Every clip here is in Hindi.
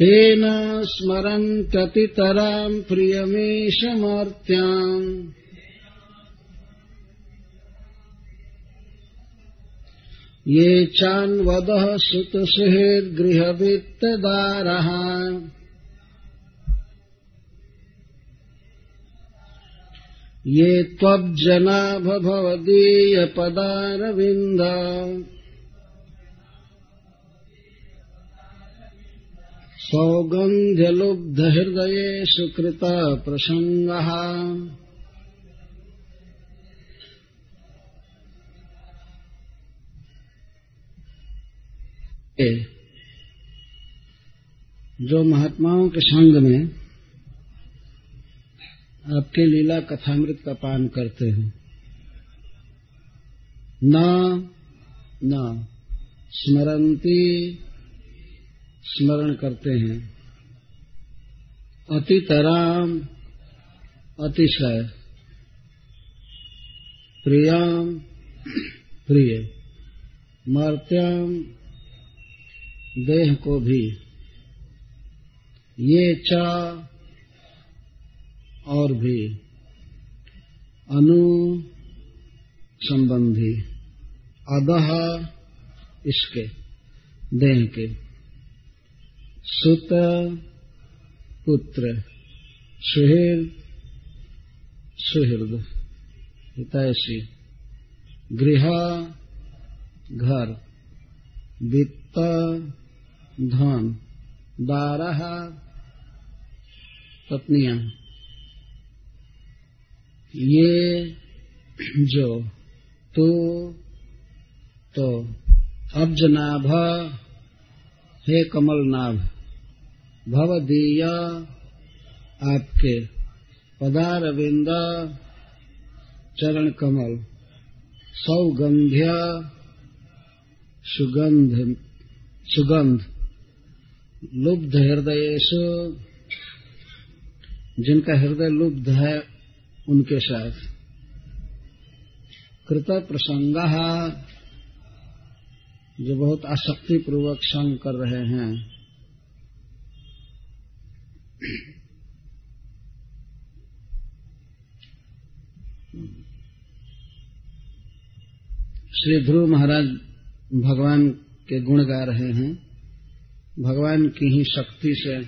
तेन स्मरन्त्यतितराम् प्रियमेशमर्त्याम् ये चान्वदः सुतसुहृद्गृहवित्तदारः ये त्वब्जना भवदीयपदारविन्द सौगन्ध्यलुब्धहृदये सुकृता प्रसङ्गः जो महात्माओं के संग में आपके लीला कथामृत का पान करते हैं, न न स्मरंती स्मरण करते हैं। अतितराम अतिशय, प्रियाम प्रिय, मर्त्याम देह को भी। ये चा और भी अनु संबंधी अदह इसके, देह के। सुत पुत्र सुहृद सुहृद हितैषी गृह घर वित्त धन दारह पत्नियाँ। ये जो तो तो अब्जनाभ हे कमल भवदीय आपके पदारविंद चरण कमल सौगंध्य सुगंध सुगंध लुब्ध हृदयेशु। जिनका हृदय लुब्ध है, उनके साथ। कृत प्रसंग, जो बहुत आसक्ति पूर्वक संग कर रहे हैं। श्री ध्रुव महाराज भगवान के गुण गा रहे हैं। भगवान की ही शक्ति से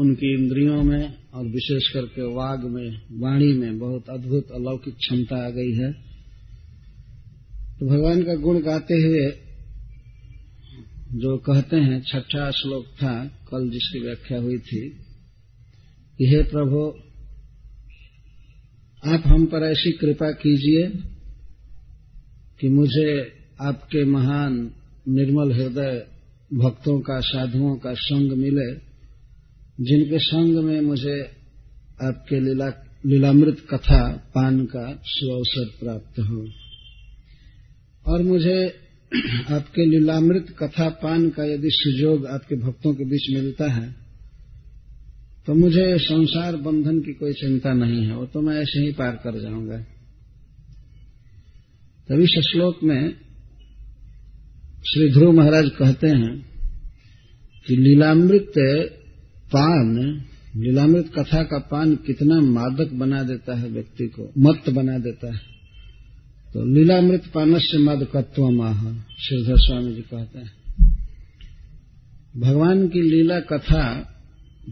उनकी इंद्रियों में और विशेष करके वाग में, वाणी में बहुत अद्भुत अलौकिक क्षमता आ गई है। तो भगवान का गुण गाते हुए जो कहते हैं, छठा श्लोक था, कल जिसकी व्याख्या हुई थी, कि हे प्रभु, आप हम पर ऐसी कृपा कीजिए कि मुझे आपके महान, निर्मल हृदय भक्तों का, साधुओं का संग मिले, जिनके संग में मुझे आपके लीला, लीलामृत कथा पान का सुअवसर प्राप्त हो। और मुझे आपके लीलामृत कथा पान का यदि सुजोग आपके भक्तों के बीच मिलता है तो मुझे संसार बंधन की कोई चिंता नहीं है, वो तो मैं ऐसे ही पार कर जाऊँगा। तभी इस श्लोक में श्री ध्रुव महाराज कहते हैं कि लीलामृत पान, लीलामृत कथा का पान कितना मादक बना देता है व्यक्ति को मत बना देता है। तो लीलामृत पानस से मादकत्व माह श्रीधर स्वामी जी कहते हैं। भगवान की लीला कथा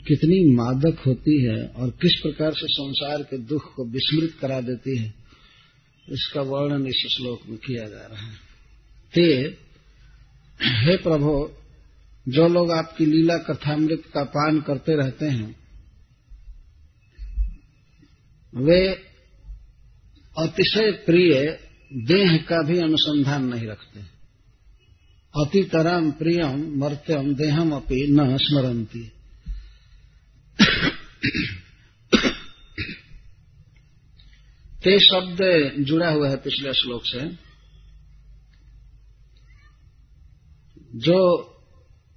कितनी मादक होती है और किस प्रकार से संसार के दुख को विस्मृत करा देती है, इसका वर्णन इस श्लोक में किया जा रहा है। ते, हे प्रभु, जो लोग आपकी लीला कथामृत का पान करते रहते हैं, वे अतिशय प्रिय देह का भी अनुसंधान नहीं रखते। अतितरम प्रियम मर्त्यम देहम अपनी न स्मरंती ते शब्द जुड़ा हुआ है पिछले श्लोक से। जो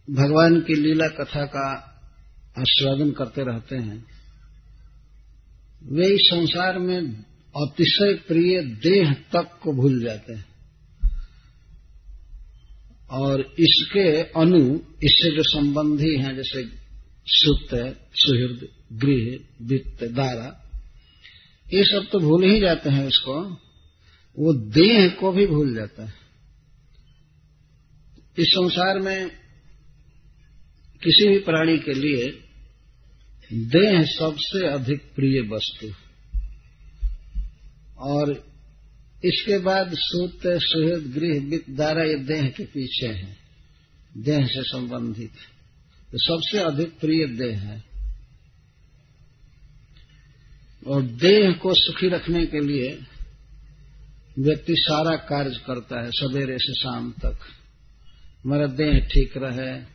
भगवान की लीला कथा का आस्वादन करते रहते हैं, वे इस संसार में अतिशय प्रिय देह तक को भूल जाते हैं। और इसके अनु इससे जो संबंधी हैं, जैसे सुत सुहृद, गृह, वित्त, दारा, ये सब तो भूल ही जाते हैं उसको। वो देह को भी भूल जाता है। इस संसार में किसी भी प्राणी के लिए देह सबसे अधिक प्रिय वस्तु और इसके बाद सूत, सुहृद, गृह, वित्त, दारा ये देह के पीछे है। देह से संबंधित। तो सबसे अधिक प्रिय देह है। और देह को सुखी रखने के लिए व्यक्ति सारा कार्य करता है, सवेरे से शाम तक। हमारा देह ठीक रहे।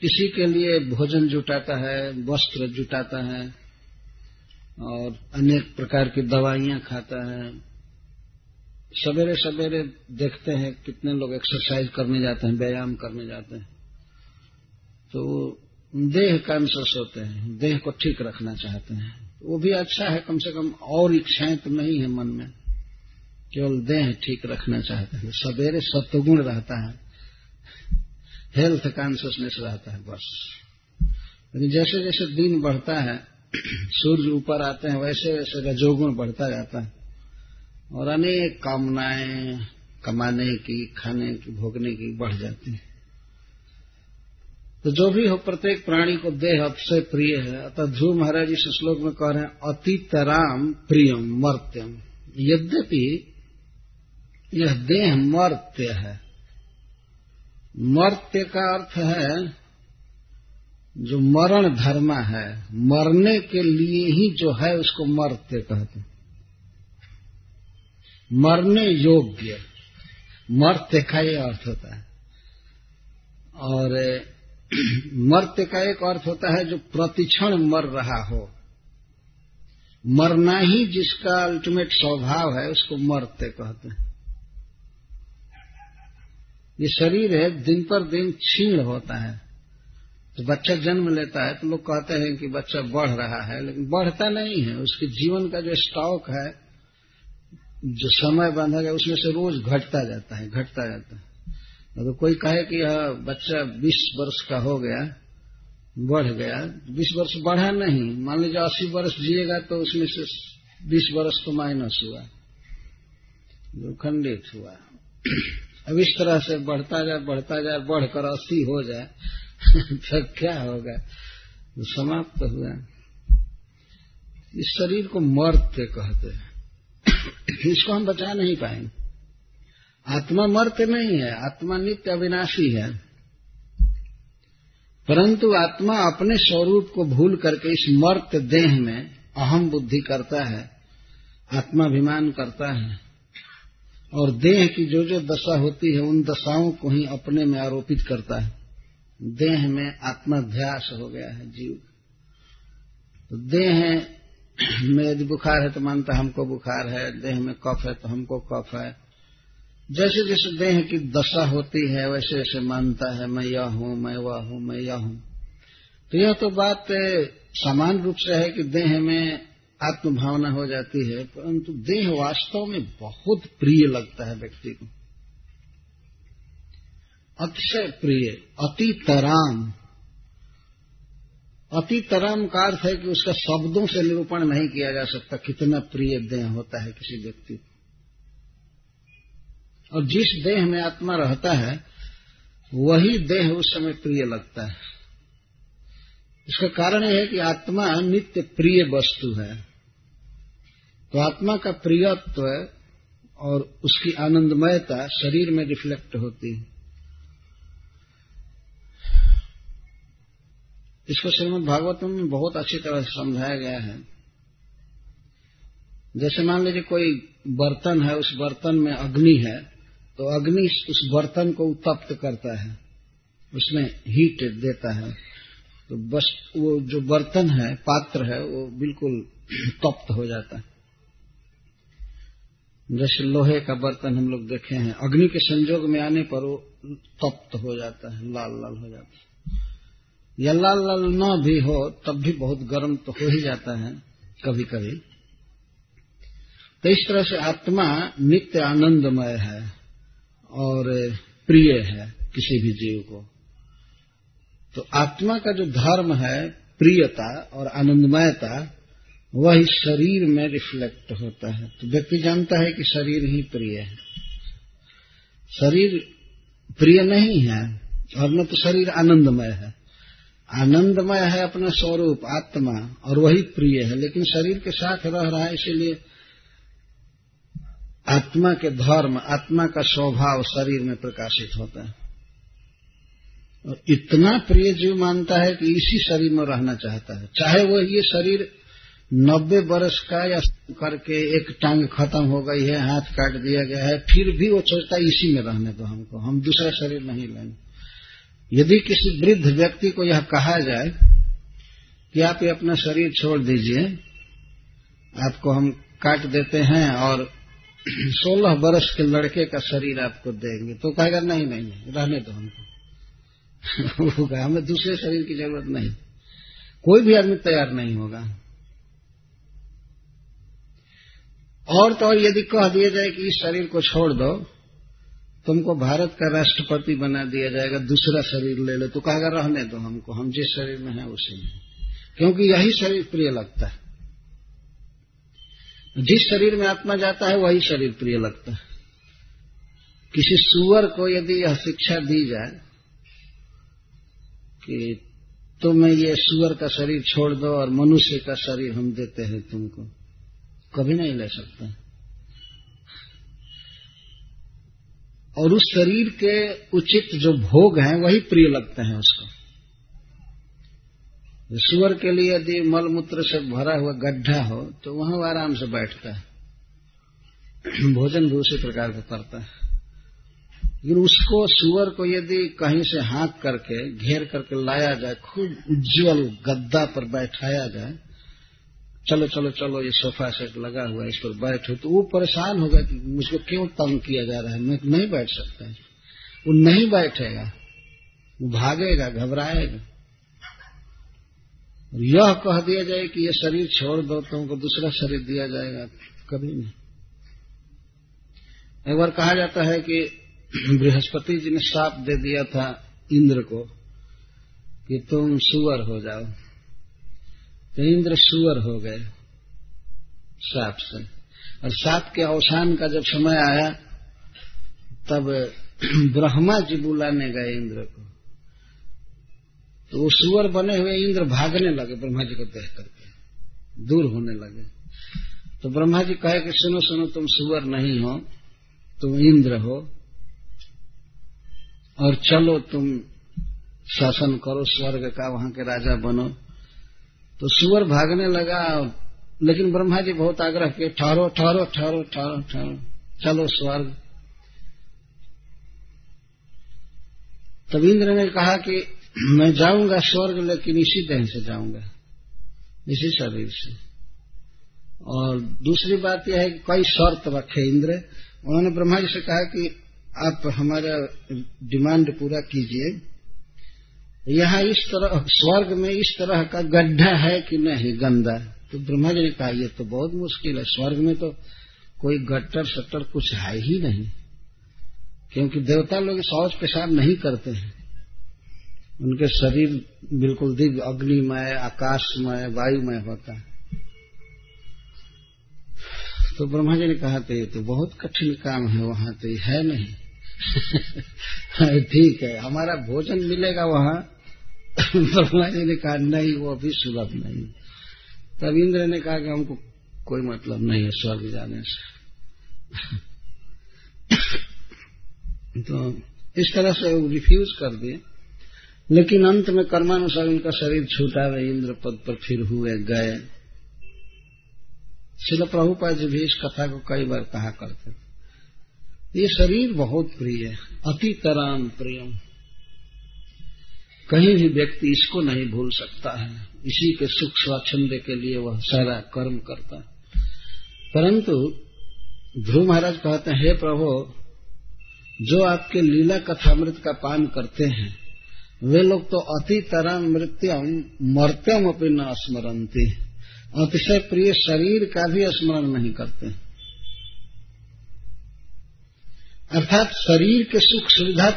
किसी के लिए भोजन जुटाता है, वस्त्र जुटाता है। और अनेक प्रकार की दवाइयाँ खाता है। सवेरे सवेरे देखते हैं कितने लोग एक्सरसाइज करने जाते हैं, व्यायाम करने जाते हैं। तो देह कॉन्सियस होते हैं, देह को ठीक रखना चाहते हैं। वो भी अच्छा है, कम से कम और इच्छाएँ तो नहीं है मन में। केवल देह ठीक रखना चाहते हैं। सवेरे सत्वगुण रहता है। हेल्थ कॉन्सियसनेस रहता है, बस। लेकिन जैसे जैसे दिन बढ़ता है सूर्य ऊपर आते हैं, वैसे वैसे रजोगुण बढ़ता जाता है। और अनेक कामनाएँ, कमाने की, खाने की, भोगने की बढ़ जाती है। तो जो भी हो, प्रत्येक प्राणी को देह अतिशय प्रिय है। अतः ध्रुव महाराज इस श्लोक में कह रहे हैं, अतितराम प्रियम मर्त्यम। यद्यपि यह देह मर्त्य है। मर्त्य का अर्थ है जो मरण धर्म है, मरने के लिए ही जो है उसको मरते कहते मरने योग्य मर्त्य का ये अर्थ होता है। और मर्त्य का एक अर्थ होता है जो प्रतिक्षण मर रहा हो। मरना ही जिसका अल्टीमेट स्वभाव है, उसको मर्त्य कहते हैं। ये शरीर है, दिन पर दिन क्षीण होता है। तो बच्चा जन्म लेता है तो लोग कहते हैं कि बच्चा बढ़ रहा है, लेकिन बढ़ता नहीं है। उसके जीवन का जो स्टॉक है, जो समय बांधा गया, उसमें से रोज घटता जाता है, घटता जाता है। अगर तो कोई कहे कि यह बच्चा 20 वर्ष का हो गया, बढ़ गया। 20 वर्ष बढ़ा नहीं। मान लीजिए अस्सी वर्ष जिएगा तो उसमें से 20 वर्ष तो माइनस हुआ, जो खंडित हुआ। अब इस तरह से बढ़ता जाए बढ़ता जाए, बढ़कर अस्सी हो जाए तो क्या होगा? तो समाप्त हुआ इस शरीर को मर्त्य कहते हैं। इसको हम बचा नहीं पाएँगे। आत्मा मर्त्य नहीं है, आत्मा नित्य अविनाशी है। परंतु आत्मा अपने स्वरूप को भूल करके इस मर्त देह में अहम बुद्धि करता है, आत्माभिमान करता है। और देह की जो जो दशा होती है, उन दशाओं को ही अपने में आरोपित करता है। देह में आत्माध्यास हो गया है जीव। तो देह में यदि बुखार है तो मानता हमको बुखार है, देह में कफ है तो हमको कफ है। जैसे जैसे देह की दशा होती है, वैसे वैसे मानता है, मैं यह हूँ, मैं वह हूँ, मैं यह हूँ। तो यह तो बात समान रूप से है कि देह में आत्मभावना हो जाती है, परंतु देह वास्तव में बहुत प्रिय लगता है व्यक्ति को। अतिशय प्रिय, अति तराम। अति तराम का अर्थ है कि उसका शब्दों से निरूपण नहीं किया जा सकता, कितना प्रिय देह होता है किसी व्यक्ति को। और जिस देह में आत्मा रहता है, वही देह उस समय प्रिय लगता है। इसका कारण यह है कि आत्मा नित्य प्रिय वस्तु है। तो आत्मा का प्रियत्व और उसकी आनंदमयता शरीर में रिफ्लेक्ट होती है। इसको श्रीमद भागवत में बहुत अच्छी तरह से समझाया गया है। जैसे मान लीजिए कोई बर्तन है, उस बर्तन में अग्नि है तो अग्नि उस बर्तन को उत्तप्त करता है, उसमें हीट देता है। तो बस वो जो बर्तन है, पात्र है, वो बिल्कुल तप्त हो जाता है। जैसे लोहे का बर्तन हम लोग देखे हैं, अग्नि के संजोग में आने पर वो तप्त हो जाता है लाल लाल हो जाता है। या लाल लाल न भी हो, तब भी बहुत गर्म तो हो ही जाता है कभी कभी तो इस तरह से आत्मा नित्य आनंदमय है और प्रिय है किसी भी जीव को। तो आत्मा का जो धर्म है, प्रियता और आनंदमयता, वही शरीर में रिफ्लेक्ट होता है। तो व्यक्ति जानता है कि शरीर ही प्रिय है। शरीर प्रिय नहीं है, और न तो शरीर आनंदमय है। आनंदमय है अपना स्वरूप, आत्मा, और वही प्रिय है, लेकिन शरीर के साथ रह रहा है, इसीलिए आत्मा के धर्म, आत्मा का स्वभाव शरीर में प्रकाशित होता है। और इतना प्रिय जीव मानता है कि इसी शरीर में रहना चाहता है। चाहे वो ये शरीर नब्बे वर्ष का या करके एक टांग खत्म हो गई है, हाथ काट दिया गया है, फिर भी वो सोचता है इसी में रहने दो हमको, हम दूसरा शरीर नहीं लेंगे। यदि किसी वृद्ध व्यक्ति को यह कहा जाए कि आप ये अपना शरीर छोड़ दीजिए, आपको हम काट देते हैं और सोलह वर्ष के लड़के का शरीर आपको देंगे तो कहेगा, नहीं नहीं रहने दो हमको। कहा हमें दूसरे शरीर की ज़रूरत नहीं। कोई भी आदमी तैयार नहीं होगा। और तो और यदि कह दिया जाए कि इस शरीर को छोड़ दो तुमको भारत का राष्ट्रपति बना दिया जाएगा, दूसरा शरीर ले लो। तो कहेगा रहने दो हमको, हम जिस शरीर में है, उसी में क्योंकि यही शरीर प्रिय लगता है। जिस शरीर में आत्मा जाता है, वही शरीर प्रिय लगता है। किसी सुअर को यदि यह शिक्षा दी जाए कि तुम्हें ये सुअर का शरीर छोड़ दो और मनुष्य का शरीर हम देते हैं तुमको, कभी नहीं ले सकते। और उस शरीर के उचित जो भोग हैं, वही प्रिय लगते हैं उसको। सुअर के लिए यदि मलमूत्र से भरा हुआ गड्ढा हो तो वहाँ वो आराम से बैठता है। भोजन भी उसी प्रकार का करता है। लेकिन उसको, सुअर को यदि कहीं से हाँक करके, घेर करके लाया जाए, खूब उज्जवल गद्दा पर बैठाया जाए चलो चलो चलो, ये सोफा सेट लगा हुआ है, इस पर बैठो। तो वो परेशान होगा कि मुझको क्यों तंग किया जा रहा है? मैं नहीं बैठ सकता। वो नहीं बैठेगा, वो भागेगा, घबराएगा। यह कह दिया जाए कि ये शरीर छोड़ दो तो उनको दूसरा शरीर दिया जाएगा। कभी नहीं। एक बार कहा जाता है कि बृहस्पति जी ने साप दे दिया था इंद्र को कि तुम सुअर हो जाओ। तो इंद्र सुअर हो गए साप से। और साप के अवसान का जब समय आया, तब ब्रह्मा जी बुलाने गए इंद्र को। तो वो सुअर बने हुए इंद्र भागने लगे ब्रह्मा जी को देख करके, दूर होने लगे। तो ब्रह्मा जी कहे कि, सुनो सुनो, तुम सुअर नहीं हो, तुम इंद्र हो, और चलो तुम शासन करो, स्वर्ग का, वहाँ के राजा बनो। तो सुअर भागने लगा, लेकिन ब्रह्मा जी बहुत आग्रह किए, ठहरो ठहरो ठहरो ठहरो ठहरो, चलो स्वर्ग। तब इंद्र ने कहा कि, मैं जाऊँगा स्वर्ग, लेकिन इसी देह से जाऊँगा, इसी शरीर से। और दूसरी बात यह है कि कई शर्त रखे इंद्र। उन्होंने ब्रह्मा जी से कहा कि आप हमारा डिमांड पूरा कीजिए। यहाँ इस तरह, स्वर्ग में इस तरह का गड्ढा है कि नहीं गंदा तो ब्रह्मा जी ने कहा यह तो बहुत मुश्किल है। स्वर्ग में तो कोई गट्टर, सट्टर कुछ है ही नहीं। क्योंकि देवता लोग शौच पेशाब नहीं करते हैं। उनके शरीर बिल्कुल दिव्य, अग्निमय, आकाशमय, वायुमय होता है। तो ब्रह्मा जी ने कहा तो तो बहुत कठिन काम है, वहाँ तो है नहीं। ठीक है, हमारा भोजन मिलेगा वहाँ। ब्रह्मा जी ने कहा, नहीं, वो अभी सुलभ नहीं। तब इंद्र ने कहा कि हमको कोई मतलब नहीं है स्वर्ग जाने से। तो इस तरह से वो रिफ्यूज कर दिए। लेकिन अंत में कर्मानुसार उनका शरीर छूटा वे इंद्र पद पर फिर हुए, गए। शिल प्रभुपाद जी भी इस कथा को कई बार कहा करते ये शरीर बहुत प्रिय है, अति तराम प्रियम। कहीं भी व्यक्ति इसको नहीं भूल सकता है। इसी के सुख स्वाच्छंद के लिए वह सारा कर्म करता है। परंतु ध्रुव महाराज कहते हैं, हे प्रभु, जो आपके लीला कथामृत का पान करते हैं, वे लोग तो अति तरह मृत्यम मर्त्यम अपनी न स्मरती अतिशय प्रिय शरीर का भी स्मरण नहीं करते। अर्थात शरीर के सुख सुविधा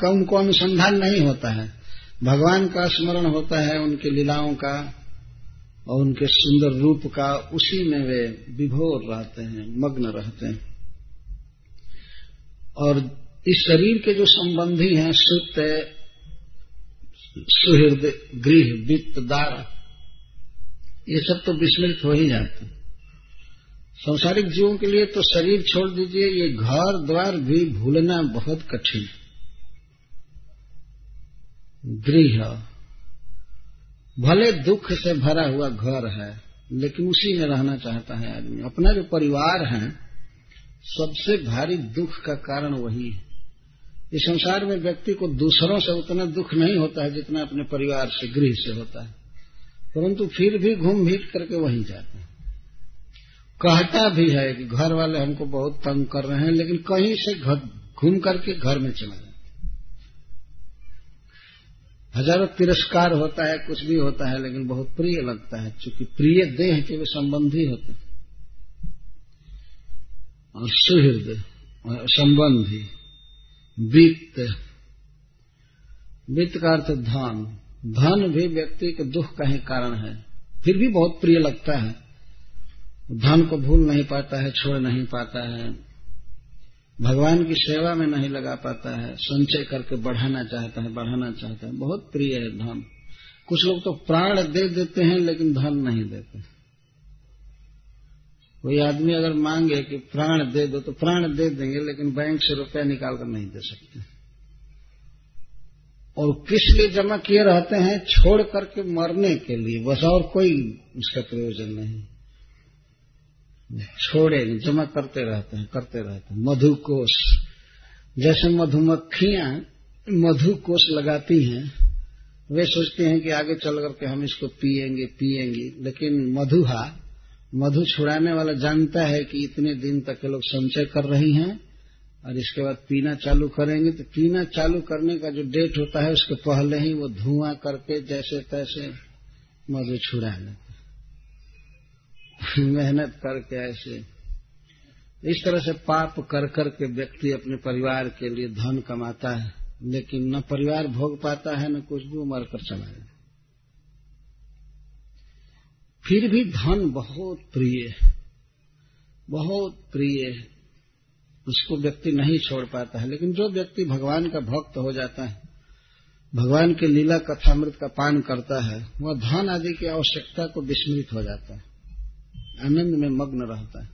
का उनको अनुसंधान नहीं होता है। भगवान का स्मरण होता है उनकी लीलाओं का और उनके सुंदर रूप का, उसी में वे विभोर रहते हैं, मग्न रहते हैं। और इस शरीर के जो संबंधी हैं, सुत, सुहृद, गृह, वित्त, दार, ये सब तो विस्मृत हो ही जाते हैं। संसारिक जीवों के लिए तो शरीर छोड़ दीजिए, ये घर द्वार भी भूलना बहुत कठिन गृह। भले दुख से भरा हुआ घर है, लेकिन उसी में रहना चाहता है आदमी। अपना जो परिवार है, सबसे भारी दुख का कारण वही है। इस संसार में व्यक्ति को दूसरों से उतना दुख नहीं होता है जितना अपने परिवार से, गृह से होता है। परंतु फिर भी घूम भीट करके वहीं जाते हैं। कहता भी है कि घर वाले हमको बहुत तंग कर रहे हैं, लेकिन कहीं से घूम करके घर में चला हज़ारों तिरस्कार होता है, कुछ भी होता है, लेकिन बहुत प्रिय लगता है क्योंकि प्रिय देह के वे संबंधी होते हैं। और सुहृद संबंधी, वित्त। वित्त का अर्थ धन। धन भी व्यक्ति के दुख का ही कारण है। फिर भी बहुत प्रिय लगता है। धन को भूल नहीं पाता है, छोड़ नहीं पाता है। भगवान की सेवा में नहीं लगा पाता है, संचय करके बढ़ाना चाहता है, बढ़ाना चाहता है। बहुत प्रिय है धन। कुछ लोग तो प्राण दे देते हैं, लेकिन धन नहीं देते। कोई आदमी अगर मांगे कि प्राण दे दो तो प्राण दे देंगे, लेकिन बैंक से रुपया निकाल कर नहीं दे सकते। और किस लिए जमा किए रहते हैं, छोड़ करके मरने के लिए। बस और कोई उसका प्रयोजन नहीं। छोड़े जमा करते रहते हैं, करते रहते हैं। मधुकोश जैसे मधुमक्खियाँ मधुकोश लगाती हैं, वे सोचते हैं कि आगे चल करके हम इसको पिएँगे पिएँगे। लेकिन मधुहा, मधु छुड़ाने वाला जानता है कि इतने दिन तक के लोग संचय कर रही हैं और इसके बाद पीना चालू करेंगे। तो पीना चालू करने का जो डेट होता है, उसके पहले ही वो धुआँ करके जैसे तैसे मधु छुड़ा लेते मेहनत करके ऐसे। इस तरह से पाप कर कर के व्यक्ति अपने परिवार के लिए धन कमाता है, लेकिन न परिवार भोग पाता है, न कुछ भी मर कर चला जाता फिर भी धन बहुत प्रिय है, बहुत प्रिय है। उसको व्यक्ति नहीं छोड़ पाता है, लेकिन जो व्यक्ति भगवान का भक्त हो जाता है, भगवान के लीला कथामृत का पान करता है, वह धन आदि की आवश्यकता को विस्मृत हो जाता है। आनंद में मग्न रहता है।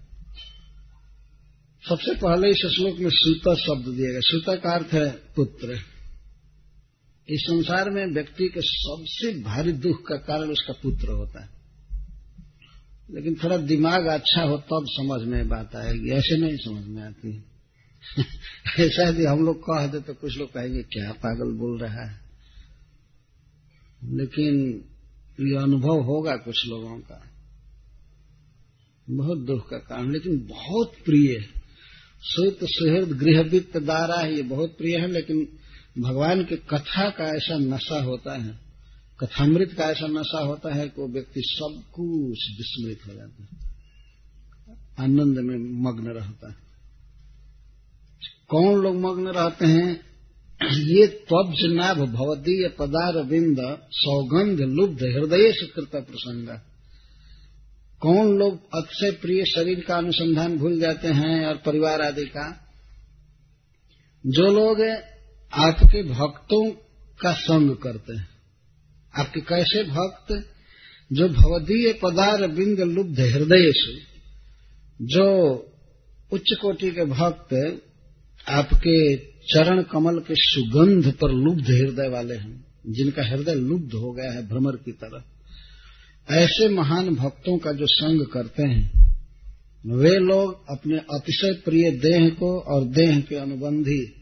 सबसे पहले इस श्लोक में सूता शब्द दिया गया। सूता का अर्थ है पुत्र। इस संसार में व्यक्ति के सबसे भारी दुख का कारण उसका पुत्र होता है। लेकिन थोड़ा दिमाग अच्छा हो तब समझ में बात आएगी। ऐसे नहीं समझ में आती। ऐसा यदि हम लोग कह दे तो कुछ लोग कहेंगे, क्या पागल बोल रहा है? लेकिन ये अनुभव होगा कुछ लोगों का। बहुत दुख का कारण। लेकिन बहुत प्रिय है। सुत सुहृद गृहवित्त दारा ये बहुत प्रिय है, लेकिन भगवान की कथा का ऐसा नशा होता है, कथामृत का ऐसा नशा होता है कि वो व्यक्ति सब कुछ विस्मृत हो जाता है। आनंद में मग्न रहता है। कौन लोग मग्न रहते हैं? ये त्वज नाभ भवदीय पदार बिंद सौगंध लुब्ध हृदय से कृत प्रसंग। कौन लोग अक्षय प्रिय शरीर का अनुसंधान भूल जाते हैं और परिवार आदि का? जो लोग आपके भक्तों का संग करते हैं। आपके कैसे भक्त? जो भवदीय पदार बिंद लुब्ध हृदय से जो उच्च कोटि के भक्त आपके चरण कमल के सुगंध पर लुब्ध हृदय वाले हैं। जिनका हृदय लुब्ध हो गया है भ्रमर की तरह। ऐसे महान भक्तों का जो संग करते हैं, वे लोग अपने अतिशय प्रिय देह को और देह के अनुबंधी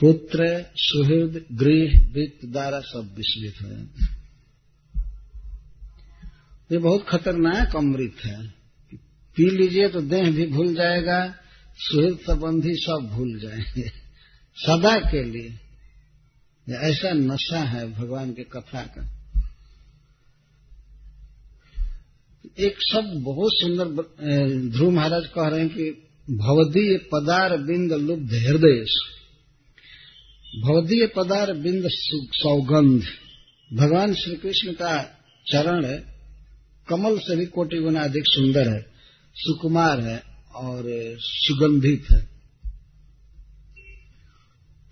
पुत्र, सुहृद, गृह, वित्त द्वारा सब विस्मित हो। जाते हैं ये बहुत खतरनाक अमृत है। पी लीजिए तो देह भी भूल जाएगा, सुहृद संबंधी सब भूल जाएँगे। सदा के लिए। ऐसा नशा है भगवान के कथा का। एक शब्द बहुत सुंदर ध्रुव महाराज कह रहे हैं कि भवदीय पदार बिंद लुब्ध हृदय भवदीय पदार बिंद सौगंध। भगवान श्री कृष्ण का चरण कमल से भी कोटि गुना अधिक सुंदर है, सुकुमार है और सुगंधित है।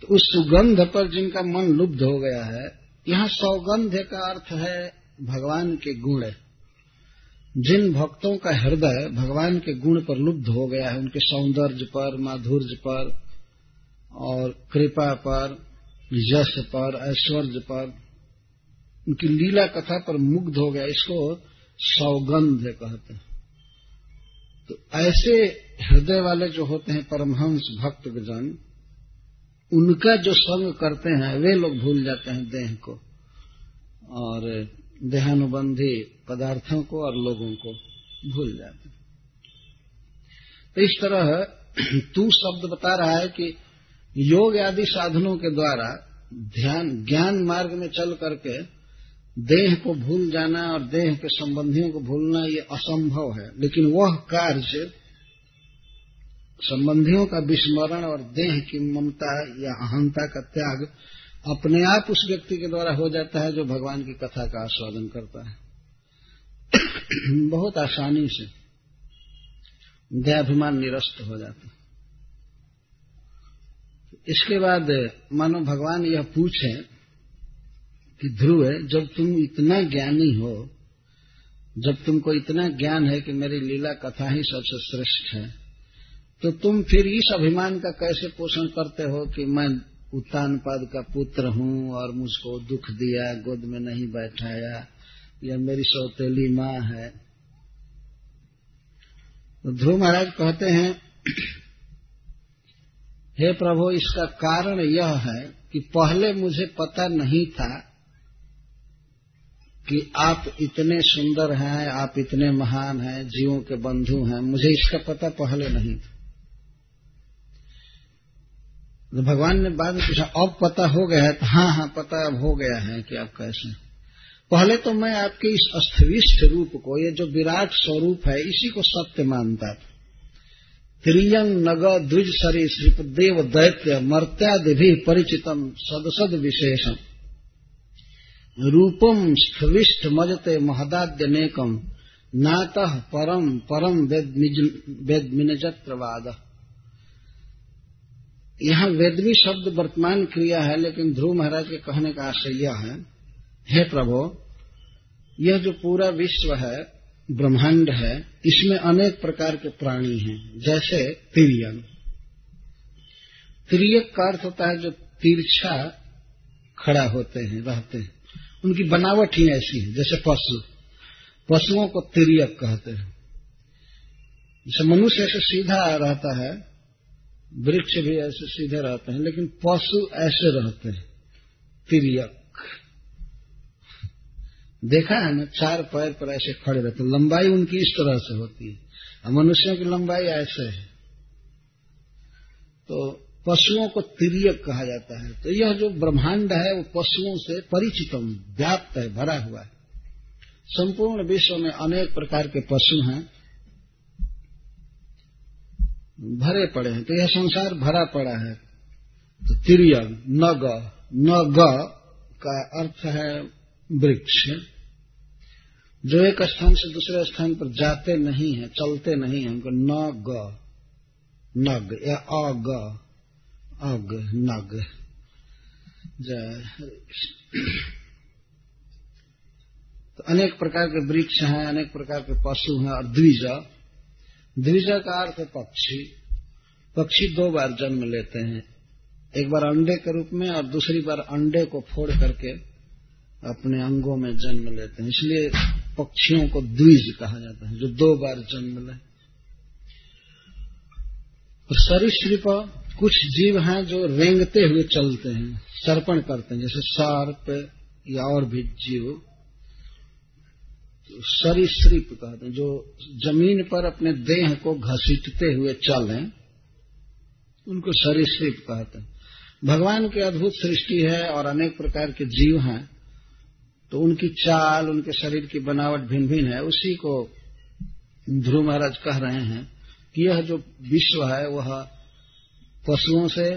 तो उस सुगंध पर जिनका मन लुब्ध हो गया है, यहाँ सौगंध का अर्थ है भगवान के गुण जिन भक्तों का हृदय भगवान के गुण पर लुब्ध हो गया है, उनके सौंदर्य पर, माधुर्य पर, और कृपा पर, यश पर, ऐश्वर्य पर, उनकी लीला कथा पर मुग्ध हो गया, इसको सौगंध कहते हैं। तो ऐसे हृदय वाले जो होते हैं परमहंस भक्त जन उनका जो संग करते हैं, वे लोग भूल जाते हैं देह को। और देहानुबंधी पदार्थों को और लोगों को भूल जाते हैं। तो इस तरह तू शब्द बता रहा है कि योग आदि साधनों के द्वारा ध्यान, ज्ञान मार्ग में चल करके देह को भूल जाना और देह के संबंधियों को भूलना ये असंभव है। लेकिन वह कार्य संबंधियों का विस्मरण और देह की ममता या अहंता का त्याग अपने आप उस व्यक्ति के द्वारा हो जाता है जो भगवान की कथा का आस्वादन करता है। बहुत आसानी से देहाभिमान निरस्त हो जाता है। इसके बाद मानो भगवान यह पूछे कि ध्रुव है जब तुम इतना ज्ञानी हो, जब तुमको इतना ज्ञान है कि मेरी लीला कथा ही सबसे श्रेष्ठ है तो तुम फिर इस अभिमान का कैसे पोषण करते हो कि मैं उत्तान पद का पुत्र हूँ और मुझको दुख दिया, गोद में नहीं बैठाया। या मेरी सौतेली माँ है। तो ध्रुव महाराज कहते हैं, हे प्रभु, इसका कारण यह है कि पहले मुझे पता नहीं था कि आप इतने सुंदर हैं, आप इतने महान हैं, जीवों के बंधु हैं। मुझे इसका पता पहले नहीं था। तो भगवान ने बाद में पूछा, अब पता हो गया है? तो हाँ हाँ पता अब हो गया है कि आप कैसे पहले तो मैं आपके इस अस्थिविष्ट रूप को, ये जो विराट स्वरूप है, इसी को सत्य मानता था। त्रियंग नग द्विज सरी देव दैत्य मर्त्यादि भी परिचितम, सदसद विशेषम। रूपम स्थविष्ट मजते महदाद्य नेकम, नातः परम परम वेदमिनजत्रवाद यहाँ वेदवी शब्द वर्तमान क्रिया है, लेकिन ध्रुव महाराज के कहने का आशय है, हे प्रभु, यह जो पूरा विश्व है, ब्रह्मांड है, इसमें अनेक प्रकार के प्राणी हैं, जैसे तिरियन। तिरियक का अर्थ होता है जो तिरछा खड़ा होते हैं, रहते हैं। उनकी बनावट ही ऐसी है, जैसे पशु। पशुओं को तिरियक कहते हैं। जैसे मनुष्य ऐसे सीधा रहता है वृक्ष भी ऐसे सीधे रहते हैं, लेकिन पशु ऐसे रहते हैं। तिरियक देखा है ना, चार पैर पर ऐसे खड़े रहते लंबाई उनकी इस तरह से होती है। और मनुष्यों की लंबाई ऐसे है। तो पशुओं को तिरियक कहा जाता है। तो यह जो ब्रह्मांड है, वो पशुओं से परिचितम, व्याप्त है, भरा हुआ है। संपूर्ण विश्व में अनेक प्रकार के पशु हैं। भरे पड़े हैं। तो यह संसार भरा पड़ा है। तो ग न ग का अर्थ है वृक्ष। जो एक स्थान से दूसरे स्थान पर जाते नहीं है, चलते नहीं है, उनको न ग नग, या अग अग, नग। तो अनेक प्रकार के वृक्ष हैं, अनेक प्रकार के पशु हैं, और द्विज। द्विज का अर्थ पक्षी। पक्षी दो बार जन्म लेते हैं। एक बार अंडे के रूप में और दूसरी बार अंडे को फोड़ करके अपने अंगों में जन्म लेते हैं। इसलिए पक्षियों को द्विज कहा जाता है, जो दो बार जन्म ले। सरीसृप कुछ जीव हैं जो रेंगते हुए चलते हैं, सर्पण करते हैं, जैसे सर्प या और भी जीव। सरीसृप कहते हैं, जो ज़मीन पर अपने देह को घसीटते हुए चलें उनको सरीसृप कहते हैं। भगवान की अद्भुत सृष्टि है और अनेक प्रकार के जीव हैं तो उनकी चाल, उनके शरीर की बनावट भिन्न भिन्न है। उसी को ध्रुव महाराज कह रहे हैं कि यह जो विश्व है, वह पशुओं से,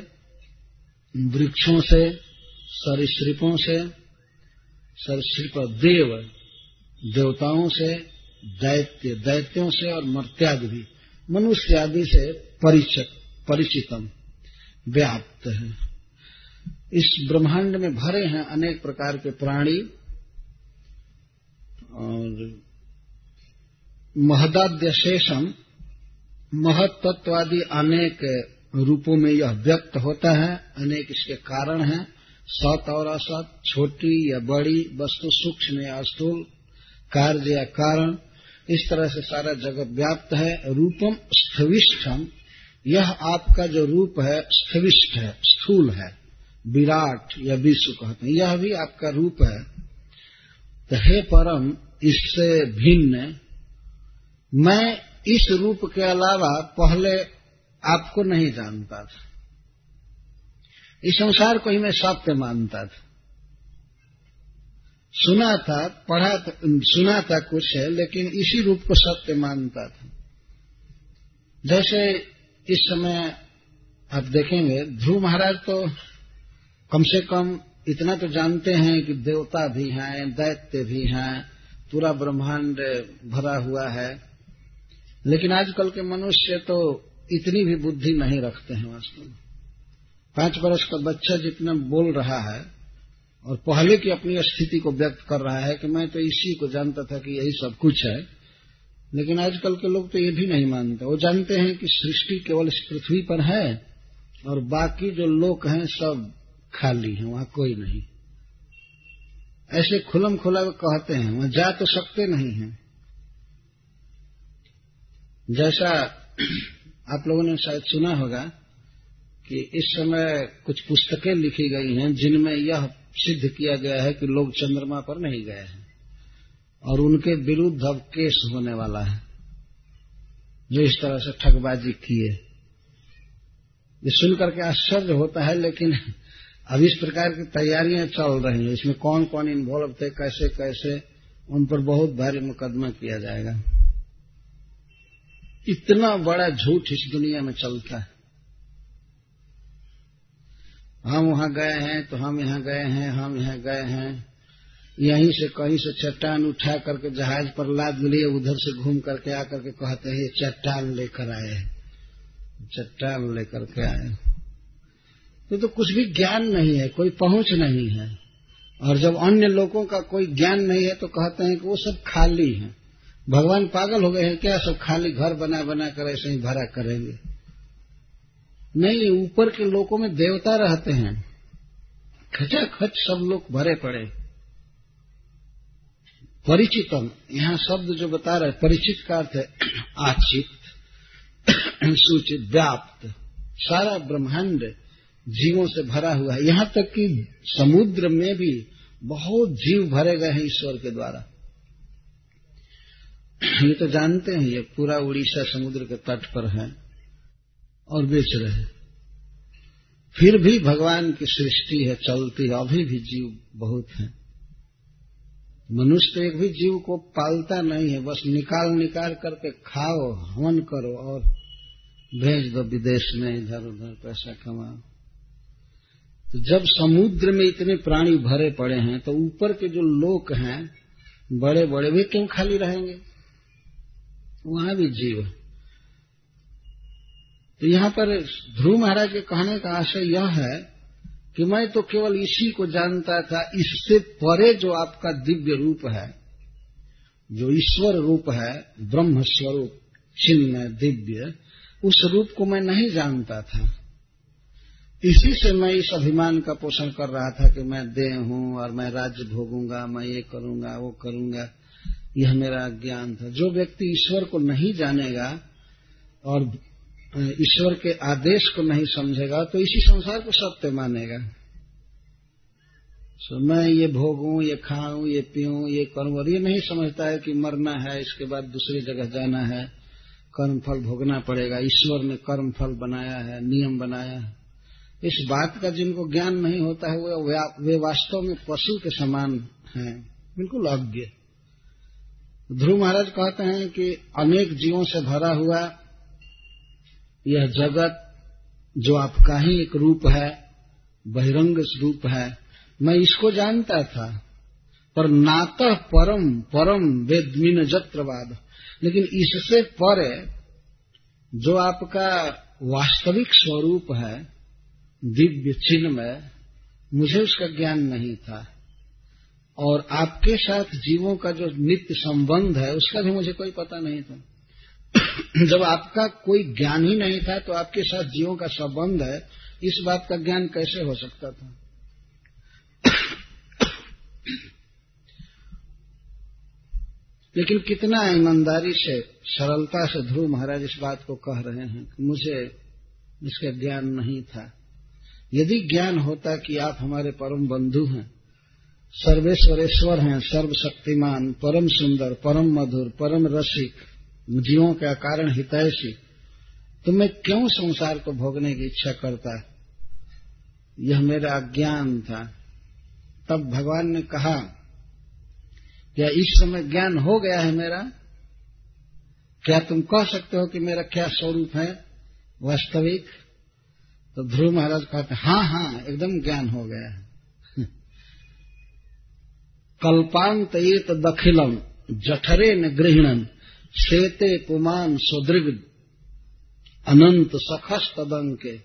वृक्षों से, सरीसृपों से, सरीसृप देव देवताओं से, दैत्य, दैत्यों से और मर्त्यादि भी मनुष्य आदि से परिचित, परिचितम, व्याप्त है। इस ब्रह्मांड में भरे हैं अनेक प्रकार के प्राणी और महदाद्य शेषम महत्त्वादि अनेक रूपों में यह व्यक्त होता है, अनेक इसके कारण हैं। सत और असत, छोटी या बड़ी, वस्तु सूक्ष्म या स्थूल कार्य या कारण, इस तरह से सारा जगत व्याप्त है, रूपम स्थविष्ठम। यह आपका जो रूप है स्थविष्ठ है, स्थूल है, विराट या विश्व कहते हैं। यह भी आपका रूप है। तो हे परम, इससे भिन्न, मैं इस रूप के अलावा पहले आपको नहीं जानता था। इस संसार को ही मैं सत्य मानता था। सुना था, पढ़ा था, सुना था कुछ है, लेकिन इसी रूप को सत्य मानता था। जैसे इस समय आप देखेंगे, ध्रुव महाराज तो कम से कम इतना तो जानते हैं कि देवता भी हैं, दैत्य भी हैं, पूरा ब्रह्मांड भरा हुआ है। लेकिन आजकल के मनुष्य तो इतनी भी बुद्धि नहीं रखते हैं वास्तव में। पाँच वर्ष का बच्चा जितना बोल रहा है और पहले की अपनी स्थिति को व्यक्त कर रहा है कि मैं तो इसी को जानता था कि यही सब कुछ है, लेकिन आजकल के लोग तो ये भी नहीं मानते। वो जानते हैं कि सृष्टि केवल इस पृथ्वी पर है और बाकी जो लोग हैं सब खाली हैं, वहाँ कोई नहीं। ऐसे खुलम खुला कहते हैं, वहाँ जा तो सकते नहीं हैं। जैसा आप लोगों ने शायद सुना होगा कि इस समय कुछ पुस्तकें लिखी गई हैं जिनमें यह सिद्ध किया गया है कि लोग चंद्रमा पर नहीं गए हैं और उनके विरुद्ध अब केस होने वाला है। जो इस तरह से ठगबाजी किए। ये सुनकर के आश्चर्य होता है, लेकिन अब इस प्रकार की तैयारियाँ चल रही हैं। इसमें कौन कौन इन्वॉल्व थे कैसे कैसे उन पर बहुत भारी मुकदमा किया जाएगा। इतना बड़ा झूठ इस दुनिया में चलता है। हम वहाँ गए हैं तो हम यहाँ गए हैं हम यहाँ गए हैं। यहीं से कहीं से चट्टान उठा करके जहाज़ पर लाद लिए उधर से घूम करके आकर के कहते हैं ये चट्टान लेकर आए चट्टान लेकर के आए तो, तो कुछ भी ज्ञान नहीं है कोई पहुँच नहीं है। और जब अन्य लोगों का कोई ज्ञान नहीं है तो कहते हैं कि वो सब खाली है। भगवान पागल हो गए हैं क्या सब खाली घर बना बना कर ऐसे ही भरा करेंगे? नहीं, ऊपर के लोगों में देवता रहते हैं। खचा खच सब लोग भरे पड़े। परिचितम, यहाँ शब्द जो बता रहे परिचित का अर्थ है आचित, सूचित, व्याप्त। सारा ब्रह्मांड जीवों से भरा हुआ है। यहाँ तक कि समुद्र में भी बहुत जीव भरे गए हैं ईश्वर के द्वारा। ये तो जानते हैं, ये पूरा उड़ीसा समुद्र के तट पर है। और बेच रहे फिर भी भगवान की सृष्टि है, चलती है, अभी भी जीव बहुत है। मनुष्य तो एक भी जीव को पालता नहीं है, बस निकाल निकाल करके खाओ, हवन करो और भेज दो विदेश में इधर उधर पैसा कमाओ। तो जब समुद्र में इतने प्राणी भरे पड़े हैं तो ऊपर के जो लोग हैं बड़े बड़े वे क्यों खाली रहेंगे? वहाँ भी जीव है। तो यहाँ पर ध्रुव महाराज के कहने का आशय यह है कि मैं तो केवल इसी को जानता था, इससे परे जो आपका दिव्य रूप है, जो ईश्वर रूप है ब्रह्म स्वरूप चिन्ह दिव्य, उस रूप को मैं नहीं जानता था। इसी से मैं इस अभिमान का पोषण कर रहा था कि मैं देह हूँ और मैं राज्य भोगूँगा, मैं ये करूँगा, वो करूँगा। यह मेरा ज्ञान था। जो व्यक्ति ईश्वर को नहीं जानेगा और ईश्वर के आदेश को नहीं समझेगा तो इसी संसार को सत्य मानेगा। सो मैं ये भोगूं, ये खाऊं, ये पीऊं, ये करूँ, और ये नहीं समझता है कि मरना है, इसके बाद दूसरी जगह जाना है कर्म फल भोगना पड़ेगा, ईश्वर ने कर्म फल बनाया है, नियम बनाया है। इस बात का जिनको ज्ञान नहीं होता है, वो वे वास्तव में पशु के समान हैं, बिल्कुल अज्ञ। ध्रुव महाराज कहते हैं कि अनेक जीवों से भरा हुआ यह जगत जो आपका ही एक रूप है, बहिरंग रूप है। मैं इसको जानता था, पर नातः परम परम वेदमीन जत्रवाद। लेकिन इससे पर जो आपका वास्तविक स्वरूप है, दिव्य चिन्ह में मुझे उसका ज्ञान नहीं था। और आपके साथ जीवों का जो नित्य संबंध है, उसका भी मुझे कोई पता नहीं था। जब आपका कोई ज्ञान ही नहीं था तो आपके साथ जीवों का संबंध है, इस बात का ज्ञान कैसे हो सकता था? लेकिन कितना ईमानदारी से, सरलता से ध्रुव महाराज इस बात को कह रहे हैं कि मुझे इसका ज्ञान नहीं था। यदि ज्ञान होता कि आप हमारे परम बंधु हैं, सर्वेश्वरेश्वर हैं, सर्वशक्तिमान, परम सुंदर, परम मधुर, परम रसिक जीवों का कारण हितैषी। तो मैं क्यों संसार को भोगने की इच्छा करता है? यह मेरा अज्ञान था। तब भगवान ने कहा, क्या इस समय ज्ञान हो गया है मेरा? क्या तुम कह सकते हो कि मेरा क्या स्वरूप है? वास्तविक? तो ध्रुव महाराज कहते हाँ हाँ एकदम ज्ञान हो गया है। कल्पांत एक दखिलम जठरे न गृहणन श्वेते पुमान सुदृग अनंत सखस तदंके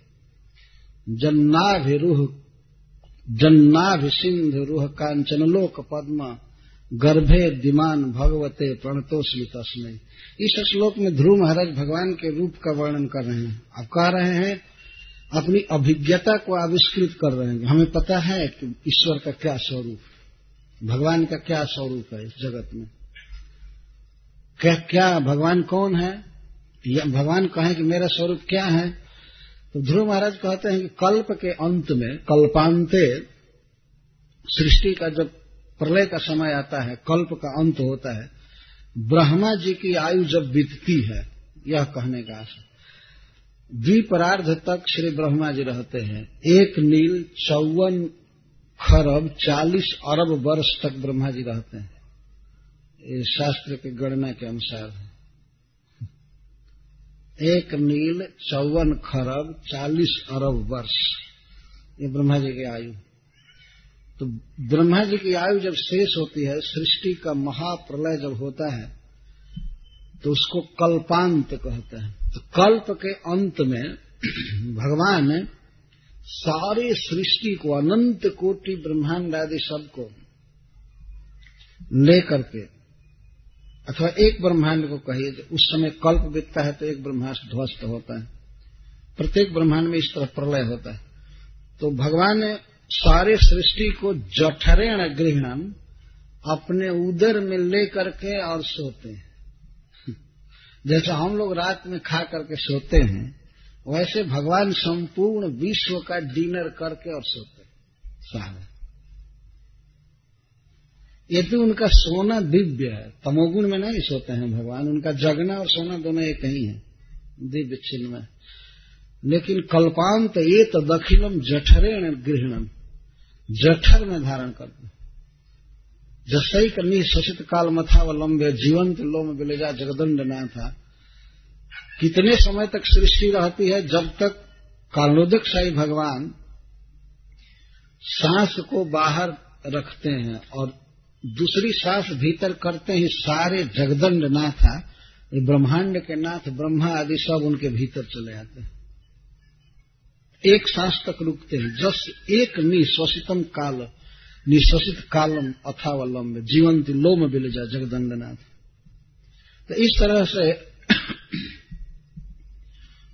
जन्नाभिरूह रूह कांचनलोक पद्म, गर्भे दिमान भगवते प्रणतोषी तस्मय इस श्लोक में ध्रुव महाराज भगवान के रूप का वर्णन कर रहे हैं। अब कह रहे हैं, अपनी अभिज्ञता को आविष्कृत कर रहे हैं। हमें पता है कि ईश्वर का क्या स्वरूप, भगवान का क्या स्वरूप है इस जगत में। क्या क्या भगवान कौन है? या भगवान कहें कि मेरा स्वरूप क्या है? तो ध्रुव महाराज कहते हैं कि कल्प के अंत में, कल्पांते, सृष्टि का जब प्रलय का समय आता है, कल्प का अंत होता है, ब्रह्मा जी की आयु जब बीतती है, यह कहने का आशा द्वीपरार्ध तक श्री ब्रह्मा जी रहते हैं। एक नील, चौवन खरब, चालीस अरब वर्ष तक ब्रह्मा जी रहते हैं। ये शास्त्र की गणना के अनुसार है। एक नील, चौवन खरब, चालीस अरब वर्ष। ये ब्रह्मा जी की आयु। तो ब्रह्मा जी की आयु जब शेष होती है, सृष्टि का महाप्रलय जब होता है तो उसको कल्पांत कहते हैं। तो कल्प के अंत में भगवान सारे सृष्टि को, अनंत कोटि ब्रह्मांड आदि सबको लेकर के अथवा एक ब्रह्मांड को कहिए उस समय कल्प बीतता है तो एक ब्रह्मांड ध्वस्त होता है। प्रत्येक ब्रह्मांड में इस तरह प्रलय होता है। तो भगवान ने सारे सृष्टि को जठरेण गृहणम, अपने उदर में ले करके और सोते हैं। जैसा हम लोग रात में खा करके सोते हैं, वैसे भगवान संपूर्ण विश्व का डिनर करके और सोते सारे। यदि उनका सोना दिव्य है। तमोगुण में नहीं सोते हैं भगवान। उनका जगना और सोना दोनों एक ही है, दिव्य चिन्ह में। लेकिन कल्पांत ये तो दखिलम जठरेण गृहणम। जठर में धारण करते जसई करनी शशित काल मथा व लंबे जीवंत लोम बिलेजा जगदंड ना था। कितने समय तक सृष्टि रहती है? जब तक कालोदक शाही भगवान सांस को बाहर रखते हैं और दूसरी सांस भीतर करते ही सारे जगदंड नाथ है ब्रह्मांड के नाथ, ब्रह्मा आदि सब उनके भीतर चले आते हैं। एक सांस तक रुकते हैं। जस एक निश्वसितम काल निश्वसित कालम अथावलम, जीवंत लोम बिलजा जगदंडनाथ तो इस तरह से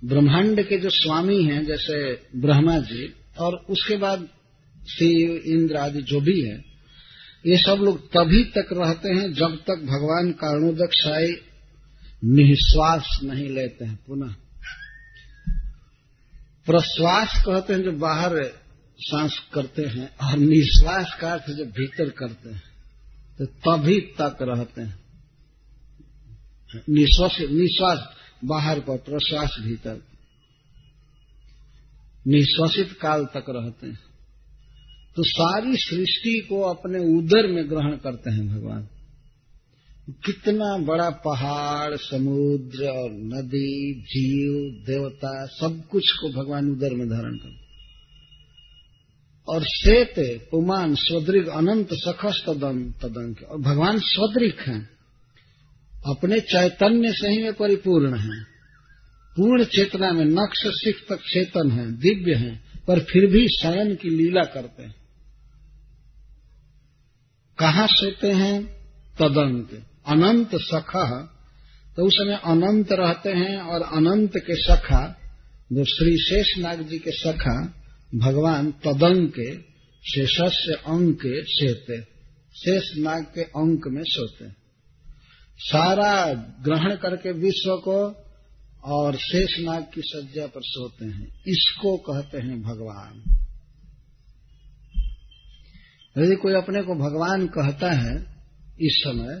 ब्रह्मांड के जो स्वामी हैं, जैसे ब्रह्मा जी, और उसके बाद शिव इंद्र आदि जो भी है ये सब लोग तभी तक रहते हैं जब तक भगवान कारणोदक साई निश्वास नहीं लेते हैं पुनः। प्रश्वास कहते हैं जो बाहर सांस करते हैं और निश्वास का अर्थ जब भीतर करते हैं तो तभी तक रहते हैं। निश्वास निश्वास बाहर पर, प्रश्वास भीतर। निश्वासित काल तक रहते हैं। तो सारी सृष्टि को अपने उदर में ग्रहण करते हैं भगवान। कितना बड़ा पहाड़, समुद्र और नदी, जीव, देवता, सब कुछ को भगवान उदर में धारण करते और श्वेत, पुमान स्वद्रिक अनंत सखस तदन तदंक। और भगवान स्वद्रिक हैं। अपने चैतन्य से ही वे परिपूर्ण हैं। पूर्ण चेतना में नक्श सिख तक चेतन है, दिव्य है, पर फिर भी शयन की लीला करते हैं। कहा सोते हैं? तदंत। अनंत सखा। तो उस समय अनंत रहते हैं और अनंत के सखा, जो श्री शेष नाग जी के सखा, भगवान तदंग के शेषस्य अंक के सेते। शेष नाग के अंक में सोते। सारा ग्रहण करके विश्व को और शेष नाग की सज्जा पर सोते हैं। इसको कहते हैं भगवान। यदि कोई अपने को भगवान कहता है इस समय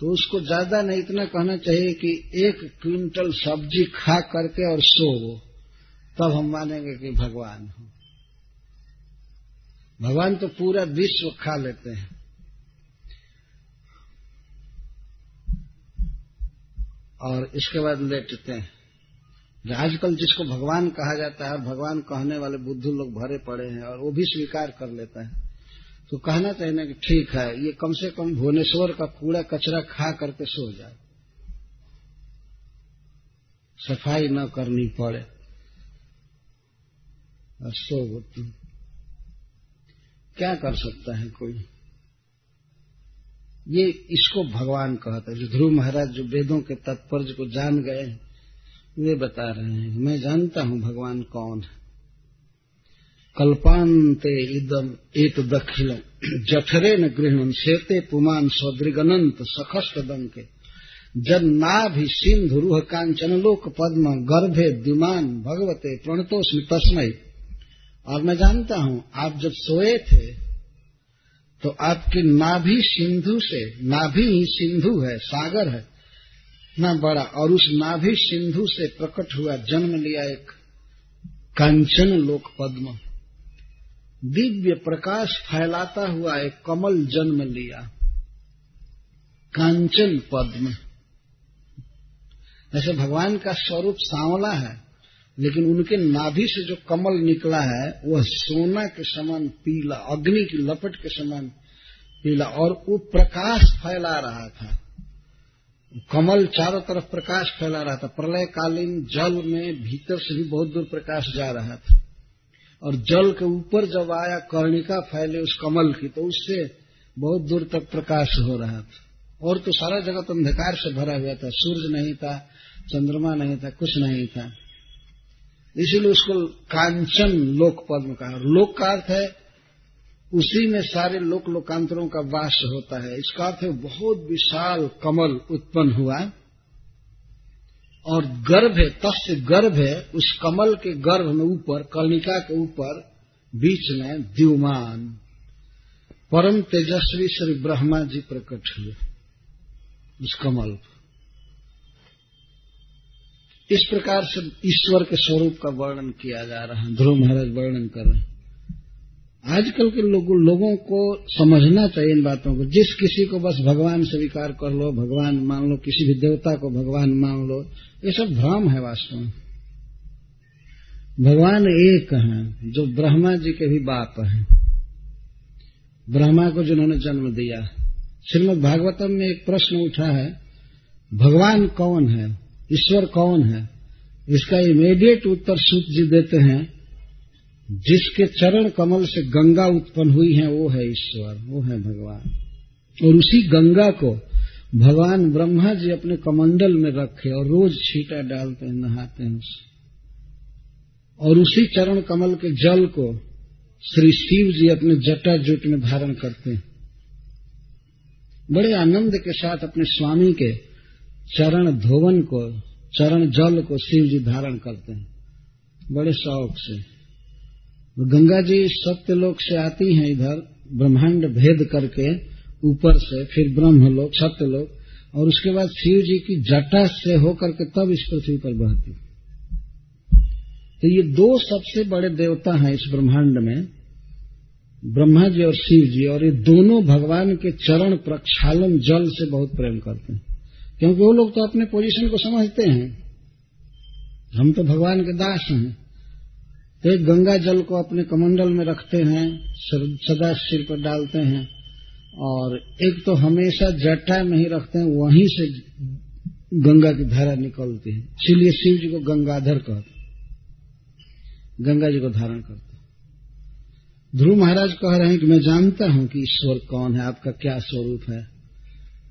तो उसको ज़्यादा नहीं इतना कहना चाहिए कि एक क्विंटल सब्ज़ी खा करके और सो, तब हम मानेंगे कि भगवान हो। भगवान तो पूरा विश्व खा लेते हैं। और इसके बाद लेटते हैं। आजकल जिसको भगवान कहा जाता है भगवान कहने वाले बुद्धू लोग भरे पड़े हैं, और वो भी स्वीकार कर लेता है। तो कहना चाहिए ना कि ठीक है, ये कम से कम भुवनेश्वर का कूड़ा कचरा खा करके सो जाए। सफ़ाई न करनी पड़े, और सो होती क्या कर सकता है कोई? ये इसको भगवान कहता है। जो ध्रुव महाराज जो वेदों के तत्पर्य को जान गए, वे बता रहे हैं। मैं जानता हूँ भगवान कौन है। कल्पांते इदम एक दखिल जठरे न गृहण शेते पुमान सौद्रिगनंत सखस्त के जन नाभि सिंधु रूह कांचन लोक पद्म गर्भे द्युमान भगवते प्रणतोष तस्मय और मैं जानता हूँ, आप जब सोए थे तो आपकी नाभि सिंधु से, नाभि ही सिंधु है, सागर है, ना बड़ा। और उस नाभि सिंधु से प्रकट हुआ जन्म लिया एक कांचन लोक पद्म दिव्य प्रकाश फैलाता हुआ एक कमल जन्म लिया। कांचन पद्म। ऐसे भगवान का स्वरूप सांवला है, लेकिन उनके नाभि से जो कमल निकला है, वह सोना के समान पीला, अग्नि की लपट के समान पीला और वो प्रकाश फैला रहा था। कमल चारों तरफ़ प्रकाश फैला रहा था। प्रलय कालीन जल में भीतर से भी बहुत दूर प्रकाश जा रहा था। और जल के ऊपर जब आया कर्णिका फैले उस कमल की तो उससे बहुत दूर तक प्रकाश हो रहा था। और तो सारा जगत अंधकार से भरा हुआ था। सूर्य नहीं था, चंद्रमा नहीं था, कुछ नहीं था। इसीलिए उसको कांचन लोक पद्म कहा। लोक का अर्थ है, उसी में सारे लोक लोकांतरों का वास होता है। इसका अर्थ है, बहुत विशाल कमल उत्पन्न हुआ। और गर्भ है, तस्य गर्भ है, उस कमल के गर्भ में ऊपर, कर्णिका के ऊपर, बीच में द्युमान। परम तेजस्वी श्री ब्रह्मा जी प्रकट हुए उस कमल इस प्रकार से ईश्वर के स्वरूप का वर्णन किया जा रहा है, ध्रुव महाराज वर्णन कर रहे हैं। आजकल के लोगों लोगों को समझना चाहिए इन बातों को। जिस किसी को बस भगवान स्वीकार कर लो, भगवान मान लो, किसी भी देवता को भगवान मान लो ये सब भ्रम है वास्तव में। भगवान एक हैं, जो ब्रह्मा जी के भी बाप हैं। ब्रह्मा को जिन्होंने जन्म दिया। श्रीमद भागवतम में एक प्रश्न उठा है, भगवान कौन है? ईश्वर कौन है? इसका इमीडिएट उत्तर सूत जी देते हैं, जिसके चरण कमल से गंगा उत्पन्न हुई है, वो है ईश्वर, वो है भगवान। और उसी गंगा को भगवान ब्रह्मा जी अपने कमंडल में रखे और रोज छीटा डालते हैं, नहाते हैं उसे। और उसी चरण कमल के जल को श्री शिव जी अपने जटा जुट में धारण करते हैं। बड़े आनंद के साथ अपने स्वामी के चरण धोवन को, चरण जल को शिव जी धारण करते हैं। बड़े शौक से। गंगा जी सत्यलोक से आती हैं इधर, ब्रह्मांड भेद करके। ऊपर से, फिर ब्रह्मलोक, सत्यलोक, और उसके बाद शिव जी की जटा से होकर के तब इस पृथ्वी पर बहती। तो ये दो सबसे बड़े देवता हैं इस ब्रह्मांड में ब्रह्मा जी और शिव जी और ये दोनों भगवान के चरण प्रक्षालन जल से बहुत प्रेम करते हैं। क्योंकि वो लोग तो अपने पोजीशन को समझते हैं। हम तो भगवान के दास हैं। तो गंगा जल को अपने कमंडल में रखते हैं सदा सिर पर डालते हैं। और एक तो हमेशा जटा में ही रखते हैं, वहीं से गंगा की धारा निकलती है। इसीलिए शिव जी को गंगाधर कहते गंगा जी को धारण करते ध्रुव महाराज कह रहे हैं कि मैं जानता हूँ कि ईश्वर कौन है, आपका क्या स्वरूप है।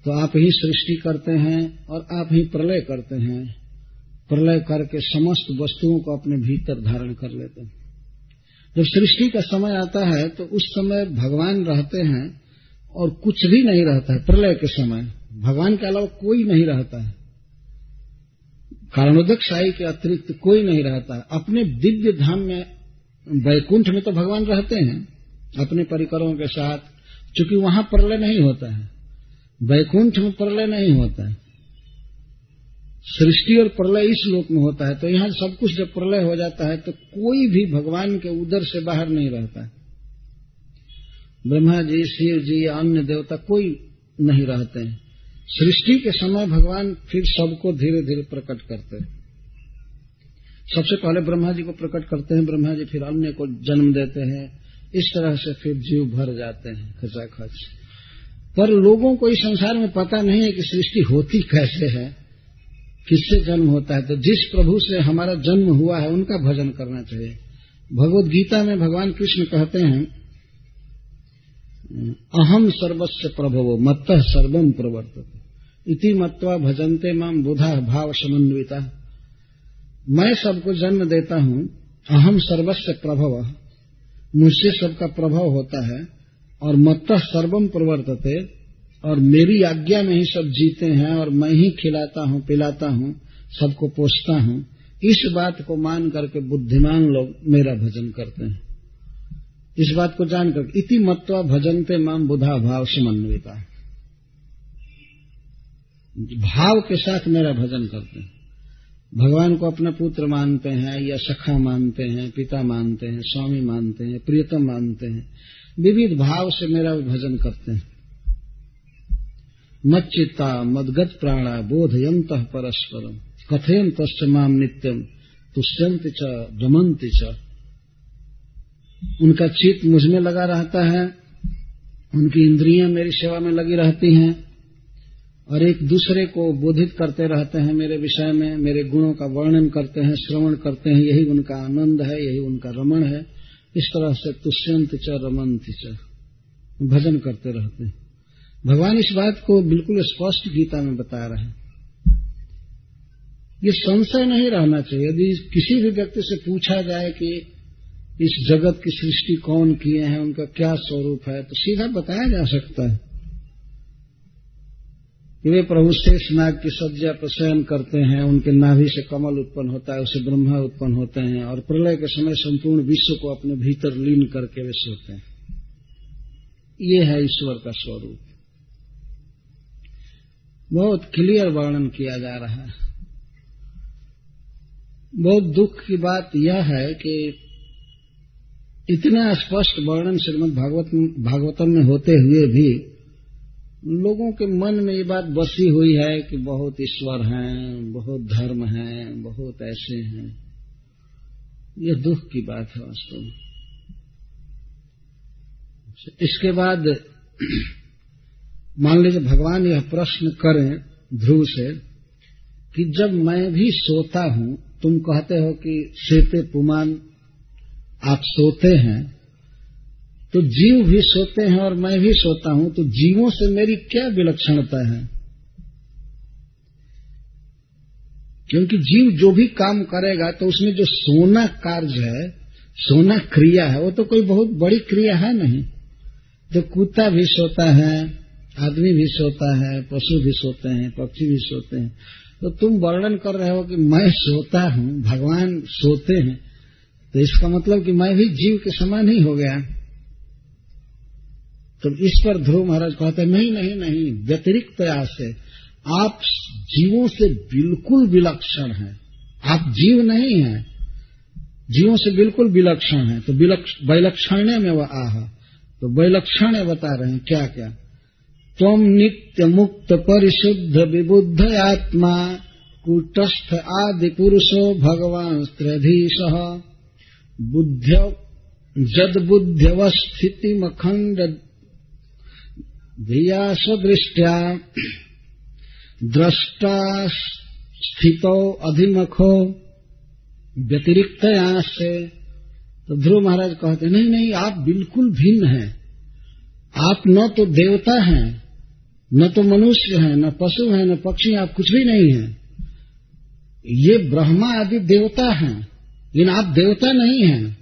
तो आप ही सृष्टि करते हैं और आप ही प्रलय करते हैं। प्रलय करके समस्त वस्तुओं को अपने भीतर धारण कर लेते हैं। जब सृष्टि का समय आता है तो उस समय भगवान रहते हैं और कुछ भी नहीं रहता है, प्रलय के समय। भगवान के अलावा कोई नहीं रहता है। कारणोदक शाही के अतिरिक्त कोई नहीं रहता है। अपने दिव्य धाम में, वैकुंठ में तो भगवान रहते हैं, अपने परिकरों के साथ क्योंकि वहाँ प्रलय नहीं होता है। वैकुंठ में प्रलय नहीं होता है। सृष्टि और प्रलय इस लोक में होता है। तो यहाँ सब कुछ जब प्रलय हो जाता है तो कोई भी भगवान के उदर से बाहर नहीं रहता है। ब्रह्मा जी, शिव जी या अन्य देवता कोई नहीं रहते हैं। सृष्टि के समय भगवान फिर सबको धीरे धीरे प्रकट करते हैं। सबसे पहले ब्रह्मा जी को प्रकट करते हैं, ब्रह्मा जी फिर अन्य को जन्म देते हैं। इस तरह से फिर जीव भर जाते हैं, खचाखच। पर लोगों को इस संसार में पता नहीं है कि सृष्टि होती कैसे है, किससे जन्म होता है। तो जिस प्रभु से हमारा जन्म हुआ है, उनका भजन करना चाहिए। भगवत गीता में भगवान कृष्ण कहते हैं अहम सर्वस्व प्रभवो, मत्त सर्वम प्रवर्तते। इति मत्वा भजनते माम बुधा भाव समन्विता मैं सबको जन्म देता हूँ, अहम सर्वस्व प्रभव। मुझसे सबका प्रभाव होता है, और मत्त सर्वम प्रवर्तते, और मेरी आज्ञा में ही सब जीते हैं, और मैं ही खिलाता हूँ, पिलाता हूँ, सबको पोसता हूँ। इस बात को मान करके बुद्धिमान लोग मेरा भजन करते हैं। इस बात को जानकर इति मत्वा भजनते माम बुधा भाव समन्विता। भाव के साथ मेरा भजन करते हैं। भगवान को अपना पुत्र मानते हैं या सखा मानते हैं, पिता मानते हैं, स्वामी मानते हैं, प्रियतम मानते हैं। विविध भाव से मेरा भजन करते हैं। मच्चिता मदगत प्राणा बोधयंत परस्परम। कथयंत माम नित्यम तुष्यंत च च। उनका चित्त मुझमें लगा रहता है, उनकी इंद्रियाँ मेरी सेवा में लगी रहती हैं, और एक दूसरे को बोधित करते रहते हैं मेरे विषय में, मेरे गुणों का वर्णन करते हैं, श्रवण करते हैं, यही उनका आनंद है, यही उनका रमण है। इस तरह से तुष्यंत च रमंत च भजन करते रहते हैं। भगवान इस बात को बिल्कुल स्पष्ट गीता में बता रहे हैं। ये संशय नहीं रहना चाहिए। यदि किसी भी व्यक्ति से पूछा जाए कि इस जगत की सृष्टि कौन किए हैं, उनका क्या स्वरूप है? तो सीधा बताया जा सकता है। कि वे प्रभु शेष नाग की सज्जा पर शयन करते हैं, उनके नाभि से कमल उत्पन्न होता है, उसे ब्रह्मा उत्पन्न होते हैं, और प्रलय के समय संपूर्ण विश्व को अपने भीतर लीन करके वे सोते हैं। ये है ईश्वर का स्वरूप। बहुत क्लियर वर्णन किया जा रहा है। बहुत दुख की बात यह है कि इतना स्पष्ट वर्णन श्रीमद भागवत भागवतम में होते हुए भी लोगों के मन में ये बात बसी हुई है कि बहुत ईश्वर हैं, बहुत धर्म है, बहुत ऐसे हैं। ये दुख की बात है वास्तव में। इसके बाद मान लीजिए भगवान यह प्रश्न करें ध्रुव से कि जब मैं भी सोता हूँ, तुम कहते हो कि सेते पुमान आप सोते हैं तो जीव भी सोते हैं और मैं भी सोता हूँ तो जीवों से मेरी क्या विलक्षणता है? क्योंकि जीव जो भी काम करेगा तो उसमें जो सोना कार्य है, सोना क्रिया है, वो तो कोई बहुत बड़ी क्रिया है नहीं। तो कुत्ता भी सोता है, आदमी भी सोता है, पशु भी सोते हैं, पक्षी भी सोते हैं तो तुम वर्णन कर रहे हो कि मैं सोता हूँ, भगवान सोते हैं तो इसका मतलब कि मैं भी जीव के समान ही हो गया। तो इस पर ध्रुव महाराज कहते नहीं नहीं नहीं, व्यतिरिक्त प्रयास है। आप जीवों से बिल्कुल विलक्षण हैं। आप जीव नहीं हैं। जीवों से बिल्कुल विलक्षण है। तो वैलक्षण्य में वह आह। तो वैलक्षण्य बता रहे हैं क्या क्या तुम नित्य मुक्त परिशुद्ध विबुद्ध आत्मा, कुटस्थ आदि पुरुषो भगवान स्त्रधीश। बुद्ध जद बुद्ध्यवस्थिति मखंड धिया सदृष्टिया द्रष्टा स्थितो अधिमखो व्यतिरिक्त यहाँ से। तो ध्रुव महाराज कहते, नहीं नहीं, आप बिल्कुल भिन्न हैं। आप न तो देवता हैं, न तो मनुष्य हैं, न पशु हैं, न पक्षी आप कुछ भी नहीं हैं। ये ब्रह्मा आदि देवता हैं। लेकिन आप देवता नहीं हैं।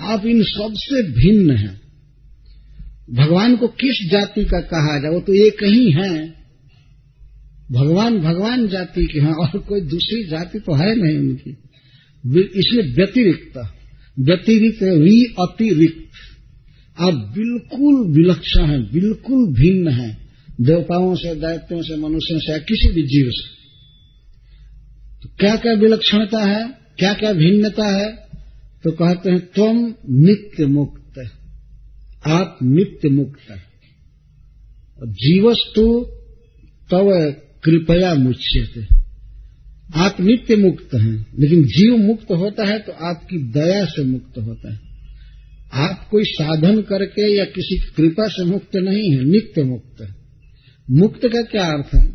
आप इन सबसे भिन्न हैं। भगवान को किस जाति का कहा जाए? वो तो एक ही है। भगवान भगवान जाति के हैं और कोई दूसरी जाति तो है नहीं उनकी। इसलिए व्यतिरिक्त व्यतिरिक्त वी अतिरिक्त। आप बिल्कुल विलक्षण है, बिल्कुल भिन्न है। देवताओं से, दैत्यों से, मनुष्यों से किसी भी जीव से। तो क्या क्या विलक्षणता है? क्या क्या भिन्नता है? तो कहते हैं, तुम नित्य मुक्त आप नित्य मुक्त जीवस्तु तव कृपया मुच्यते। आप नित्य मुक्त हैं, लेकिन जीव मुक्त होता है तो आपकी दया से मुक्त होता है। आप कोई साधन करके या किसी की कृपा से मुक्त नहीं है नित्य मुक्त है। मुक्त का क्या अर्थ है?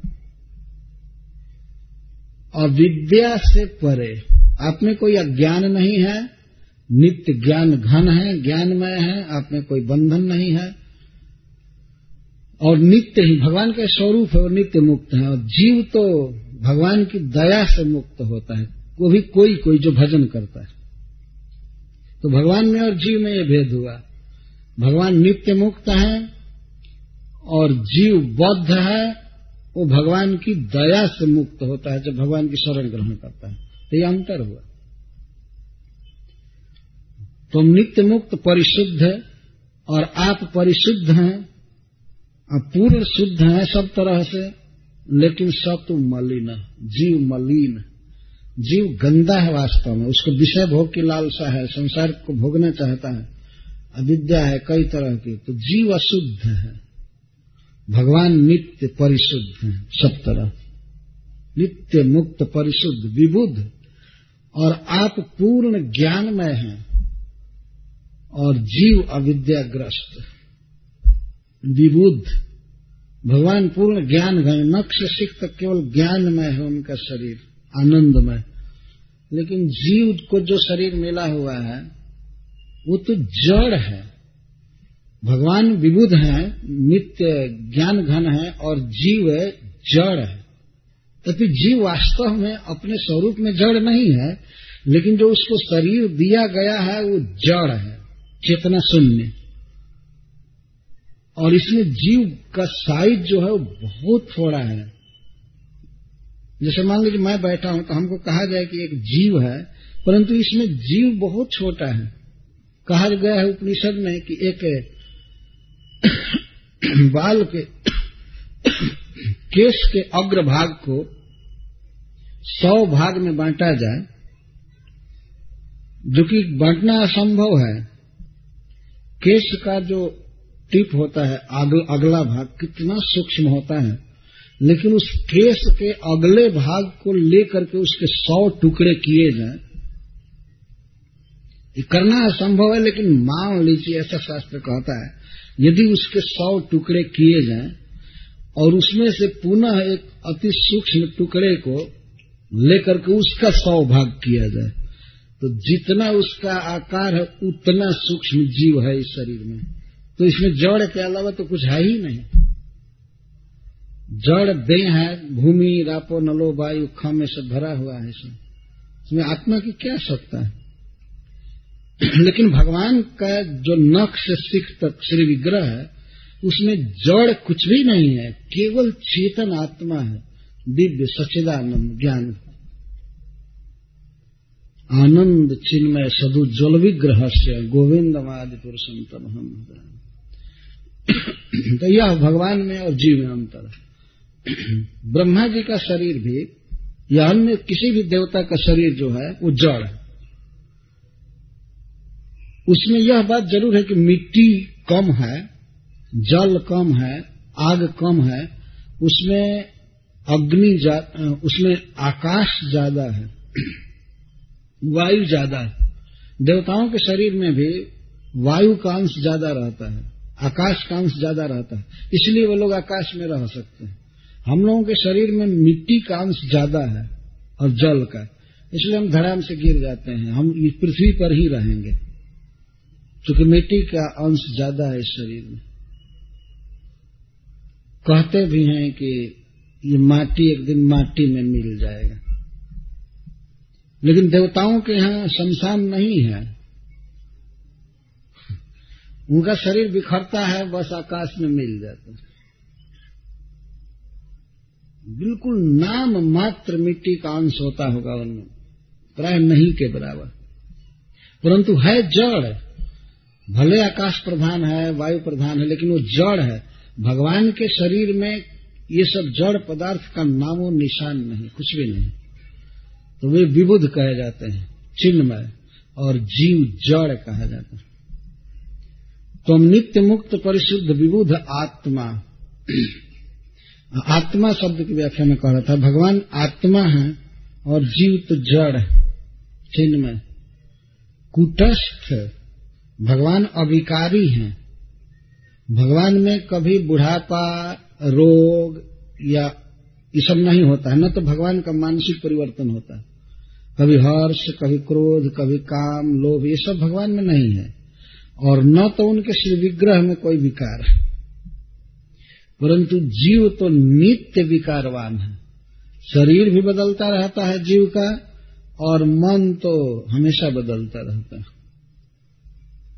अविद्या से परे। आप में कोई अज्ञान नहीं है, नित्य ज्ञान घन है, ज्ञानमय है, आप में कोई बंधन नहीं है, और नित्य ही भगवान का स्वरूप है और नित्य मुक्त है, और जीव तो भगवान की दया से मुक्त होता है, वो भी कोई कोई जो भजन करता है। तो भगवान में और जीव में ये भेद हुआ। भगवान नित्य मुक्त है, और जीव बद्ध है, वो भगवान की दया से मुक्त होता है, जब भगवान की शरण ग्रहण करता है। तो ये अंतर हुआ। तो नित्य मुक्त परिशुद्ध और आप परिशुद्ध हैं पूर्ण शुद्ध हैं सब तरह से, लेकिन सत्व मलिन, जीव मलिन। जीव गंदा है वास्तव में, उसको विषय भोग की लालसा है, संसार को भोगना चाहता है, अविद्या है कई तरह की तो जीव अशुद्ध है। भगवान नित्य परिशुद्ध है सब तरह। नित्य मुक्त, परिशुद्ध, विबुद्ध। और आप पूर्ण ज्ञानमय हैं और जीव अविद्याग्रस्त। विबुद्ध। भगवान पूर्ण ज्ञान नक्श सिख तक केवल ज्ञानमय है उनका शरीर, आनंदमय। लेकिन जीव को जो शरीर मिला हुआ है, वो तो जड़ है। भगवान विबुध है, नित्य ज्ञान घन है और जीव जड़ है। तभी जीव वास्तव में अपने स्वरूप में जड़ नहीं है, लेकिन जो उसको शरीर दिया गया है, वो जड़ है, चेतना शून्य। और इसमें जीव का साइज़ जो है वो बहुत थोड़ा है। जैसे मान लीजिए मैं बैठा हूँ तो हमको कहा जाए कि एक जीव है, परंतु इसमें जीव बहुत छोटा है। कहा गया है उपनिषद में कि एक बाल के केश के अग्र भाग को सौ भाग में बांटा जाए जो कि बांटना असंभव है केश का जो टिप होता है अगल, अगला भाग कितना सूक्ष्म होता है लेकिन उस केस के अगले भाग को लेकर के उसके सौ टुकड़े किए जाए ये करना असंभव है लेकिन मान लीजिए ऐसा शास्त्र कहता है यदि उसके सौ टुकड़े किए जाएँ और उसमें से पुनः एक अति सूक्ष्म टुकड़े को लेकर के उसका सौ भाग किया जाए। तो जितना उसका आकार है, उतना सूक्ष्म जीव है इस शरीर में। तो इसमें जड़ के अलावा तो कुछ है ही नहीं। जड़ दे है, भूमि, रापो, नलो, वायु खम में सब भरा हुआ है इसमें इसमें आत्मा की क्या सत्ता है? लेकिन भगवान का जो नक्श सिख तक श्री विग्रह है, उसमें जड़ कुछ भी नहीं है, केवल चेतन आत्मा है। दिव्य सचिदानंद ज्ञान। आनंद चिन्मय सदुज्वल विग्रह से गोविंदमादि पुरुषम तब हम तो यह भगवान में और जीव में अंतर है। ब्रह्मा जी का शरीर भी, या अन्य किसी भी देवता का शरीर जो है, वो जड़ है। उसमें यह बात ज़रूर है कि मिट्टी कम है, जल कम है, आग कम है, उसमें अग्नि उसमें आकाश ज़्यादा है, वायु ज़्यादा है। देवताओं के शरीर में भी वायु का अंश ज़्यादा रहता है, आकाश का अंश ज़्यादा रहता है, इसलिए वो लोग आकाश में रह सकते हैं। हम लोगों के शरीर में मिट्टी का अंश ज़्यादा है और जल का, इसलिए हम धड़ाम से गिर जाते हैं, हम पृथ्वी पर ही रहेंगे, क्योंकि मिट्टी का अंश ज़्यादा है इस शरीर में। कहते भी हैं कि ये माटी, एक दिन माटी में मिल जाएगा। लेकिन देवताओं के यहाँ शमशान नहीं है। उनका शरीर बिखरता है, बस आकाश में मिल जाता है। बिल्कुल नाम मात्र मिट्टी का अंश होता होगा उनमें। प्राय नहीं के बराबर। परंतु है जड़। भले आकाश प्रधान है, वायु प्रधान है, लेकिन वो जड़ है। भगवान के शरीर में ये सब जड़ पदार्थ का नामो निशान नहीं, कुछ भी नहीं। तो वे विबुध कहे जाते हैं, चिन्मय, और जीव जड़ कहा जाता है। तो नित्य मुक्त परिशुद्ध विबुध आत्मा। आत्मा शब्द की व्याख्या में कह रहा था, भगवान आत्मा है और जीव तो जड़ चिन्मय। कुटस्थ भगवान अविकारी हैं। भगवान में कभी बुढ़ापा रोग या ये सब नहीं होता है। न तो भगवान का मानसिक परिवर्तन होता है। कभी हर्ष, कभी क्रोध, कभी काम, लोभ, ये सब भगवान में नहीं है। और न तो उनके श्री विग्रह में कोई विकार है। परंतु जीव तो नित्य विकारवान है। शरीर भी बदलता रहता है जीव का, और मन तो हमेशा बदलता रहता है।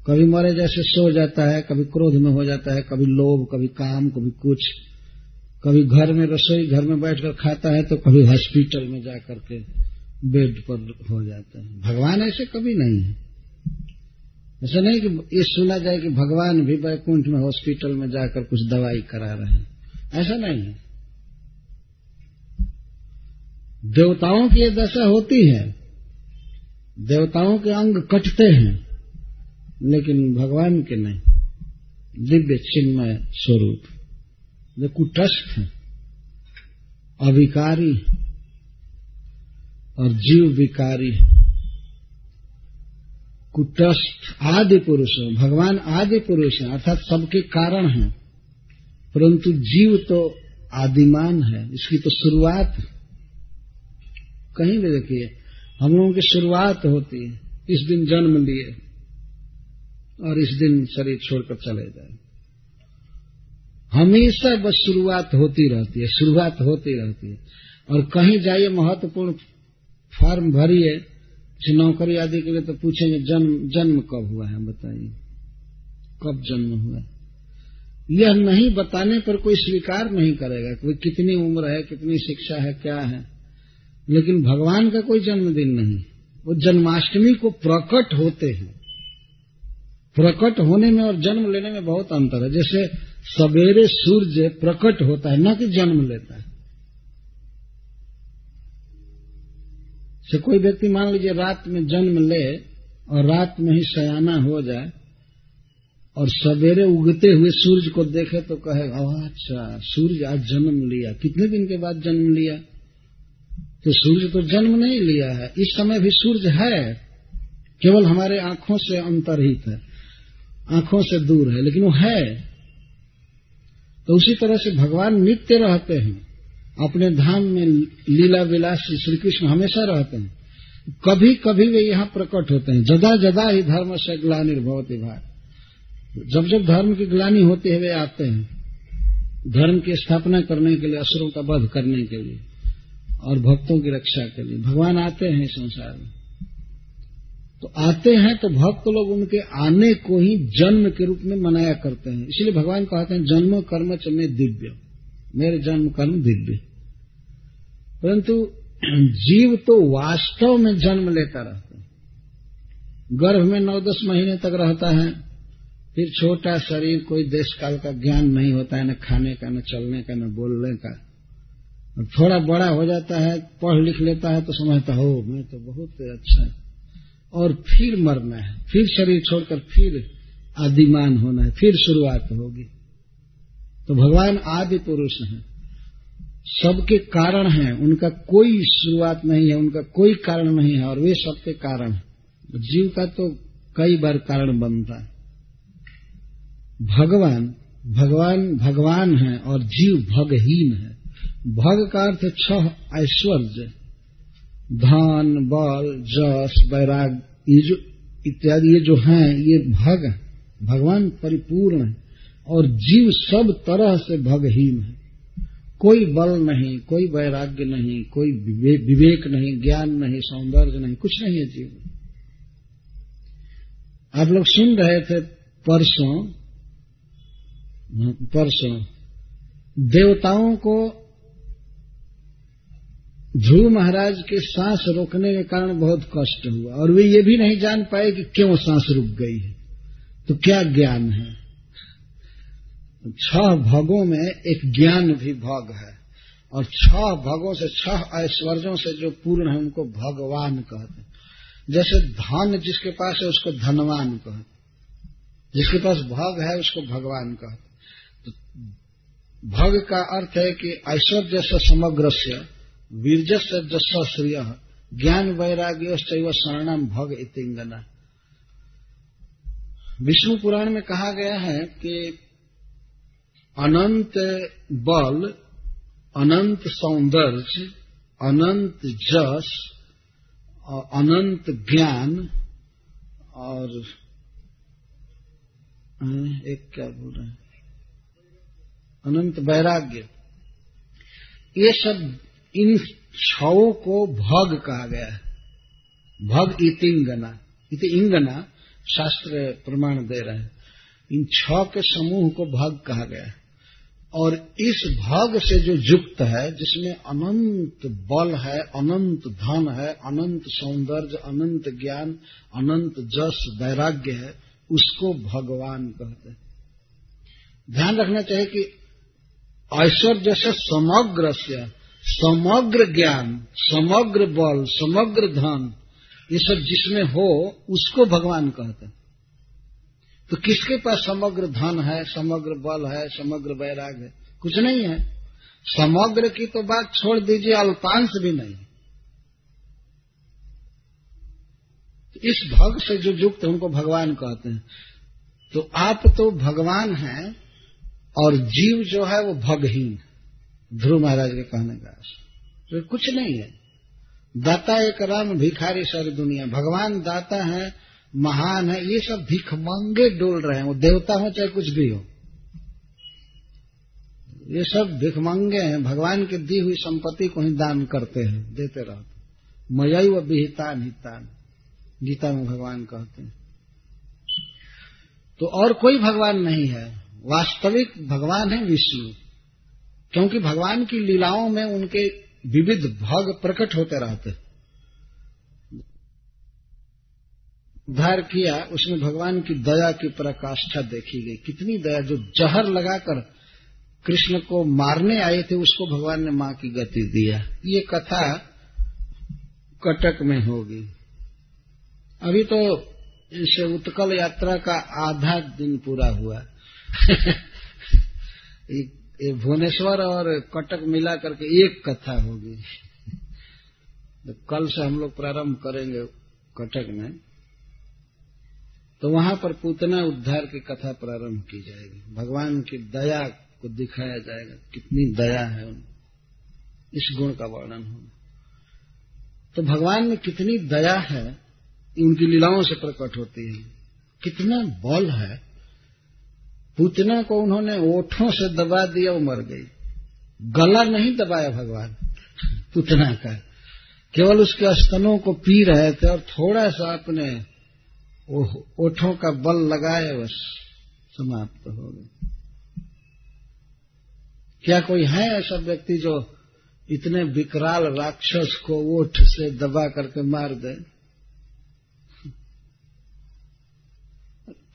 कभी मरे जैसे सो जाता है, कभी क्रोध में हो जाता है, कभी लोभ, कभी काम, कभी कुछ। कभी घर में रसोई, घर में बैठकर खाता है तो कभी हॉस्पिटल में जाकर के बेड पर हो जाता है। भगवान ऐसे कभी नहीं है। ऐसा नहीं कि ये सुना जाए कि भगवान भी बैकुंठ में हॉस्पिटल में जाकर कुछ दवाई करा रहे हैं। ऐसा नहीं है। देवताओं की ये दशा होती है। देवताओं के अंग कटते हैं, लेकिन भगवान के नहीं। दिव्य चिन्मय स्वरूप। वे कुटस्थ हैं अविकारी और जीव विकारी। कुटस्थ आदि पुरुष, भगवान आदि पुरुष है, अर्थात सबके कारण हैं। परंतु जीव तो आदिमान है, इसकी तो शुरुआत कहीं भी देखिए, हम लोगों की शुरुआत होती है, इस दिन जन्म लिए और इस दिन शरीर छोड़कर चले जाए। हमेशा बस शुरुआत होती रहती है, शुरुआत होती रहती है। और कहीं जाइए, महत्वपूर्ण फॉर्म भरिए नौकरी आदि के लिए तो पूछेंगे, जन्म जन्म कब हुआ है बताइए। कब जन्म हुआ? यह नहीं बताने पर कोई स्वीकार नहीं करेगा कोई कितनी उम्र है, कितनी शिक्षा है, क्या है। लेकिन भगवान का कोई जन्मदिन नहीं। वो जन्माष्टमी को प्रकट होते हैं। प्रकट होने में और जन्म लेने में बहुत अंतर है। जैसे सवेरे सूर्य प्रकट होता है, न कि जन्म लेता है। से कोई व्यक्ति मान लीजिए रात में जन्म ले और रात में ही सयाना हो जाए और सवेरे उगते हुए सूर्य को देखे तो कहे अच्छा सूर्य आज जन्म लिया। कितने दिन के बाद जन्म लिया? तो सूर्य तो जन्म नहीं लिया है। इस समय भी सूर्य है। केवल हमारे आँखों से अंतरहित है। आँखों से दूर है, लेकिन वो है। तो उसी तरह से भगवान नित्य रहते हैं। अपने धाम में लीला विलास श्री कृष्ण हमेशा रहते हैं। कभी कभी वे यहाँ प्रकट होते हैं। जदा जदा ही धर्म से ग्लानिर्भवती भाग जब जब धर्म की ग्लानी होती है, वे आते हैं। धर्म की स्थापना करने के लिए असुरों का वध करने के लिए और भक्तों की रक्षा के लिए। भगवान आते हैं संसार में। तो आते हैं तो भक्त लोग उनके आने को ही जन्म के रूप में मनाया करते हैं। इसलिए भगवान कहते हैं, जन्म कर्म च में दिव्य। मेरे जन्म कर्म दिव्य। परंतु जीव तो वास्तव में जन्म लेता रहता है। गर्भ में नौ दस महीने तक रहता है, फिर छोटा शरीर, कोई देश काल का ज्ञान नहीं होता है, न खाने का, न चलने का, न बोलने का। और थोड़ा बड़ा हो जाता है, पढ़ लिख लेता है तो समझता हो मैं तो बहुत अच्छा और फिर मरना है। फिर शरीर छोड़कर फिर आदिमान होना है, फिर शुरुआत होगी। तो भगवान आदि पुरुष हैं। सबके कारण हैं, उनका कोई शुरुआत नहीं है, उनका कोई कारण नहीं है, और वे सबके कारण है। जीव का तो कई बार कारण बनता है। भगवान भगवान भगवान है और जीव भगहीन है। भग का अर्थ छह ऐश्वर्य। धन, बल, जस वैराग ये जो इत्यादि, ये जो हैं, ये भग भगवान परिपूर्ण है और जीव सब तरह से भगहीन है। कोई बल नहीं, कोई वैराग्य नहीं, कोई विवेक नहीं, ज्ञान नहीं, सौंदर्य नहीं, कुछ नहीं है जीव आप लोग सुन रहे थे परसों परसों, देवताओं को ध्रुव महाराज के सांस रोकने के कारण बहुत कष्ट हुआ, और वे ये भी नहीं जान पाए कि क्यों सांस रुक गई है। तो क्या ज्ञान है? छह भगों में एक ज्ञान भी भग है, और छह भगों से, छह ऐश्वर्यों से जो पूर्ण है, उनको भगवान कहते हैं। जैसे धन जिसके पास है, उसको धनवान कहते जिसके पास भग है, उसको भगवान कहते तो भग का अर्थ है कि ऐश्वर्य से समग्र से वीरज से जस श्रिय ज्ञान वैराग्य शैव शरणम भग इतिंगना विष्णु पुराण में कहा गया है कि अनंत बल, अनंत सौंदर्य, अनंत जस, अनंत ज्ञान और एक क्या बोल रहे हैं? अनंत वैराग्य। ये सब इन छवों को भग कहा गया है। भग इतिंगना। इति इंगना शास्त्र प्रमाण दे रहे हैं। इन छ के समूह को भग कहा गया है। और इस भाग से जो युक्त है, जिसमें अनंत बल है, अनंत धन है, अनंत सौंदर्य, अनंत ज्ञान, अनंत जस, वैराग्य है, उसको भगवान कहते हैं। ध्यान रखना चाहिए कि ऐश्वर्य से समग्र से समग्र ज्ञान, समग्र बल, समग्र धन, ये सब जिसमें हो, उसको भगवान कहते हैं। तो किसके पास समग्र धन है, समग्र बल है, समग्र वैराग है? कुछ नहीं है। समग्र की तो बात छोड़ दीजिए, अल्पांश भी नहीं। तो इस भग से जो युक्त उनको भगवान कहते हैं। तो आप तो भगवान हैं, और जीव जो है, वो भगहीन ध्रुव महाराज के कहने का तो कुछ नहीं है। दाता एक राम, भिखारी सारी दुनिया। भगवान दाता है, महान है, ये सब भिखमंगे डोल रहे हैं। वो देवता हो चाहे कुछ भी हो। ये सब भिखमंगे हैं। भगवान की दी हुई संपत्ति को ही दान करते हैं, देते रहते मयई व विहितान हितान गीता में भगवान कहते हैं। तो और कोई भगवान नहीं है। वास्तविक भगवान है विष्णु। क्योंकि भगवान की लीलाओं में उनके विविध भग प्रकट होते रहते उद्धार किया, उसमें भगवान की दया की पराकाष्ठा देखी गई। कितनी दया, जो जहर लगाकर कृष्ण को मारने आए थे, उसको भगवान ने माँ की गति दिया। ये कथा कटक में होगी। अभी तो इस उत्कल यात्रा का आधा दिन पूरा हुआ। ये भुवनेश्वर और कटक मिला करके एक कथा होगी। तो कल से हम लोग प्रारंभ करेंगे कटक में। तो वहाँ पर पूतना उद्धार की कथा प्रारंभ की जाएगी। भगवान की दया को दिखाया जाएगा, कितनी दया है उन। इस गुण का वर्णन होगा। तो भगवान में कितनी दया है उनकी लीलाओं से प्रकट होती है। कितना बल है पूतना को उन्होंने ओठों से दबा दिया, वो मर गई। गला नहीं दबाया भगवान, पूतना का। केवल उसके स्तनों को पी रहे थे और थोड़ा सा अपने ओठों का बल लगाए, बस समाप्त हो गए क्या कोई है ऐसा व्यक्ति जो इतने विकराल राक्षस को ओठ से दबा करके मार दे?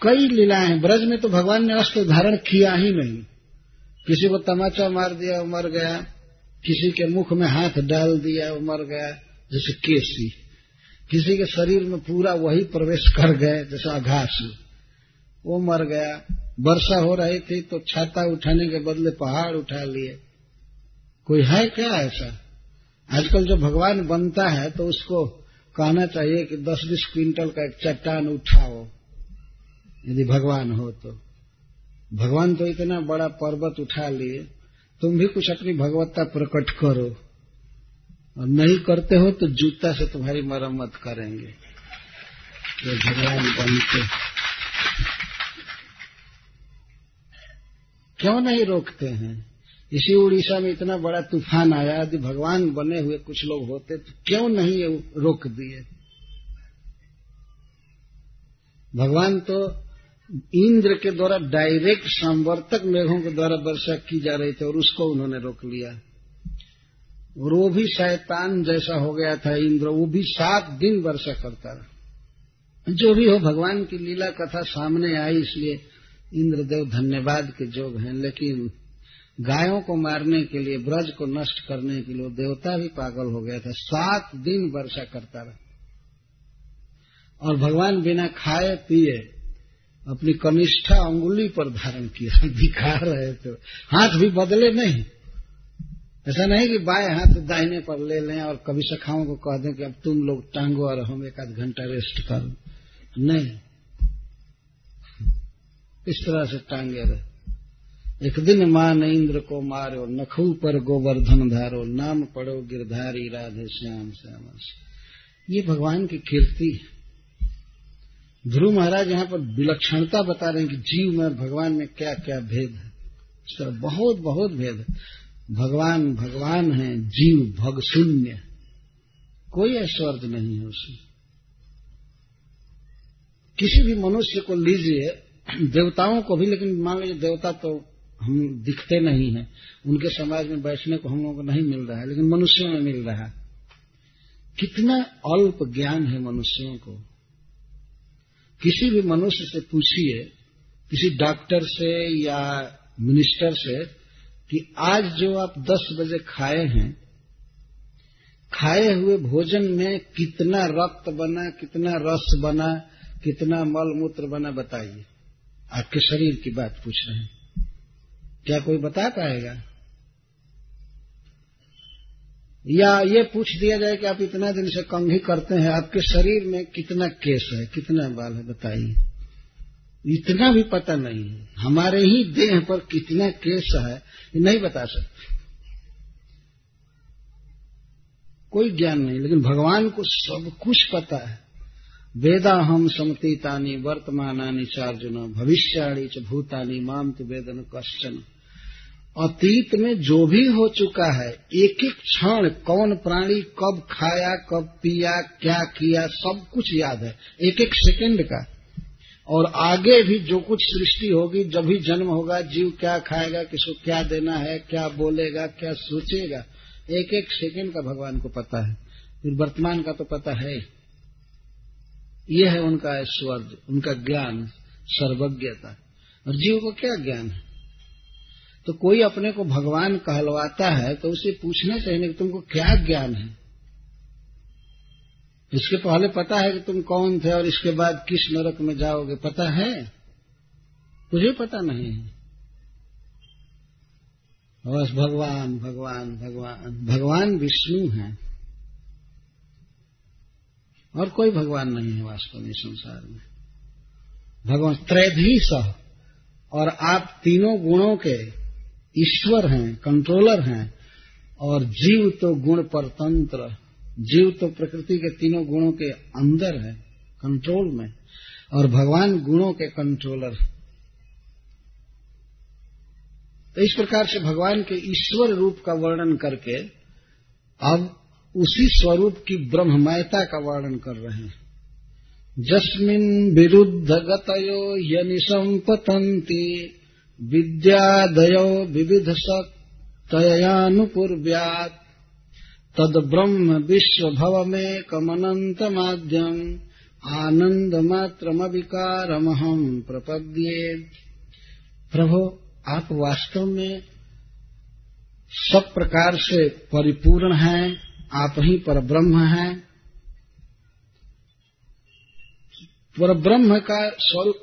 कई लीलाएँ ब्रज में तो भगवान ने अस्त्र धारण किया ही नहीं। किसी को तमाचा मार दिया, वो मर गया। किसी के मुख में हाथ डाल दिया, वो मर गया। जैसे केसी। किसी के शरीर में पूरा वही प्रवेश कर गए, जैसे आघास वो मर गया। वर्षा हो रही थी तो छाता उठाने के बदले पहाड़ उठा लिए। कोई है क्या ऐसा? आजकल जो भगवान बनता है तो उसको कहना चाहिए कि दस बीस क्विंटल का एक चट्टान उठाओ। यदि भगवान हो तो। भगवान तो इतना बड़ा पर्वत उठा लिए, तुम भी कुछ अपनी भगवत्ता प्रकट करो। और नहीं करते हो तो जूता से तुम्हारी मरम्मत करेंगे। तो भगवान बनते। क्यों नहीं रोकते हैं? इसी उड़ीसा में इतना बड़ा तूफ़ान आया, यदि भगवान बने हुए कुछ लोग होते तो क्यों नहीं रोक दिए? भगवान तो इंद्र के द्वारा डायरेक्ट संवर्तक मेघों के द्वारा वर्षा की जा रही थी और उसको उन्होंने रोक लिया। और वो भी शैतान जैसा हो गया था इंद्र, वो भी सात दिन वर्षा करता रहा। जो भी हो, भगवान की लीला कथा सामने आई, इसलिए इंद्रदेव धन्यवाद के जोग हैं, लेकिन गायों को मारने के लिए, ब्रज को नष्ट करने के लिए देवता भी पागल हो गया था। सात दिन वर्षा करता रहा। और भगवान बिना खाए पिए अपनी कनिष्ठा अंगुली पर धारण किया दिखा रहे थे। हाथ भी बदले नहीं। ऐसा नहीं कि बाएँ हाथ दाहिने पर ले लें और कभी सखाओं को कह दें कि अब तुम लोग टांगो और हम एक आध घंटा रेस्ट करो। नहीं। इस तरह से टांगे रहे। एक दिन माँ ने इंद्र को मारो, नखू पर गोवर्धन धारो, नाम पढ़ो गिरधारी राधे श्याम श्याम। ये भगवान की कीर्ति है। ध्रुव महाराज यहाँ पर विलक्षणता बता रहे हैं कि जीव में भगवान में क्या क्या भेद है। इस तरह बहुत बहुत भेद है। भगवान भगवान है, जीव भग शून्य कोई ऐश्वर्य नहीं है उसमें। किसी भी मनुष्य को लीजिए, देवताओं को भी, लेकिन मान लीजिए देवता तो हम दिखते नहीं हैं। उनके समाज में बैठने को हम लोगों को नहीं मिल रहा है, लेकिन मनुष्यों में मिल रहा है। कितना अल्प ज्ञान है मनुष्यों को। किसी भी मनुष्य से पूछिए, किसी डॉक्टर से या मिनिस्टर से, कि आज जो आप दस बजे खाए हैं, खाए हुए भोजन में कितना रक्त बना, कितना रस बना, कितना मल मूत्र बना, बताइए। आपके शरीर की बात पूछ रहे हैं। क्या कोई बता पाएगा? या ये पूछ दिया जाए कि आप इतना दिन से कंघी करते हैं, आपके शरीर में कितना केस है, कितना बाल है, बताइए। इतना भी पता नहीं है। हमारे ही देह पर कितना केस है, ये नहीं बता सकते। कोई ज्ञान नहीं, लेकिन भगवान को सब कुछ पता है। वेदा हम समतीतानी वर्तमानानी चार्जुन, भविष्याणी च भूतानी माम तो वेदन कश्चन। अतीत में जो भी हो चुका है, एक एक क्षण कौन प्राणी कब खाया, कब पिया, क्या किया, सब कुछ याद है। एक एक सेकंड का। और आगे भी जो कुछ सृष्टि होगी, जब भी जन्म होगा, जीव क्या खाएगा, किसको क्या देना है, क्या बोलेगा, क्या सोचेगा, एक एक सेकंड का भगवान को पता है। फिर वर्तमान का तो पता है। यह है उनका ऐश्वर्य, उनका ज्ञान, सर्वज्ञता। और जीव को क्या ज्ञान है? तो कोई अपने को भगवान कहलवाता है तो उसे पूछना चाहिए कि तुमको क्या ज्ञान है? इसके पहले पता है कि तुम कौन थे और इसके बाद किस नरक में जाओगे, पता है? मुझे पता नहीं है। बस भगवान भगवान भगवान भगवान विष्णु है। और कोई भगवान नहीं है वास्तव में संसार में। भगवान त्रैधी सह और आप तीनों गुणों के ईश्वर हैं कंट्रोलर हैं, और जीव तो गुण परतंत्र जीव तो प्रकृति के तीनों गुणों के अंदर है कंट्रोल में, और भगवान गुणों के कंट्रोलर तो इस प्रकार से भगवान के ईश्वर रूप का वर्णन करके अब उसी स्वरूप की ब्रह्ममयता का वर्णन कर रहे हैं। जस्मिन विरुद्ध गतयो यनि संपतंती विद्यादयो विविधसत्तयानुपूर्व्यात् तद्ब्रह्म विश्वभवमेकमनन्तमाद्यम्। आनन्दमात्रमविकारमहम् प्रपद्ये। प्रभु, आप वास्तव में सब प्रकार से परिपूर्ण हैं, आप ही पर ब्रह्म हैं। पर ब्रह्म का स्वरूप,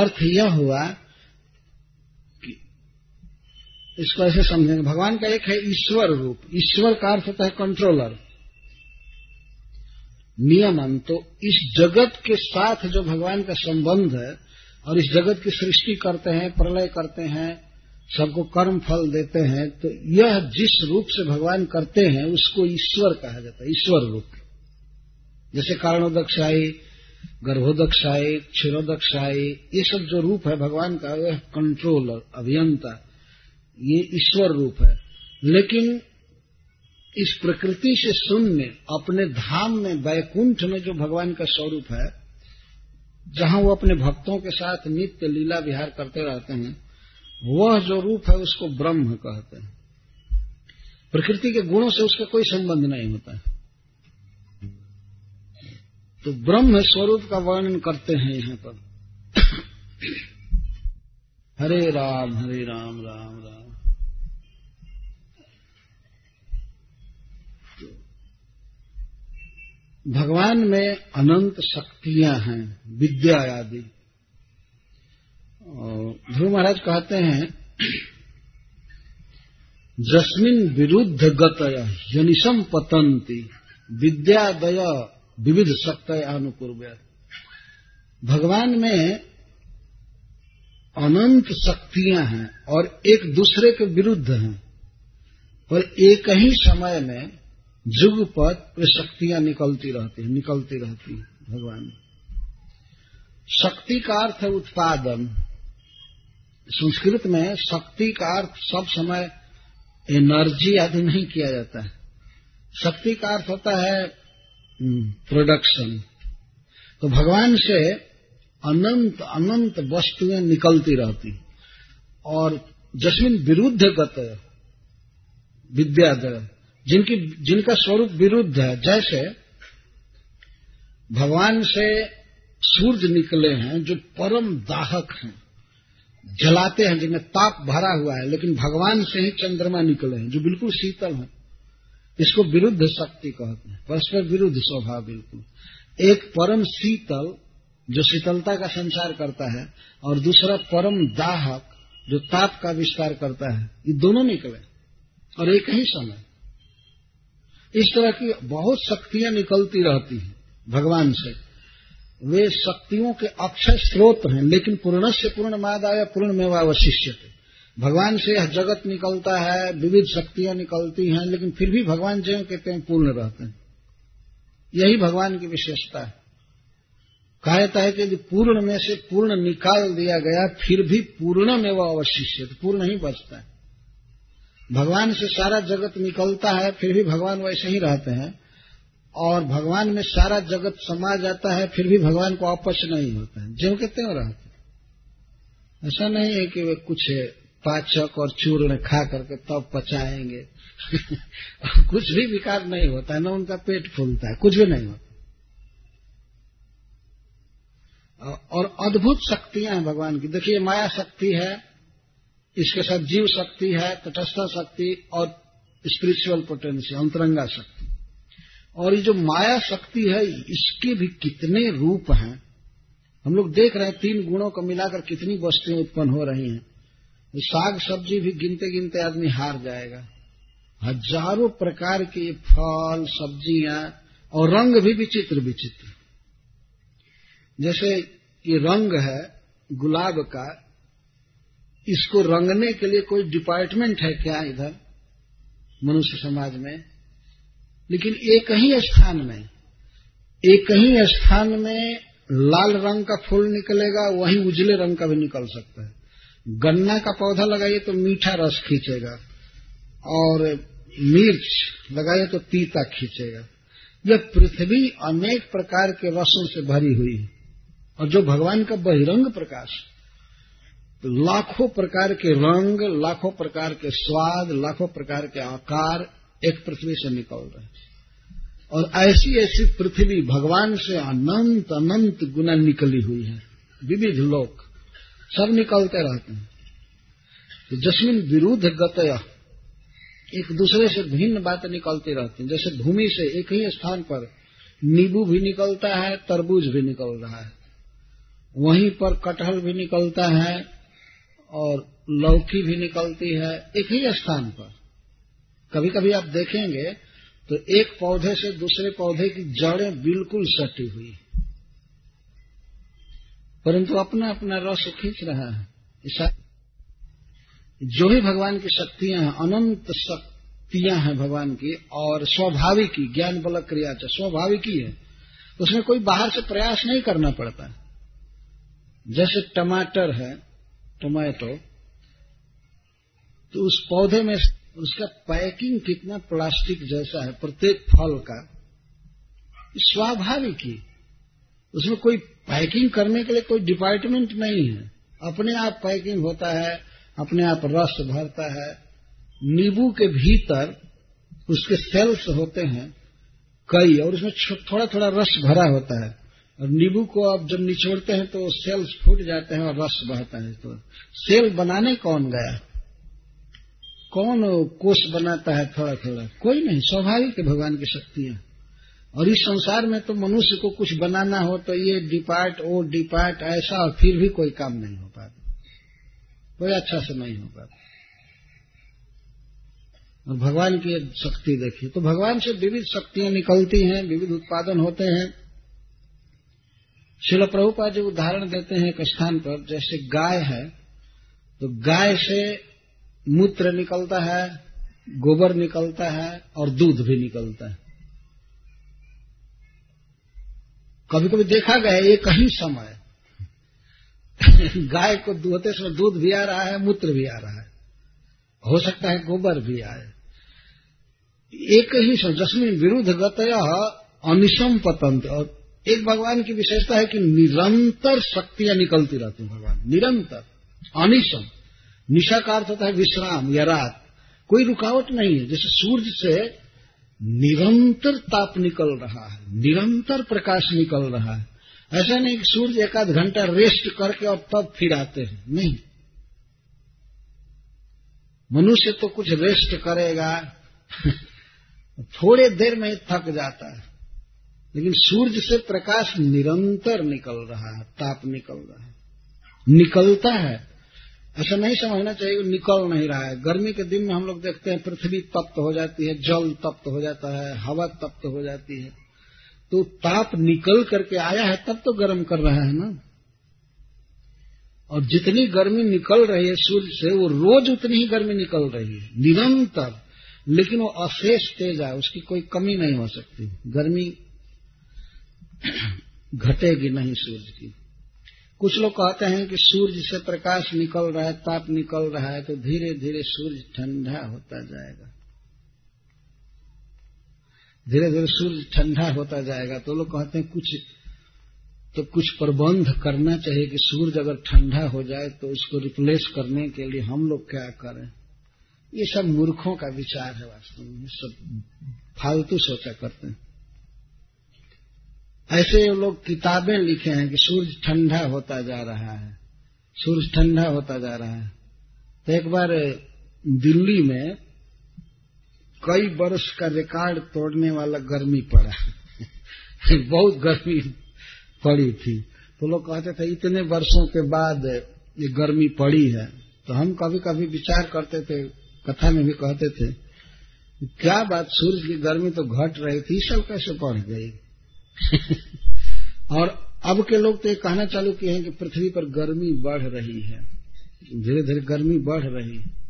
अर्थ यह हुआ इसको ऐसे समझेंगे। भगवान का एक है ईश्वर रूप। ईश्वर का अर्थ होता है कंट्रोलर नियमन। तो इस जगत के साथ जो भगवान का संबंध है और इस जगत की सृष्टि करते हैं, प्रलय करते हैं, सबको कर्म फल देते हैं तो यह जिस रूप से भगवान करते हैं, उसको ईश्वर कहा जाता है। ईश्वर रूप। जैसे कारणोदक्षाई गर्भोदक्षाई क्षीरोदक्षाई ये सब जो रूप है भगवान का वह कंट्रोलर अभियंता। ये ईश्वर रूप है। लेकिन इस प्रकृति से शून्य, अपने धाम में वैकुंठ में जो भगवान का स्वरूप है, जहाँ वो अपने भक्तों के साथ नित्य लीला विहार करते रहते हैं, वह जो रूप है उसको ब्रह्म कहते हैं। प्रकृति के गुणों से उसका कोई संबंध नहीं होता। है तो ब्रह्म स्वरूप का वर्णन करते हैं यहाँ पर। हरे राम हरे राम राम राम। भगवान में अनंत शक्तियाँ हैं, विद्या आदि। ध्रुव महाराज कहते हैं, जस्मिन विरुद्ध गतय जनिषम पतंती, विद्यादय विविध शक्तय अनुपूर्व भगवान में अनंत शक्तियाँ हैं और एक दूसरे के विरुद्ध हैं। और एक ही समय में जुग पर वे शक्तियाँ निकलती रहती हैं, निकलती रहती हैं, भगवान। शक्ति का अर्थ है उत्पादन। संस्कृत में शक्ति का अर्थ सब समय एनर्जी आदि नहीं किया जाता है। शक्ति का अर्थ होता है प्रोडक्शन। तो भगवान से अनंत अनंत वस्तुएँ निकलती रहती और जस्मिन विरुद्ध गत विद्यादय जिनकी, जिनका स्वरूप विरुद्ध है। जैसे भगवान से सूर्य निकले हैं, जो परम दाहक हैं, जलाते हैं, जिनमें ताप भरा हुआ है, लेकिन भगवान से ही चंद्रमा निकले हैं, जो बिल्कुल शीतल है। इसको विरुद्ध शक्ति कहते हैं, परस्पर विरुद्ध स्वभाव बिल्कुल। एक परम शीतल, जो शीतलता का संचार करता है, और दूसरा परम दाहक, जो ताप का विस्तार करता है, ये दोनों निकले और एक ही समय। इस तरह की बहुत शक्तियाँ निकलती रहती हैं भगवान से। वे शक्तियों के अक्षय स्रोत हैं, लेकिन पूर्ण से पूर्ण मादाय पूर्ण में वशिष्य भगवान से यह जगत निकलता है, विविध शक्तियाँ निकलती हैं, लेकिन फिर भी भगवान जय कहते हैं पूर्ण रहते हैं। यही भगवान की विशेषता है। कहा जाता है कि यदि पूर्ण में से पूर्ण निकाल दिया गया, फिर भी पूर्ण में वह अवशिष्य पूर्ण ही बचता है। भगवान से सारा जगत निकलता है, फिर भी भगवान वैसे ही रहते हैं। और भगवान में सारा जगत समा जाता है, फिर भी भगवान को अपच नहीं होता है। जो कहते हैं रहते ऐसा नहीं है कि वे कुछ पाचक और चूर्ण खा करके तब पचाएँगे। कुछ भी विकार नहीं होता है न उनका पेट फूलता है, कुछ भी नहीं होता। और अद्भुत शक्तियाँ हैं भगवान की। देखिए, माया शक्ति है इसके साथ जीव शक्ति है, तटस्थ शक्ति और स्पिरिचुअल पोटेंशियल अंतरंगा शक्ति। और ये जो माया शक्ति है, इसके भी कितने रूप हैं? हम लोग देख रहे हैं तीन गुणों को मिलाकर कितनी वस्तुएँ उत्पन्न हो रही हैं। साग सब्ज़ी भी गिनते गिनते आदमी हार जाएगा। हज़ारों प्रकार के फल, सब्ज़ियाँ और रंग भी विचित्र विचित्र। जैसे ये रंग है गुलाब का इसको रंगने के लिए कोई डिपार्टमेंट है क्या इधर मनुष्य समाज में? लेकिन एक ही स्थान में, एक ही स्थान में लाल रंग का फूल निकलेगा, वही उजले रंग का भी निकल सकता है। गन्ना का पौधा लगाइए तो मीठा रस खींचेगा, और मिर्च लगाइए तो तीता खींचेगा। यह पृथ्वी अनेक प्रकार के रसों से भरी हुई है, और जो भगवान का बहिरंग प्रकाश है। लाखों प्रकार के रंग, लाखों प्रकार के स्वाद, लाखों प्रकार के आकार एक पृथ्वी से निकल रहे हैं। और ऐसी ऐसी पृथ्वी भगवान से अनंत अनंत गुना निकली हुई है। विविध लोक, सब निकलते रहते हैं। तो जस्मिन विरुद्ध गतया एक दूसरे से भिन्न बातें निकलती रहती हैं। जैसे भूमि से एक ही स्थान पर नींबू भी निकलता है, तरबूज भी निकल रहा है। वहीं पर कटहल भी निकलता है और लौकी भी निकलती है एक ही स्थान पर। कभी कभी आप देखेंगे तो एक पौधे से दूसरे पौधे की जड़ें बिल्कुल सटी हुई परंतु अपना अपना रस खींच रहा है। ऐसा जो भी भगवान की शक्तियाँ हैं, अनंत शक्तियाँ हैं भगवान की और स्वाभाविक ही ज्ञान बल क्रिया स्वाभाविक ही है, उसमें कोई बाहर से प्रयास नहीं करना पड़ता। जैसे टमाटर है टोमेटो तो उस पौधे में उसका पैकिंग कितना प्लास्टिक जैसा है, प्रत्येक फल का, स्वाभाविक ही, उसमें कोई पैकिंग करने के लिए कोई डिपार्टमेंट नहीं है। अपने आप पैकिंग होता है, अपने आप रस भरता है, नींबू के भीतर उसके सेल्स होते हैं, कई, और उसमें थोड़ा थोड़ा रस भरा होता है। और नींबू को आप जब निचोड़ते हैं तो सेल्स फूट जाते हैं और रस बहता है। तो सेल बनाने कौन गया? कौन कोष बनाता है थोड़ा थोड़ा कोई नहीं, स्वाभाविक है भगवान की शक्तियाँ। और इस संसार में तो मनुष्य को कुछ बनाना हो तो ये डिपार्ट वो डिपार्ट, ऐसा, और फिर भी कोई काम नहीं हो पाता। कोई अच्छा से नहीं हो पाता। और भगवान की शक्ति देखिए तो भगवान से विविध शक्तियाँ निकलती हैं, विविध उत्पादन होते हैं। शिल प्रभुपा जो उदाहरण देते हैं एक स्थान पर, जैसे गाय है तो गाय से मूत्र निकलता है, गोबर निकलता है और दूध भी निकलता है। कभी कभी देखा गया एक ही समय गाय को दुहते समय दूध भी आ रहा है, मूत्र भी आ रहा है। हो सकता है गोबर भी आए। एक ही समय, जसमिन विरुद्ध गतया अनिशम पतंत और एक भगवान की विशेषता है कि निरंतर शक्तियाँ निकलती रहती भगवान। निरंतर। अनिशम। निशा का अर्थ होता है विश्राम या रात। कोई रुकावट नहीं है। जैसे सूर्य से निरंतर ताप निकल रहा है। निरंतर प्रकाश निकल रहा है। ऐसा नहीं कि सूर्य एक आध घंटा रेस्ट करके और तब फिर आते हैं। नहीं। मनुष्य तो कुछ रेस्ट करेगा। थोड़े देर में थक जाता है। लेकिन सूर्य से प्रकाश निरंतर निकल रहा है, ताप निकल रहा है। निकलता है। ऐसा नहीं समझना चाहिए निकल नहीं रहा है। गर्मी के दिन में हम लोग देखते हैं पृथ्वी तप्त हो जाती है, जल तप्त हो जाता है, हवा तप्त हो जाती है। तो ताप निकल करके आया है, तब तो गर्म कर रहा है ना। और जितनी गर्मी निकल रही है सूर्य से, वो रोज उतनी ही गर्मी निकल रही है, निरंतर। लेकिन वो अशेष तेज है, उसकी कोई कमी नहीं हो सकती। गर्मी घटेगी नहीं सूर्य की। कुछ लोग कहते हैं कि सूर्य से प्रकाश निकल रहा है, ताप निकल रहा है तो धीरे धीरे सूर्य ठंडा होता जाएगा। धीरे धीरे सूर्य ठंडा होता जाएगा। तो लोग कहते हैं कुछ तो कुछ प्रबंध करना चाहिए कि सूर्य अगर ठंडा हो जाए तो उसको रिप्लेस करने के लिए हम लोग क्या करें? ये सब मूर्खों का विचार है वास्तव में। सब फालतू सोचा करते हैं। ऐसे लोग किताबें लिखे हैं कि सूरज ठंडा होता जा रहा है, सूरज ठंडा होता जा रहा है। तो एक बार दिल्ली में कई वर्ष का रिकॉर्ड तोड़ने वाला गर्मी पड़ा। बहुत गर्मी पड़ी थी। तो लोग कहते थे, इतने वर्षों के बाद ये गर्मी पड़ी है। तो हम कभी कभी विचार करते थे, कथा में भी कहते थे, क्या बात, सूरज की गर्मी तो घट रही थी सब कैसे बढ़ गई? और अब के लोग तो ये कहना चालू किए हैं कि पृथ्वी पर गर्मी बढ़ रही है। धीरे धीरे गर्मी बढ़ रही है।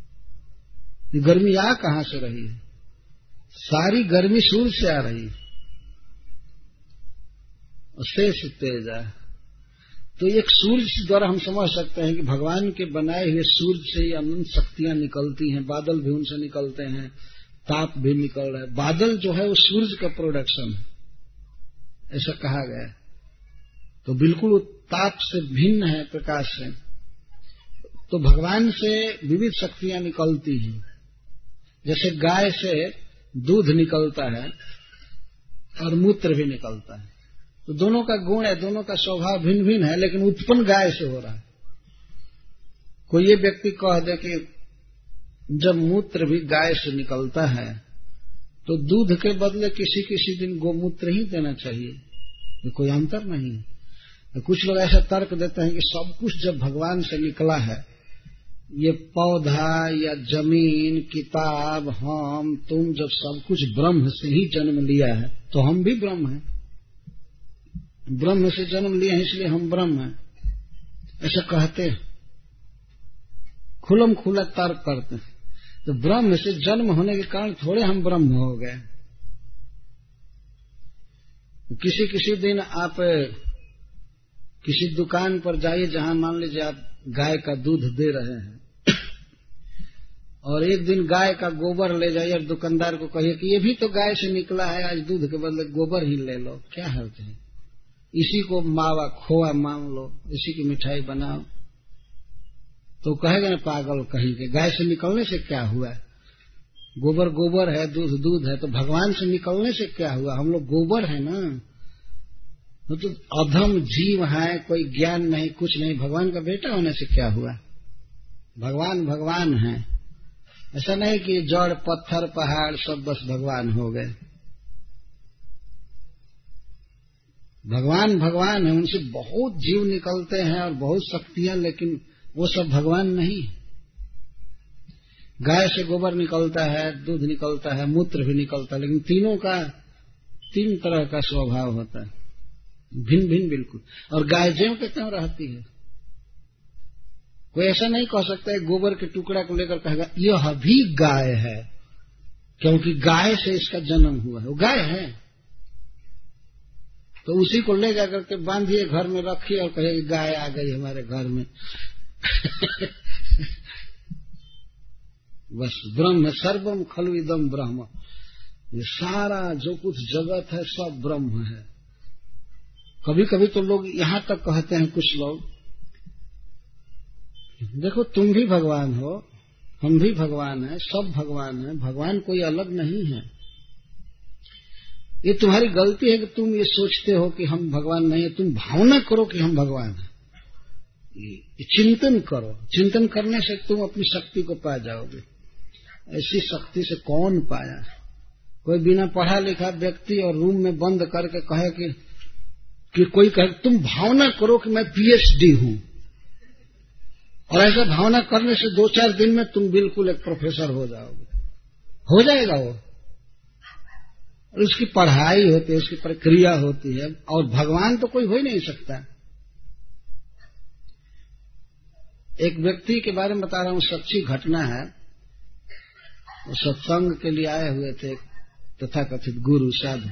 ये गर्मी आ कहाँ से रही है? सारी गर्मी सूर्य से आ रही है। शेष तेज है। तो एक सूर्य द्वारा हम समझ सकते हैं कि भगवान के बनाए हुए सूर्य से ही अनंत शक्तियाँ निकलती हैं, बादल भी उनसे निकलते हैं, ताप भी निकल रहा है। बादल जो है वो सूर्य का प्रोडक्शन है। ऐसा कहा गया तो बिल्कुल ताप से भिन्न है, प्रकाश से। तो भगवान से विविध शक्तियाँ निकलती हैं। जैसे गाय से दूध निकलता है और मूत्र भी निकलता है। तो दोनों का गुण है, दोनों का स्वभाव भिन्न भिन्न है, लेकिन उत्पन्न गाय से हो रहा है। कोई ये व्यक्ति कह दे कि जब मूत्र भी गाय से निकलता है तो दूध के बदले किसी किसी दिन गोमूत्र ही देना चाहिए। कोई अंतर नहीं है। तो कुछ लोग ऐसा तर्क देते हैं कि सब कुछ जब भगवान से निकला है, ये पौधा या ज़मीन, किताब, हम, तुम जब सब कुछ ब्रह्म से ही जन्म लिया है तो हम भी ब्रह्म हैं। ब्रह्म से जन्म लिया है, इसलिए हम ब्रह्म हैं। ऐसा कहते हैं। खुलम खुला तर्क करते हैं। तो ब्रह्म से जन्म होने के कारण थोड़े हम ब्रह्म हो गए। किसी किसी दिन आप, किसी दुकान पर जाइए, जहाँ मान लीजिए आप गाय का दूध दे रहे हैं। और एक दिन गाय का गोबर ले जाइए और दुकानदार को कहिए कि ये भी तो गाय से निकला है, आज दूध के बदले गोबर ही ले लो। क्या हर्ज है इसी को मावा, खोआ मान लो, इसी की मिठाई बनाओ। तो कहेगा ना, पागल कहीं के, गाय से निकलने से क्या हुआ? गोबर गोबर है, दूध दूध है तो भगवान से निकलने से क्या हुआ? हम लोग गोबर है ना। तो अधम जीव है, कोई ज्ञान नहीं, कुछ नहीं। भगवान का बेटा होने से क्या हुआ? भगवान भगवान है। ऐसा नहीं कि जड़, पत्थर, पहाड़, सब बस भगवान हो गए। भगवान भगवान है, उनसे बहुत जीव निकलते हैं और बहुत शक्तियाँ, लेकिन वो सब भगवान नहीं। गाय से गोबर निकलता है, दूध निकलता है, मूत्र भी निकलता है, लेकिन तीनों का, तीन तरह का स्वभाव होता है। भिन्न भिन्न बिल्कुल। और गाय ज्यों के क्यों रहती है। कोई ऐसा नहीं कह सकता है, गोबर के टुकड़ा को लेकर कहेगा, यह भी गाय है। क्योंकि गाय से इसका जन्म हुआ है। वो गाय है। तो उसी को ले जाकर के बांधिए घर में, रखिए और कहे गाय आ गई हमारे घर में। बस ब्रह्म सर्वम खलु ब्रह्म। ये सारा जो कुछ जगत है, सब ब्रह्म है। कभी कभी तो लोग यहाँ तक कहते हैं कुछ लोग, देखो, तुम भी भगवान हो, हम भी भगवान है, सब भगवान है, भगवान कोई अलग नहीं है। ये तुम्हारी गलती है कि तुम ये सोचते हो कि हम भगवान नहीं है, तुम भावना करो कि हम भगवान हैं। चिंतन करो। चिंतन करने से तुम अपनी शक्ति को पा जाओगे। ऐसी शक्ति से कौन पाया? कोई बिना पढ़ा लिखा व्यक्ति और रूम में बंद करके कहे कि कि कोई कहे, तुम भावना करो कि मैं पीएचडी हूँ। और ऐसा भावना करने से दो चार दिन में तुम बिल्कुल एक प्रोफेसर हो जाओगे। हो जाएगा वो। और उसकी पढ़ाई होती है, उसकी प्रक्रिया होती है। और भगवान तो कोई हो ही नहीं सकता। एक व्यक्ति के बारे में बता रहा हूँ सच्ची घटना है। वो सत्संग के लिए आए हुए थे तथा कथित गुरु साधु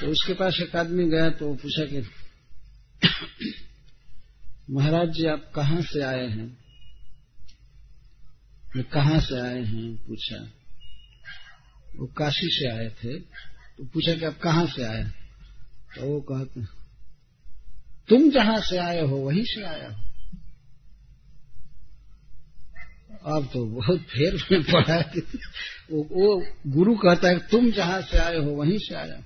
तो उसके पास एक आदमी गया तो पूछा कि, महाराज जी, आप कहाँ से आए हैं? कहाँ से आए हैं? पूछा। वो काशी से आए थे। तो पूछा कि आप कहाँ से आए तो वो कहते तुम जहाँ से आए हो, वहीं से आया हो। अब तो बहुत फेर में पड़ा कि वो, वो गुरु कहता है तुम जहाँ से आए हो वहीं से आया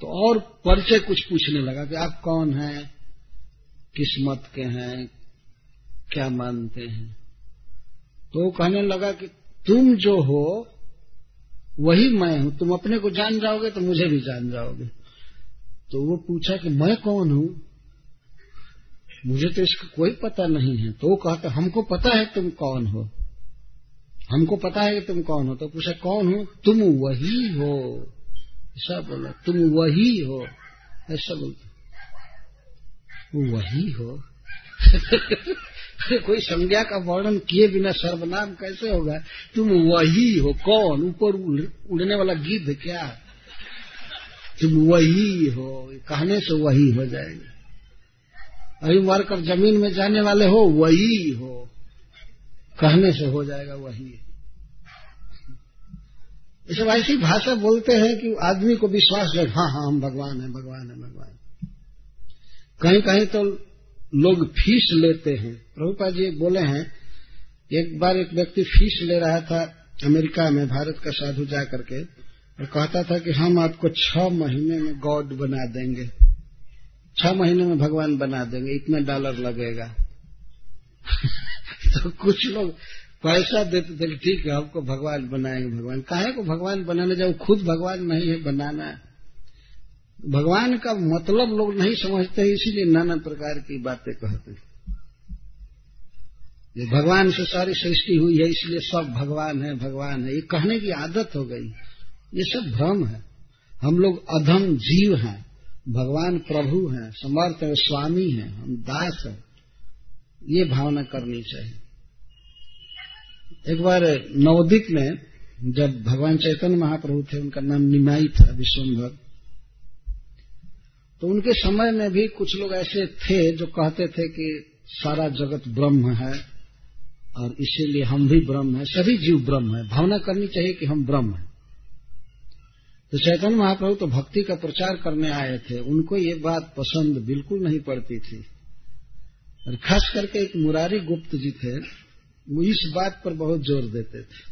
तो और परिचय कुछ पूछने लगा कि आप कौन हैं किस मत के हैं क्या मानते हैं? तो वो कहने लगा कि तुम जो हो वही मैं हूँ। तुम अपने को जान जाओगे तो मुझे भी जान जाओगे। तो वो पूछा कि मैं कौन हूँ? मुझे तो इसका कोई पता नहीं है। तो वो कहते, हमको पता है तुम कौन हो। हमको पता है कि तुम कौन हो। तो पूछा, कौन हो? तुम वही हो। ऐसा बोला, तुम वही हो। ऐसा बोलते, वही हो? कोई संज्ञा का वर्णन किए बिना सर्वनाम कैसे होगा? तुम वही हो। कौन? ऊपर उड़ने वाला गिद्ध क्या? तुम वही हो। कहने से वही हो जाएगा। अभी मरकर ज़मीन में जाने वाले हो, वही हो। कहने से हो जाएगा वही। सब ऐसी भाषा बोलते हैं कि आदमी को विश्वास है हाँ हाँ हम भगवान है भगवान है, भगवान कहीं कहीं तो लोग फ़ीस लेते हैं। प्रभुपा जी बोले हैं, एक बार एक व्यक्ति फ़ीस ले रहा था अमेरिका में, भारत का साधु जा करके और कहता था कि हम आपको छह महीने में गॉड बना देंगे। छह महीने में भगवान बना देंगे, इतना डॉलर लगेगा। तो कुछ लोग पैसा देते थे ठीक है, आपको भगवान बनाएँगे, भगवान। काहे को भगवान बनाने? जाओ खुद भगवान नहीं है, बनाना। भगवान का मतलब लोग नहीं समझते इसीलिए नाना प्रकार की बातें कहते हैं। ये भगवान से सारी सृष्टि हुई है, इसलिए सब भगवान है भगवान है। ये कहने की आदत हो गई। ये सब भ्रम है। हम लोग अधम जीव हैं। भगवान प्रभु हैं, समर्थ है, स्वामी हैं, हम दास हैं। ये भावना करनी चाहिए। एक बार नवदीप में जब भगवान चैतन्य महाप्रभु थे, उनका नाम निमाई था विश्वभर तो उनके समय में भी कुछ लोग ऐसे थे जो कहते थे कि सारा जगत ब्रह्म है, और इसीलिए हम भी ब्रह्म है, सभी जीव ब्रह्म है। भावना करनी चाहिए कि हम ब्रह्म हैं। तो चैतन्य महाप्रभु तो भक्ति का प्रचार करने आए थे। उनको ये बात पसंद बिल्कुल नहीं पड़ती थी। और खास करके एक मुरारी गुप्त जी थे, वो इस बात पर बहुत ज़ोर देते थे।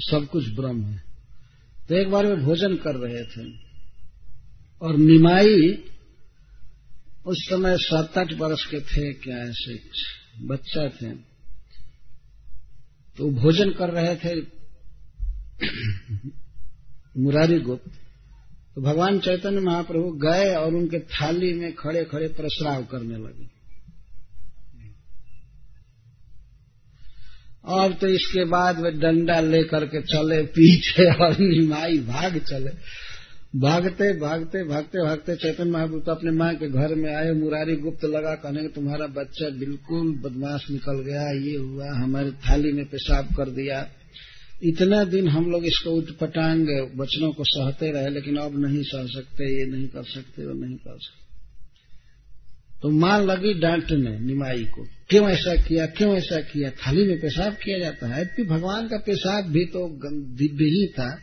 सब कुछ ब्रह्म है। तो एक बार वे भोजन कर रहे थे। और निमाई उस समय सात आठ वर्ष के थे क्या ऐसे बच्चा थे। तो भोजन कर रहे थे। मुरारी गुप्त तो भगवान चैतन्य महाप्रभु गए और उनके थाली में खड़े खड़े प्रस्राव करने लगे। और तो इसके बाद वे डंडा लेकर के चले, पीछे और निमाई भाग चले। भागते भागते भागते भागते चैतन्य महाप्रभु तो अपने माँ के घर में आए, मुरारी गुप्त लगा, कहने कि तुम्हारा बच्चा बिल्कुल बदमाश निकल गया, ये हुआ, हमारे थाली में पेशाब कर दिया। इतना दिन हम लोग इसको उठपटांग वचनों को सहते रहे, लेकिन अब नहीं सह सकते, ये नहीं कर सकते, वो नहीं कर सकते। तो माँ लगी डांटने निमाई को, क्यों ऐसा किया, क्यों ऐसा किया? थाली में पेशाब किया जाता है। कि भगवान का पेशाब भी तो दिव्य ही था।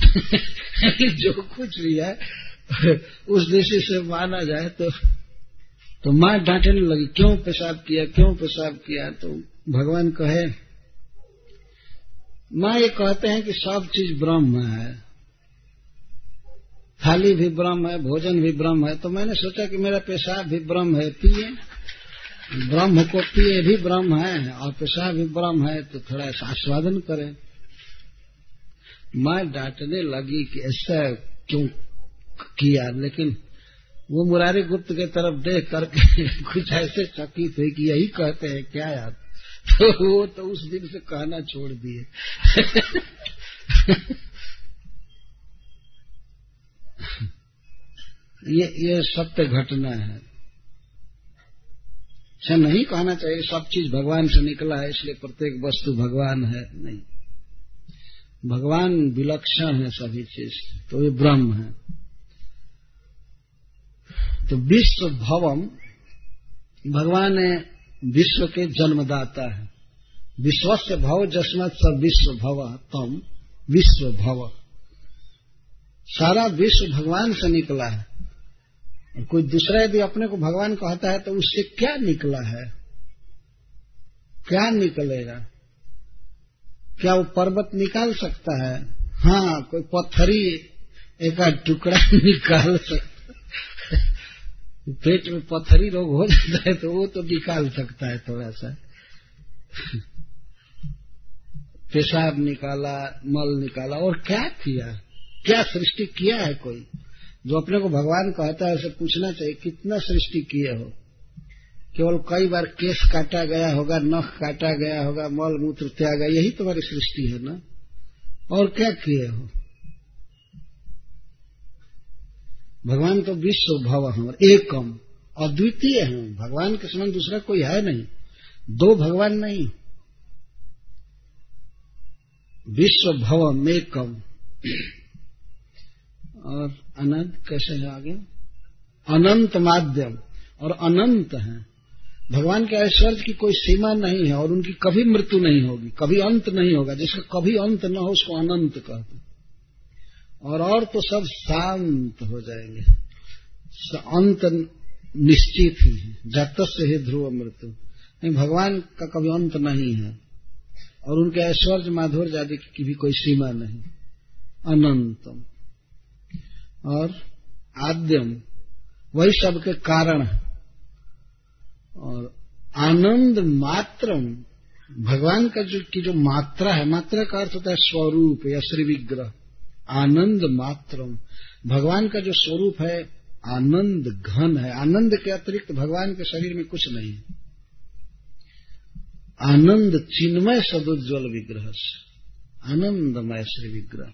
जो कुछ भी है, उस दृष्टि से माना जाए तो तो माँ डांटने लगी, क्यों पेशाब किया, क्यों पेशाब किया? तो भगवान कहे माँ ये कहते हैं कि सब चीज़ ब्रह्म है। थाली भी ब्रह्म है, भोजन भी ब्रह्म है। तो मैंने सोचा कि मेरा पेशाब भी ब्रह्म है, पिए। ब्रह्म को पिए भी ब्रह्म है, और पेशाब भी ब्रह्म है तो थोड़ा ऐसा आस्वादन करें। मैं डांटने लगी कि ऐसा क्यों किया, लेकिन वो मुरारी गुप्त के तरफ़ देख करके कुछ ऐसे चकित थे कि यही कहते हैं, क्या यार तो वो तो उस दिन से कहना छोड़ दिए। ये ये सत्य घटना है। अच्छा नहीं कहना चाहिए, सब चीज़ भगवान से निकला है, इसलिए प्रत्येक वस्तु भगवान है, नहीं। भगवान विलक्षण है सभी चीज़ तो ये ब्रह्म है। तो विश्व भवम, भगवान विश्व के जन्मदाता है। विश्व से भव जस्मत सब विश्व भव तम विश्व भव। सारा विश्व भगवान से निकला है। कोई दूसरा यदि अपने को भगवान कहता है तो उससे क्या निकला है? क्या निकलेगा? क्या वो पर्वत निकाल सकता है? हाँ कोई पत्थरी एक टुकड़ा निकाल सकता पेट में पत्थरी रोग हो जाता है तो वो तो निकाल सकता है थोड़ा सा। पेशाब निकाला, मल निकाला, और क्या किया? क्या सृष्टि किया है कोई? जो अपने को भगवान कहता है, उसे पूछना चाहिए, कितना सृष्टि किए हो? केवल कई बार केस काटा गया होगा, नख काटा गया होगा, मल मूत्र त्यागा, यही तुम्हारी सृष्टि है ना? और क्या किए हो? भगवान तो विश्व भव हमारे एकम अद्वितीय है। भगवान के समान दूसरा कोई है नहीं। दो भगवान नहीं। विश्व भव में कम और अनंत कैसे है आगे? अनंत माध्यम। और अनंत है। भगवान के ऐश्वर्य की कोई सीमा नहीं है और उनकी कभी मृत्यु नहीं होगी, कभी अंत नहीं होगा। जिसका कभी अंत न हो, उसको अनंत कहते और और तो सब शांत हो जाएँगे। अंत निश्चित ही है। जत से ही ध्रुव मृत्यु भगवान का कभी अंत नहीं है। और उनके ऐश्वर्य माधुर आदि की भी कोई सीमा नहीं। अनंतम। और आद्यम, वही सबके कारण है। और आनंद मात्रम, भगवान का जो की जो मात्रा है, मात्रा का अर्थ होता है स्वरूप या श्री विग्रह। आनंद मात्रम। भगवान का जो स्वरूप है, आनंद घन है। आनंद के अतिरिक्त भगवान के शरीर में कुछ नहीं आनंद चिन्मय सदुज्वल विग्रह आनंदमय श्री विग्रह।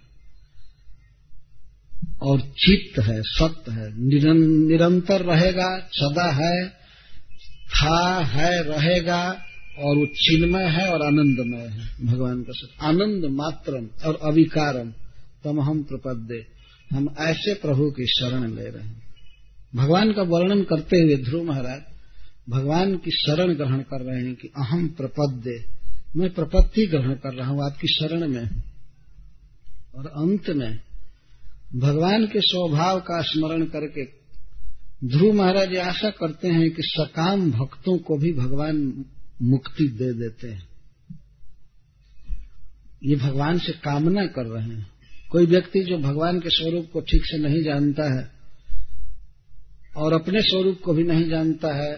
और चित्त है, सत्य है। निरंतर रहेगा, सदा है, था है, रहेगा, और वो चिन्मय है और आनंदमय है। भगवान का सत्य आनंद मात्रम और अविकारम। तम हम प्रपद्य। हम ऐसे प्रभु की शरण ले रहे हैं। भगवान का वर्णन करते हुए ध्रुव महाराज भगवान की शरण ग्रहण कर रहे हैं कि अहम प्रपद्य। मैं प्रपत्ति ग्रहण कर रहा हूँ आपकी शरण में। और अंत में भगवान के स्वभाव का स्मरण करके ध्रुव महाराज आशा करते हैं कि सकाम भक्तों को भी भगवान मुक्ति दे देते हैं। ये भगवान से कामना कर रहे हैं। कोई व्यक्ति जो भगवान के स्वरूप को ठीक से नहीं जानता है और अपने स्वरूप को भी नहीं जानता है,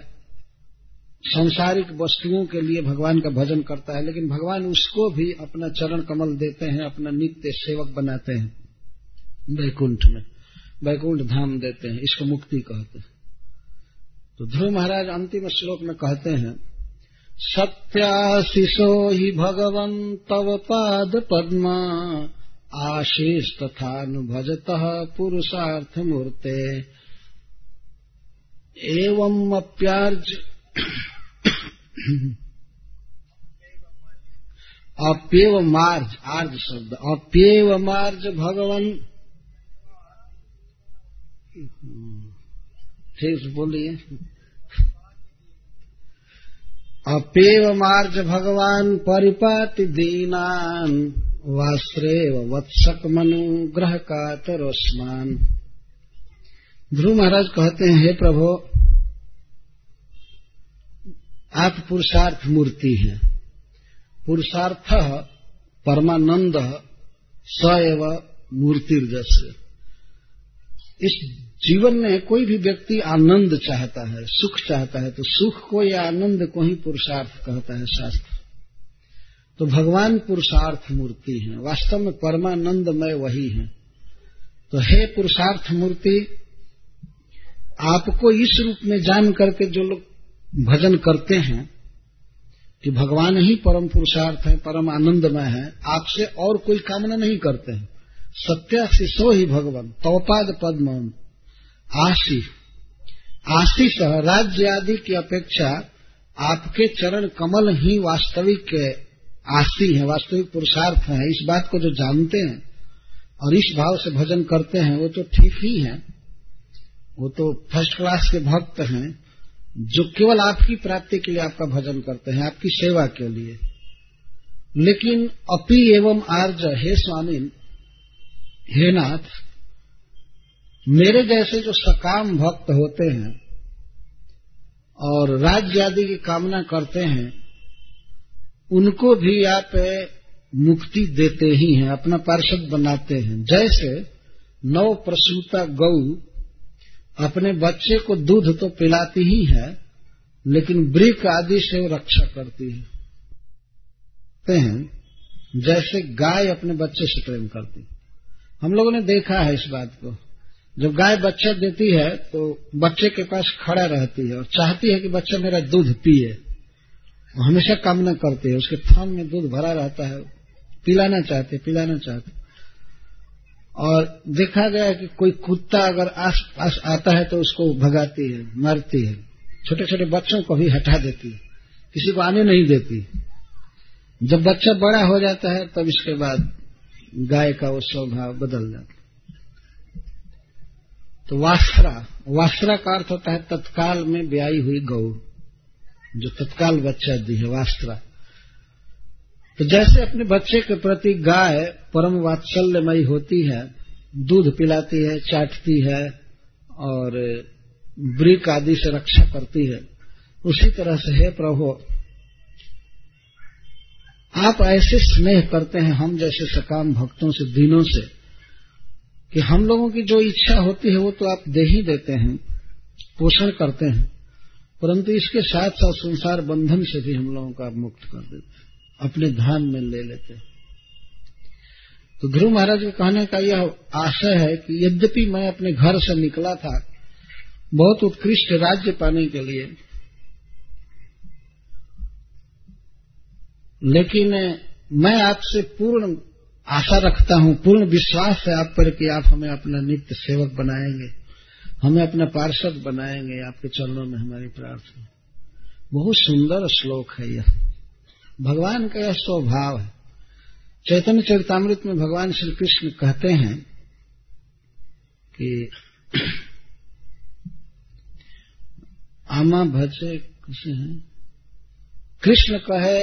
संसारिक वस्तुओं के लिए भगवान का भजन करता है, लेकिन भगवान उसको भी अपना चरण कमल देते हैं, अपना नित्य सेवक बनाते हैं। वैकुंठ में, वैकुंठ धाम देते हैं, इसको मुक्ति कहते हैं। तो ध्रुव महाराज अंतिम श्लोक में कहते हैं सत्याशिषो ही भगवं तव पाद पद्मा आशीष तथानुभजत पुरुषार्थ मूर्ते एवं अप्यार्ज अप्यव मार्ज, आर्ज शब्द। अप्यव मार्ज भगवान ठीक से बोलिए। अपेव मार्ज भगवान परिपाति दीनान। वास्त्रेव वत्सक मनु ग्रह का तरोस्मान ध्रुव महाराज कहते हैं, हे प्रभु, आप पुरुषार्थ मूर्ति हैं। पुरुषार्थ परमानंद स एव मूर्तिर्जस। इस जीवन में कोई भी व्यक्ति आनंद चाहता है, सुख चाहता है तो सुख को या आनंद को ही पुरुषार्थ कहता है शास्त्र। तो भगवान पुरुषार्थ मूर्ति है। वास्तव में परमानंदमय वही है। तो हे पुरुषार्थ मूर्ति, आपको इस रूप में जान करके जो लोग भजन करते हैं कि भगवान ही परम पुरुषार्थ है, परम आनंदमय है, आपसे और कोई कामना नहीं करते हैं। सत्या शिशो ही भगवान, तवपाद पद्म, आशी। आशीष राज्य आदि की अपेक्षा आपके चरण कमल ही वास्तविक आशी है, वास्तविक पुरुषार्थ है, इस बात को जो जानते हैं और इस भाव से भजन करते हैं, वो तो ठीक ही है। वो तो फ़र्स्ट क्लास के भक्त हैं, जो केवल आपकी प्राप्ति के लिए आपका भजन करते हैं, आपकी सेवा के लिए। लेकिन अपी एवं आर्ज हे स्वामी, हे नाथ, मेरे जैसे जो सकाम भक्त होते हैं और राज्य आदि की कामना करते हैं उनको भी आप मुक्ति देते ही हैं, अपना पार्षद बनाते हैं। जैसे नव प्रसूता गौ अपने बच्चे को दूध तो पिलाती ही है, लेकिन ब्रिक आदि से रक्षा करती है। हैं, जैसे गाय अपने बच्चे से प्रेम करती हम लोगों ने देखा है इस बात को। जब गाय बच्चा देती है तो बच्चे के पास खड़ा रहती है और चाहती है कि बच्चा मेरा दूध पिए। हमेशा कामना करते है, उसके थान में दूध भरा रहता है, पिलाना चाहते पिलाना चाहते। और देखा गया कि कोई कुत्ता अगर आस पास आता है तो उसको भगाती है, मारती है। छोटे छोटे बच्चों को भी हटा देती है, किसी को आने नहीं देती। जब बच्चा बड़ा हो जाता है, तब इसके बाद गाय का वो स्वभाव बदल जाता तो वास्त्रा वास्त्रा का अर्थ होता है, तत्काल में ब्याई हुई गौ। जो तत्काल बच्चा दी है। वास्त्रा तो जैसे अपने बच्चे के प्रति गाय परम वात्सल्यमयी होती है, दूध पिलाती है, चाटती है और ब्रिक आदि से रक्षा करती है, उसी तरह से है प्रभु, आप ऐसे स्नेह करते हैं हम जैसे सकाम भक्तों से, दिनों से, कि हम लोगों की जो इच्छा होती है वो तो आप दे ही देते हैं, पोषण करते हैं। परंतु इसके साथ साथ संसार बंधन से भी हम लोगों को मुक्त कर देते अपने धाम में ले लेते तो ध्रुव महाराज के कहने का यह आशय है कि यद्यपि मैं अपने घर से निकला था, बहुत उत्कृष्ट राज्य पाने के लिए, लेकिन मैं आपसे पूर्ण आशा रखता हूँ, पूर्ण विश्वास है आप पर कि आप हमें अपना नित्य सेवक बनाएँगे। हमें अपना पार्षद बनाएँगे, आपके चरणों में हमारी प्रार्थना। बहुत सुंदर श्लोक है यह। भगवान का यह स्वभाव है। चैतन्य चरितमृत में भगवान श्री कृष्ण कहते हैं कि आमा भजे कृष्ण है? कृष्ण कहे,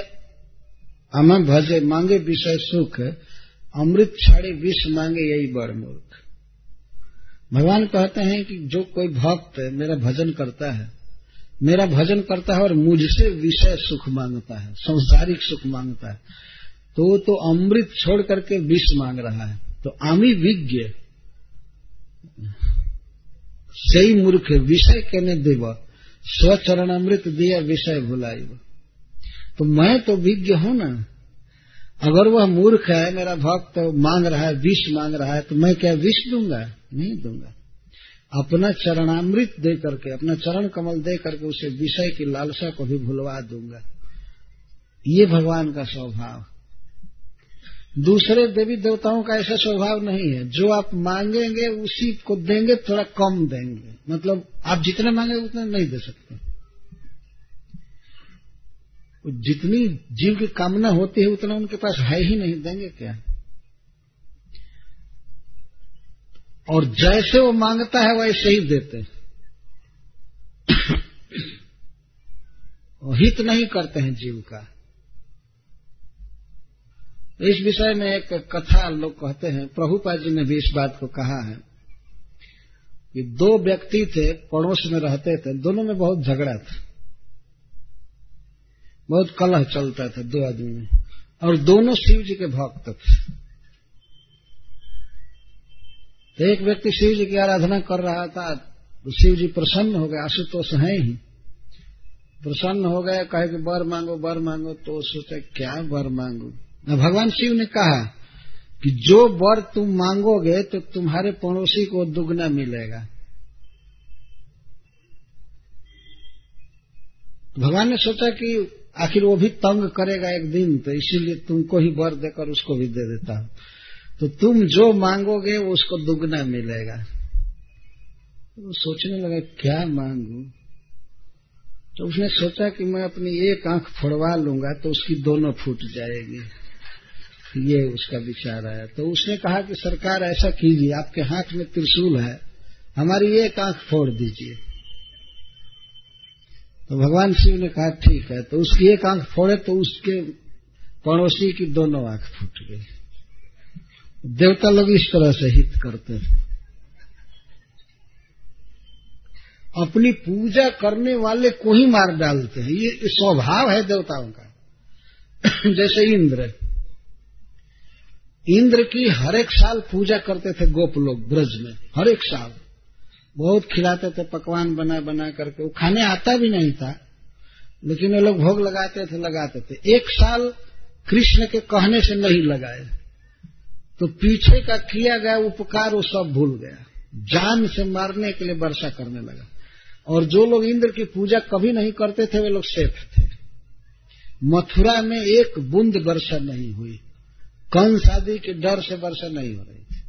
आमा भजे, मांगे विषय सुख, अमृत छाड़े विष मांगे यही बड़ मूर्ख। भगवान कहते हैं कि जो कोई भक्त मेरा भजन करता है, मेरा भजन करता है और मुझसे विषय सुख माँगता है, संसारिक सुख माँगता है तो वो तो अमृत छोड़ करके विष मांग रहा है। तो आमी विज्ञ, सही मूर्ख, विषय कहने देव स्वचरण अमृत दिया विषय भुलाई तो मैं तो विज्ञ हूँ ना। अगर वह मूर्ख है, मेरा भक्त तो मांग रहा है, विष मांग रहा है तो मैं क्या विष दूँगा? नहीं दूँगा। अपना चरणामृत दे करके, अपना चरण कमल दे करके उसे विषय की लालसा को भी भुलवा दूँगा। ये भगवान का स्वभाव। दूसरे देवी देवताओं का ऐसा स्वभाव नहीं है। जो आप मांगेंगे, उसी को देंगे, थोड़ा कम देंगे। मतलब आप जितने मांगे, उतने नहीं दे सकते। जितनी जीव की कामना होती है, उतना उनके पास है ही नहीं। देंगे क्या? और जैसे वो माँगता है, वैसे ही देते हित नहीं करते हैं जीव का। इस विषय में एक कथा लोग कहते हैं। प्रभुपा जी ने भी इस बात को कहा है कि दो व्यक्ति थे, पड़ोस में रहते थे। दोनों में बहुत झगड़ा था। बहुत कलह चलता था दो आदमी में। और दोनों शिव जी के भक्त थे। तो एक व्यक्ति शिव जी की आराधना कर रहा था तो शिव जी प्रसन्न हो गए, आशुतोष है ही। प्रसन्न हो गए, कहे कि बर मांगो बर मांगो तो सोचे, क्या बर मांगो? भगवान शिव ने कहा कि जो वर तुम मांगोगे तो तुम्हारे पड़ोसी को दुगना मिलेगा। भगवान ने सोचा कि आखिर वो भी तंग करेगा एक दिन तो इसीलिए तुमको ही वर देकर उसको भी दे देता हूँ। तो तुम जो मांगोगे वो उसको दुगना मिलेगा। तो सोचने लगा, क्या मांगू? तो उसने सोचा कि मैं अपनी एक आँख फोड़वा लूँगा तो उसकी दोनों फूट जाएगी। ये उसका विचार आया। तो उसने कहा कि सरकार ऐसा कीजिए, आपके हाथ में त्रिशूल है, हमारी एक आँख फोड़ दीजिए। तो भगवान शिव ने कहा, ठीक है। तो उसकी एक आँख फोड़े तो उसके पड़ोसी की दोनों आँख फूट गई। देवता लोग इस तरह से हित करते हैं अपनी पूजा करने वाले को ही मार डालते हैं। ये स्वभाव है देवताओं का। जैसे इंद्र। इंद्र की हर एक साल पूजा करते थे गोप लोग ब्रज में, हर एक साल। बहुत खिलाते थे, पकवान बना बना करके। वो खाने आता भी नहीं था, लेकिन वो लोग भोग लगाते थे लगाते थे। एक साल कृष्ण के कहने से नहीं लगाए। तो पीछे का किया गया उपकार, वो सब भूल गया। जान से मारने के लिए वर्षा करने लगा। और जो लोग इंद्र की पूजा कभी नहीं करते थे, वे लोग सेफ़ थे। मथुरा में एक बूंद वर्षा नहीं हुई। कंस आदि के डर से वर्षा नहीं हो रही थी।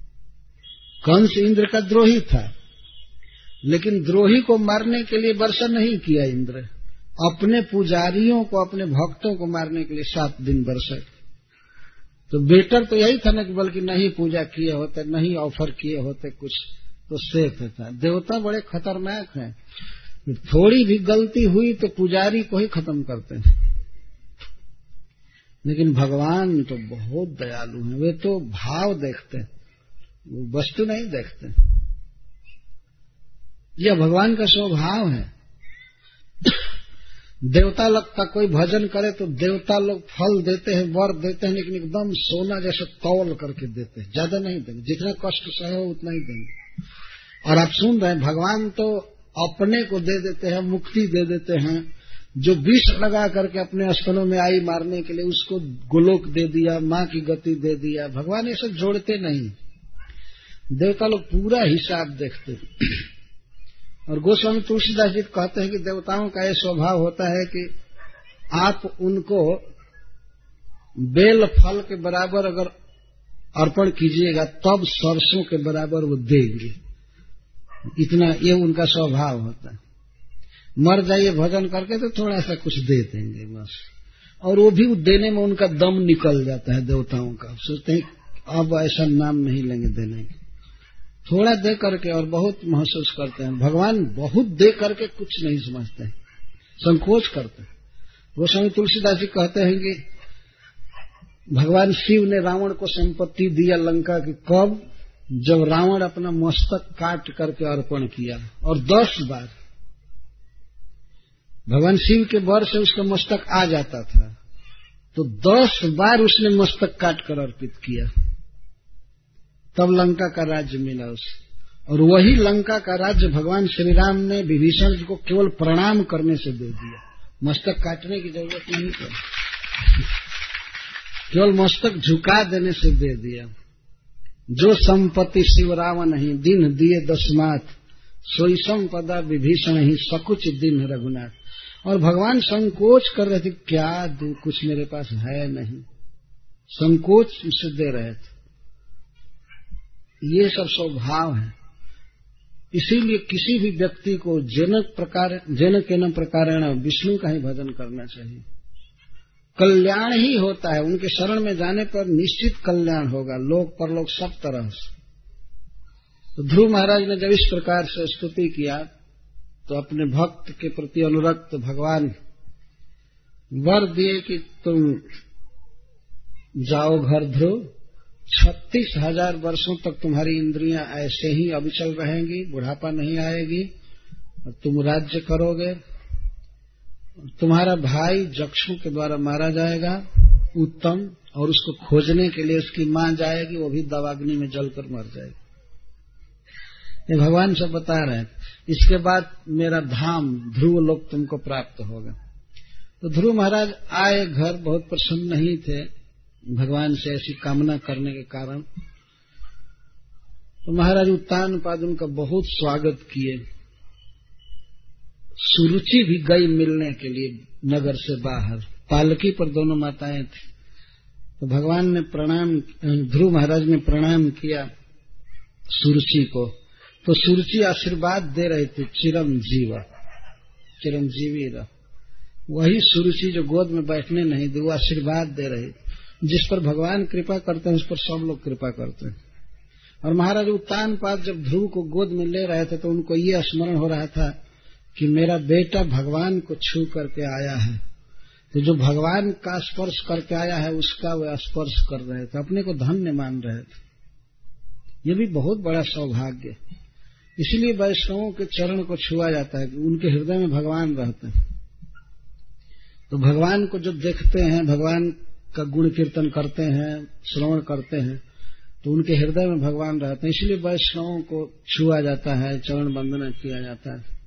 कंस इंद्र का द्रोही था। लेकिन द्रोही को मारने के लिए वर्षा नहीं किया इंद्र। अपने पुजारियों को, अपने भक्तों को मारने के लिए सात दिन वर्षा तो बेटर तो यही था ना कि बल्कि नहीं पूजा किए होते, नहीं ऑफ़र किए होते कुछ तो सेफ़ था। देवता बड़े खतरनाक हैं। थोड़ी भी गलती हुई तो पुजारी को ही खत्म करते हैं। लेकिन भगवान तो बहुत दयालु हैं। वे तो भाव देखते हैं। वो वस्तु नहीं देखते। यह भगवान का स्वभाव है। देवता लोग का कोई भजन करे तो देवता लोग फल देते हैं, वर देते हैं, लेकिन एकदम सोना जैसे तौल करके देते हैं। ज़्यादा नहीं देंगे। जितना कष्ट सहे हो, उतना ही देंगे। और आप सुन रहे हैं, भगवान तो अपने को दे देते हैं, मुक्ति दे देते हैं। जो विष लगा करके अपने स्तनों में आई मारने के लिए, उसको गोलोक दे दिया, माँ की गति दे दिया। भगवान ये सब जोड़ते नहीं। देवता लोग पूरा हिसाब देखते और गोस्वामी तुलसीदास जी कहते हैं कि देवताओं का यह स्वभाव होता है कि आप उनको बेल फल के बराबर अगर अर्पण कीजिएगा, तब सरसों के बराबर वो देंगे। इतना ये उनका स्वभाव होता है। मर जाइए भजन करके तो थोड़ा सा कुछ दे देंगे बस। और वो भी देने में उनका दम निकल जाता है देवताओं का। सोचते हैं, अब ऐसा नाम नहीं लेंगे देने के। थोड़ा दे करके और बहुत महसूस करते हैं। भगवान बहुत दे करके कुछ नहीं समझते हैं। संकोच करते हैं। गोस्वामी तुलसीदास जी कहते हैं कि भगवान शिव ने रावण को संपत्ति दिया लंका की कब? जब रावण अपना मस्तक काट करके अर्पण किया। और दस बार। भगवान शिव के बर से उसका मस्तक आ जाता था। तो दस बार उसने मस्तक काट कर अर्पित किया। तब लंका का राज्य मिला उसे और वही लंका का राज्य भगवान श्री राम ने विभीषण जी को केवल प्रणाम करने से दे दिया। मस्तक काटने की ज़रूरत नहीं पड़ी। केवल मस्तक झुका देने से दे दिया। जो संपत्ति शिव राम नहीं दिन दिए दसमात सोई संपदा विभीषण ही सकुच दिन रघुनाथ। और भगवान संकोच कर रहे थे, क्या दू कुछ मेरे पास है नहीं। संकोच से दे रहे थे। ये सब स्वभाव है। इसीलिए किसी भी व्यक्ति को जनक प्रकार जन के न प्रकार विष्णु का ही भजन करना चाहिए। कल्याण ही होता है। उनके शरण में जाने पर निश्चित कल्याण होगा। लोक परलोक सब तरह से। तो ध्रुव महाराज ने जब इस प्रकार से स्तुति किया तो अपने भक्त के प्रति अनुरक्त भगवान वर दिए कि तुम जाओ घर ध्रुव। छत्तीस हज़ार वर्षों तक तुम्हारी इंद्रियाँ ऐसे ही अविचल रहेंगी, बुढ़ापा नहीं आएगी तुम राज्य करोगे। तुम्हारा भाई जक्षु के द्वारा मारा जाएगा, उत्तम, और उसको खोजने के लिए उसकी माँ जाएगी, वो भी दवाग्नि में जलकर मर जाएगी। ये भगवान सब बता रहे हैं। इसके बाद मेरा धाम ध्रुव लोक तुमको प्राप्त होगा। तो ध्रुव महाराज आए घर, बहुत प्रसन्न नहीं थे। भगवान से ऐसी कामना करने के कारण तो महाराज उत्तान पाद उनका बहुत स्वागत किए। सुरुचि भी गई मिलने के लिए नगर से बाहर। पालकी पर दोनों माताएँ थी। तो भगवान ने प्रणाम, ध्रुव महाराज ने प्रणाम किया सुरुचि को। तो सुरुचि आशीर्वाद दे रहे थे चिरम जीवा चिरंजीवी रह। वही सुरुचि जो गोद में बैठने नहीं दी, वो आशीर्वाद दे रही जिस पर भगवान कृपा करते हैं, उस पर सब लोग कृपा करते हैं। और महाराज उत्तान पाद जब ध्रुव को गोद में ले रहे थे तो उनको ये स्मरण हो रहा था कि मेरा बेटा भगवान को छू करके आया है। तो जो भगवान का स्पर्श करके आया है, उसका वे स्पर्श कर रहे थे। अपने को धन्य मान रहे थे। ये भी बहुत बड़ा सौभाग्य इसलिए वैष्णवों के चरण को छुआ जाता है कि उनके हृदय में भगवान रहते हैं। तो भगवान को जो देखते हैं, भगवान का गुण कीर्तन करते हैं, श्रवण करते हैं तो उनके हृदय में भगवान रहते हैं। इसलिए वैष्णवों को छुआ जाता है, चरण वंदना किया जाता है।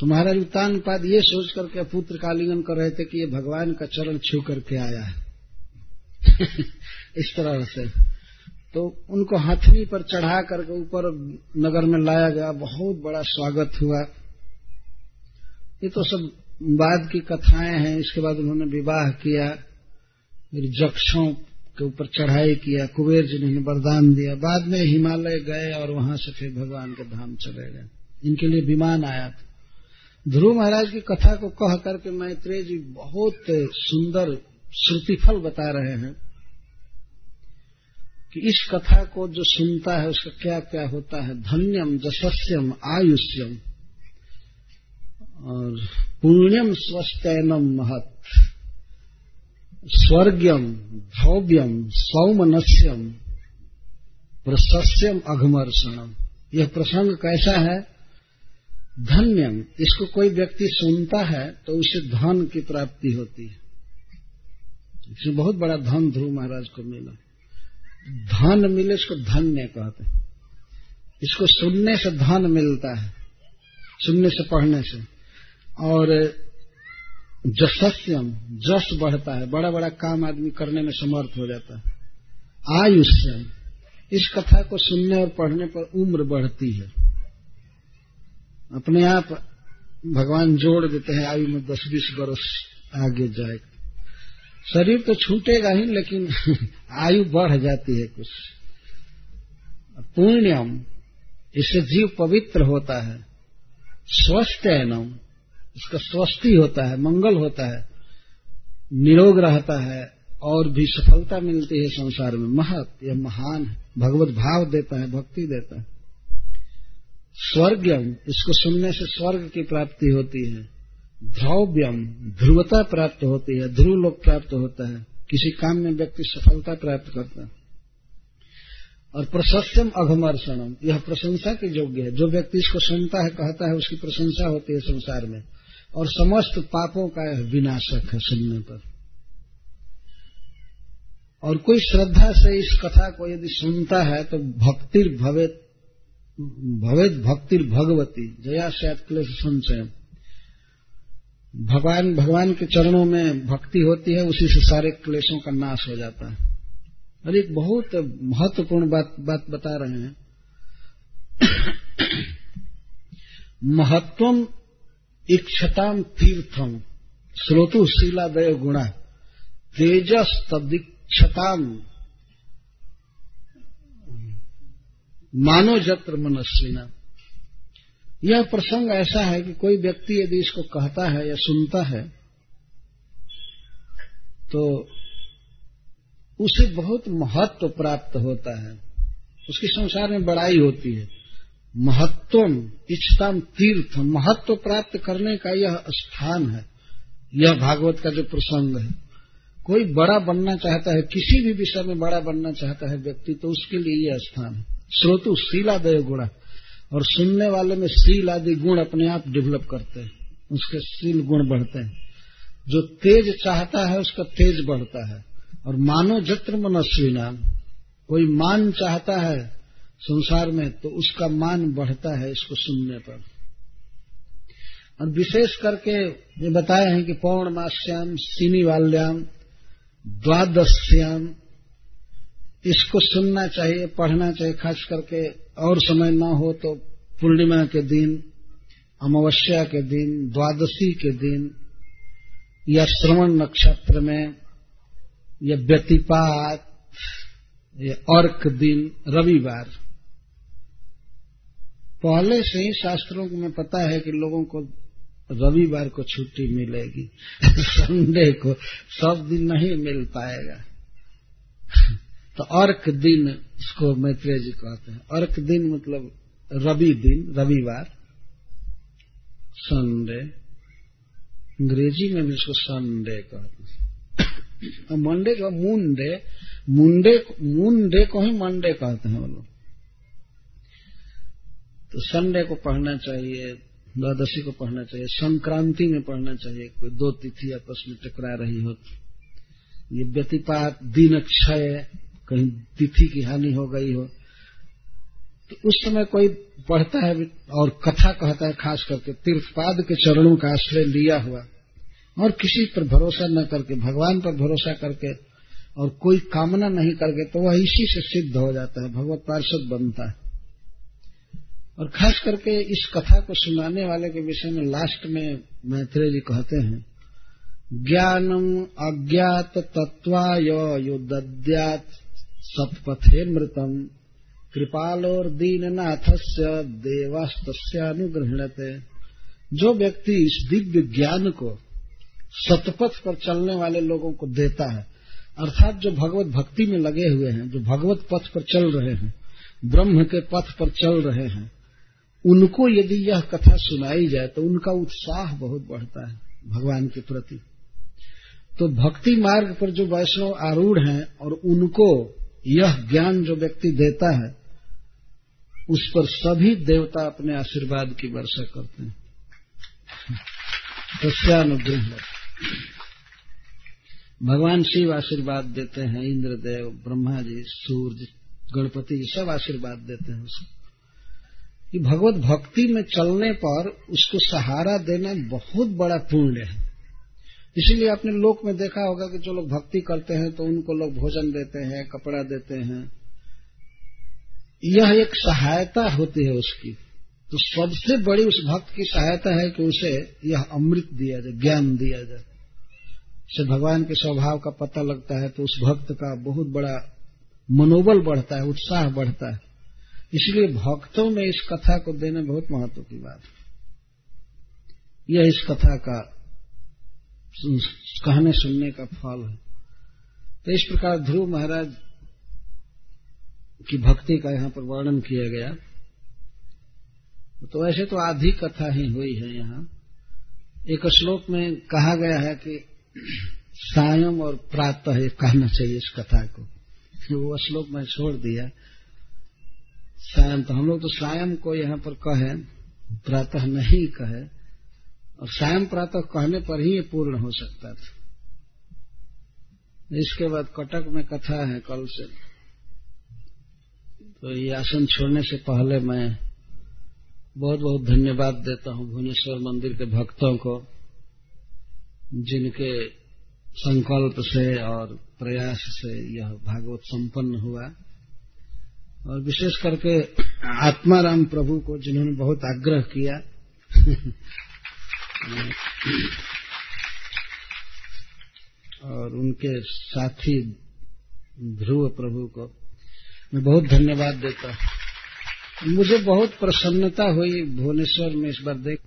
तो महाराज उत्तान पाद ये सोच करके पुत्र का आलिंगन कर रहे थे कि ये भगवान का चरण छू करके आया है। इस तरह से। तो उनको हथनी पर चढ़ा करके ऊपर नगर में लाया गया। बहुत बड़ा स्वागत हुआ। ये तो सब बाद की कथाएँ हैं, इसके बाद उन्होंने विवाह किया, फिर जक्षों के ऊपर चढ़ाई किया, कुबेर जी ने वरदान दिया। बाद में हिमालय गए और वहाँ से फिर भगवान के धाम चले गए। इनके लिए विमान आया था। ध्रुव महाराज की कथा को कह करके मैत्रेय जी बहुत सुंदर श्रुतिफल बता रहे हैं कि इस कथा को जो सुनता है, उसका क्या क्या होता है? धन्यम जशस्यम आयुष्यम। और पुण्यम स्वस्तैनम महत। स्वर्गम भव्यम, सौमनस्यम प्रशस्यम अघमर्षणम। यह प्रसंग कैसा है? धन्यम, इसको कोई व्यक्ति सुनता है तो उसे धन की प्राप्ति होती है। इसमें बहुत बड़ा धन ध्रुव महाराज को मिला। धन मिले इसको धन्य कहते हैं। इसको सुनने से धन मिलता है, सुनने से पढ़ने से। और जसस्यम, जस बढ़ता है बड़ा बड़ा काम आदमी करने में समर्थ हो जाता है। आयुष्यम, इस कथा को सुनने और पढ़ने पर उम्र बढ़ती है। अपने आप भगवान जोड़ देते हैं, आयु में दस बीस वर्ष आगे जाएगा शरीर तो छूटेगा ही, लेकिन आयु बढ़ जाती है कुछ। पुण्यम, इससे जीव पवित्र होता है। स्वस्थ एनम इसका स्वस्थी होता है, मंगल होता है, निरोग रहता है और भी सफलता मिलती है संसार में। महत, यह महान है। भगवत भाव देता है, भक्ति देता है। स्वर्गम, इसको सुनने से स्वर्ग की प्राप्ति होती है। ध्रव्यम ध्रुवता प्राप्त होती है, ध्रुव लोग प्राप्त होता है। किसी काम में व्यक्ति सफलता प्राप्त करता है। और प्रशस्यम अघमर्षणम यह प्रशंसा के योग्य है। जो व्यक्ति इसको सुनता है, कहता है, उसकी प्रशंसा होती है संसार में। और समस्त पापों का यह विनाशक है सुनने पर। और कोई श्रद्धा से इस कथा को यदि सुनता है तो भक्तिर भवेत भवेद भक्तिर भगवती, जया शायद क्लेश संचय भगवान भगवान के चरणों में भक्ति होती है, उसी से सारे क्लेशों का नाश हो जाता है। और एक बहुत महत्वपूर्ण बात बात बता रहे हैं। महत्वम इक्षताम तीर्थम श्रोतु शीलादय गुणा। तेजस तदीक्षताम मानो जत्र मनस्विना यह प्रसंग ऐसा है कि कोई व्यक्ति यदि इसको कहता है या सुनता है तो उसे बहुत महत्व प्राप्त होता है। उसकी संसार में बड़ाई होती है। महत्वम इच्छताम तीर्थ, महत्व प्राप्त करने का यह स्थान है। यह भागवत का जो प्रसंग है, कोई बड़ा बनना चाहता है, किसी भी विषय में बड़ा बनना चाहता है व्यक्ति तो उसके लिए यह स्थान है। श्रोतु शीलादय गुणा और सुनने वाले में शील आदि गुण अपने आप डेवलप करते हैं, उसके शील गुण बढ़ते हैं। जो तेज चाहता है, उसका तेज बढ़ता है। और मानो जत्र मनस्वी नाम कोई मान चाहता है संसार में तो उसका मान बढ़ता है इसको सुनने पर। और विशेष करके ये बताए हैं कि पौर्णमास्याम सीनी वाल्याम द्वादश्याम, इसको सुनना चाहिए, पढ़ना चाहिए, खास करके और समय न हो तो पूर्णिमा के दिन, अमावस्या के दिन, द्वादशी के दिन, या श्रवण नक्षत्र में, या व्यतिपात, या अर्क दिन, रविवार। पहले से ही शास्त्रों में पता है कि लोगों को रविवार को छुट्टी मिलेगी, संडे को सब दिन नहीं मिल पाएगा। तो अर्क दिन इसको मैत्रेय जी कहते हैं। अर्क दिन मतलब रवि दिन, रविवार, संडे। अंग्रेज़ी में भी इसको संडे कहते हैं। मंडे को मुंडे मुंडे मुंडे को ही मंडे कहते हैं वो लोग। तो संडे को पढ़ना चाहिए, द्वादशी को पढ़ना चाहिए, संक्रांति में पढ़ना चाहिए। कोई दो तिथि आपस में टकरा रही हो ये व्यतिपात, दिन क्षय, कहीं तिथि की हानि हो गई हो। तो उस समय कोई पढ़ता है और कथा कहता है, खास करके तीर्थपाद के चरणों का आश्रय लिया हुआ। और किसी पर भरोसा न करके, भगवान पर भरोसा करके और कोई कामना नहीं करके तो वह इसी से सिद्ध हो जाता है, भगवत पार्षद बनता है। और खास करके इस कथा को सुनाने वाले के विषय में लास्ट में मैत्रेय जी कहते हैं, ज्ञानम अज्ञात तत्वाय युद्यात सत्पथे मृतम। कृपालोर दीननाथ से देवास्तनुगृहणते जो व्यक्ति इस दिव्य ज्ञान को सतपथ पर चलने वाले लोगों को देता है, अर्थात जो भगवत भक्ति में लगे हुए हैं, जो भगवत पथ पर चल रहे हैं, ब्रह्म के पथ पर चल रहे हैं उनको यदि यह कथा सुनाई जाए तो उनका उत्साह बहुत बढ़ता है भगवान के प्रति। तो भक्ति मार्ग पर जो वैष्णव आरूढ़ हैं और उनको यह ज्ञान जो व्यक्ति देता है, उस पर सभी देवता अपने आशीर्वाद की वर्षा करते हैं। तस्यानुग्रह भगवान शिव आशीर्वाद देते हैं, इंद्रदेव, ब्रह्मा जी, सूर्य, गणपति सब आशीर्वाद देते हैं उसे। कि भगवत भक्ति में चलने पर उसको सहारा देना बहुत बड़ा पुण्य है। इसीलिए आपने लोक में देखा होगा कि जो लोग भक्ति करते हैं तो उनको लोग भोजन देते हैं, कपड़ा देते हैं। यह एक सहायता होती है उसकी। तो सबसे बड़ी उस भक्त की सहायता है कि उसे यह अमृत दिया जाए, ज्ञान दिया जाए। से भगवान के स्वभाव का पता लगता है तो उस भक्त का बहुत बड़ा मनोबल बढ़ता है, उत्साह बढ़ता है। इसलिए भक्तों में इस कथा को देना बहुत महत्व की बात है। यह इस कथा का कहने सुनने का फल है। तो इस प्रकार ध्रुव महाराज की भक्ति का यहाँ पर वर्णन किया गया। तो वैसे तो आधी कथा ही हुई है यहाँ। एक श्लोक में कहा गया है कि सायम और प्रातः कहना चाहिए इस कथा को। वो श्लोक में छोड़ दिया। सायं तो हम लोग तो सायं को यहाँ पर कहे, प्रातः नहीं कहे, और सायं प्रातः कहने पर ही ये पूर्ण हो सकता था। इसके बाद कटक में कथा है कल से। तो ये आसन छोड़ने से पहले मैं बहुत बहुत धन्यवाद देता हूँ भुवनेश्वर मंदिर के भक्तों को, जिनके संकल्प से और प्रयास से यह भागवत संपन्न हुआ। और विशेष करके आत्माराम प्रभु को जिन्होंने बहुत आग्रह किया। और उनके साथी ध्रुव प्रभु को मैं बहुत धन्यवाद देता हूँ। मुझे बहुत प्रसन्नता हुई भुवनेश्वर में इस बार देख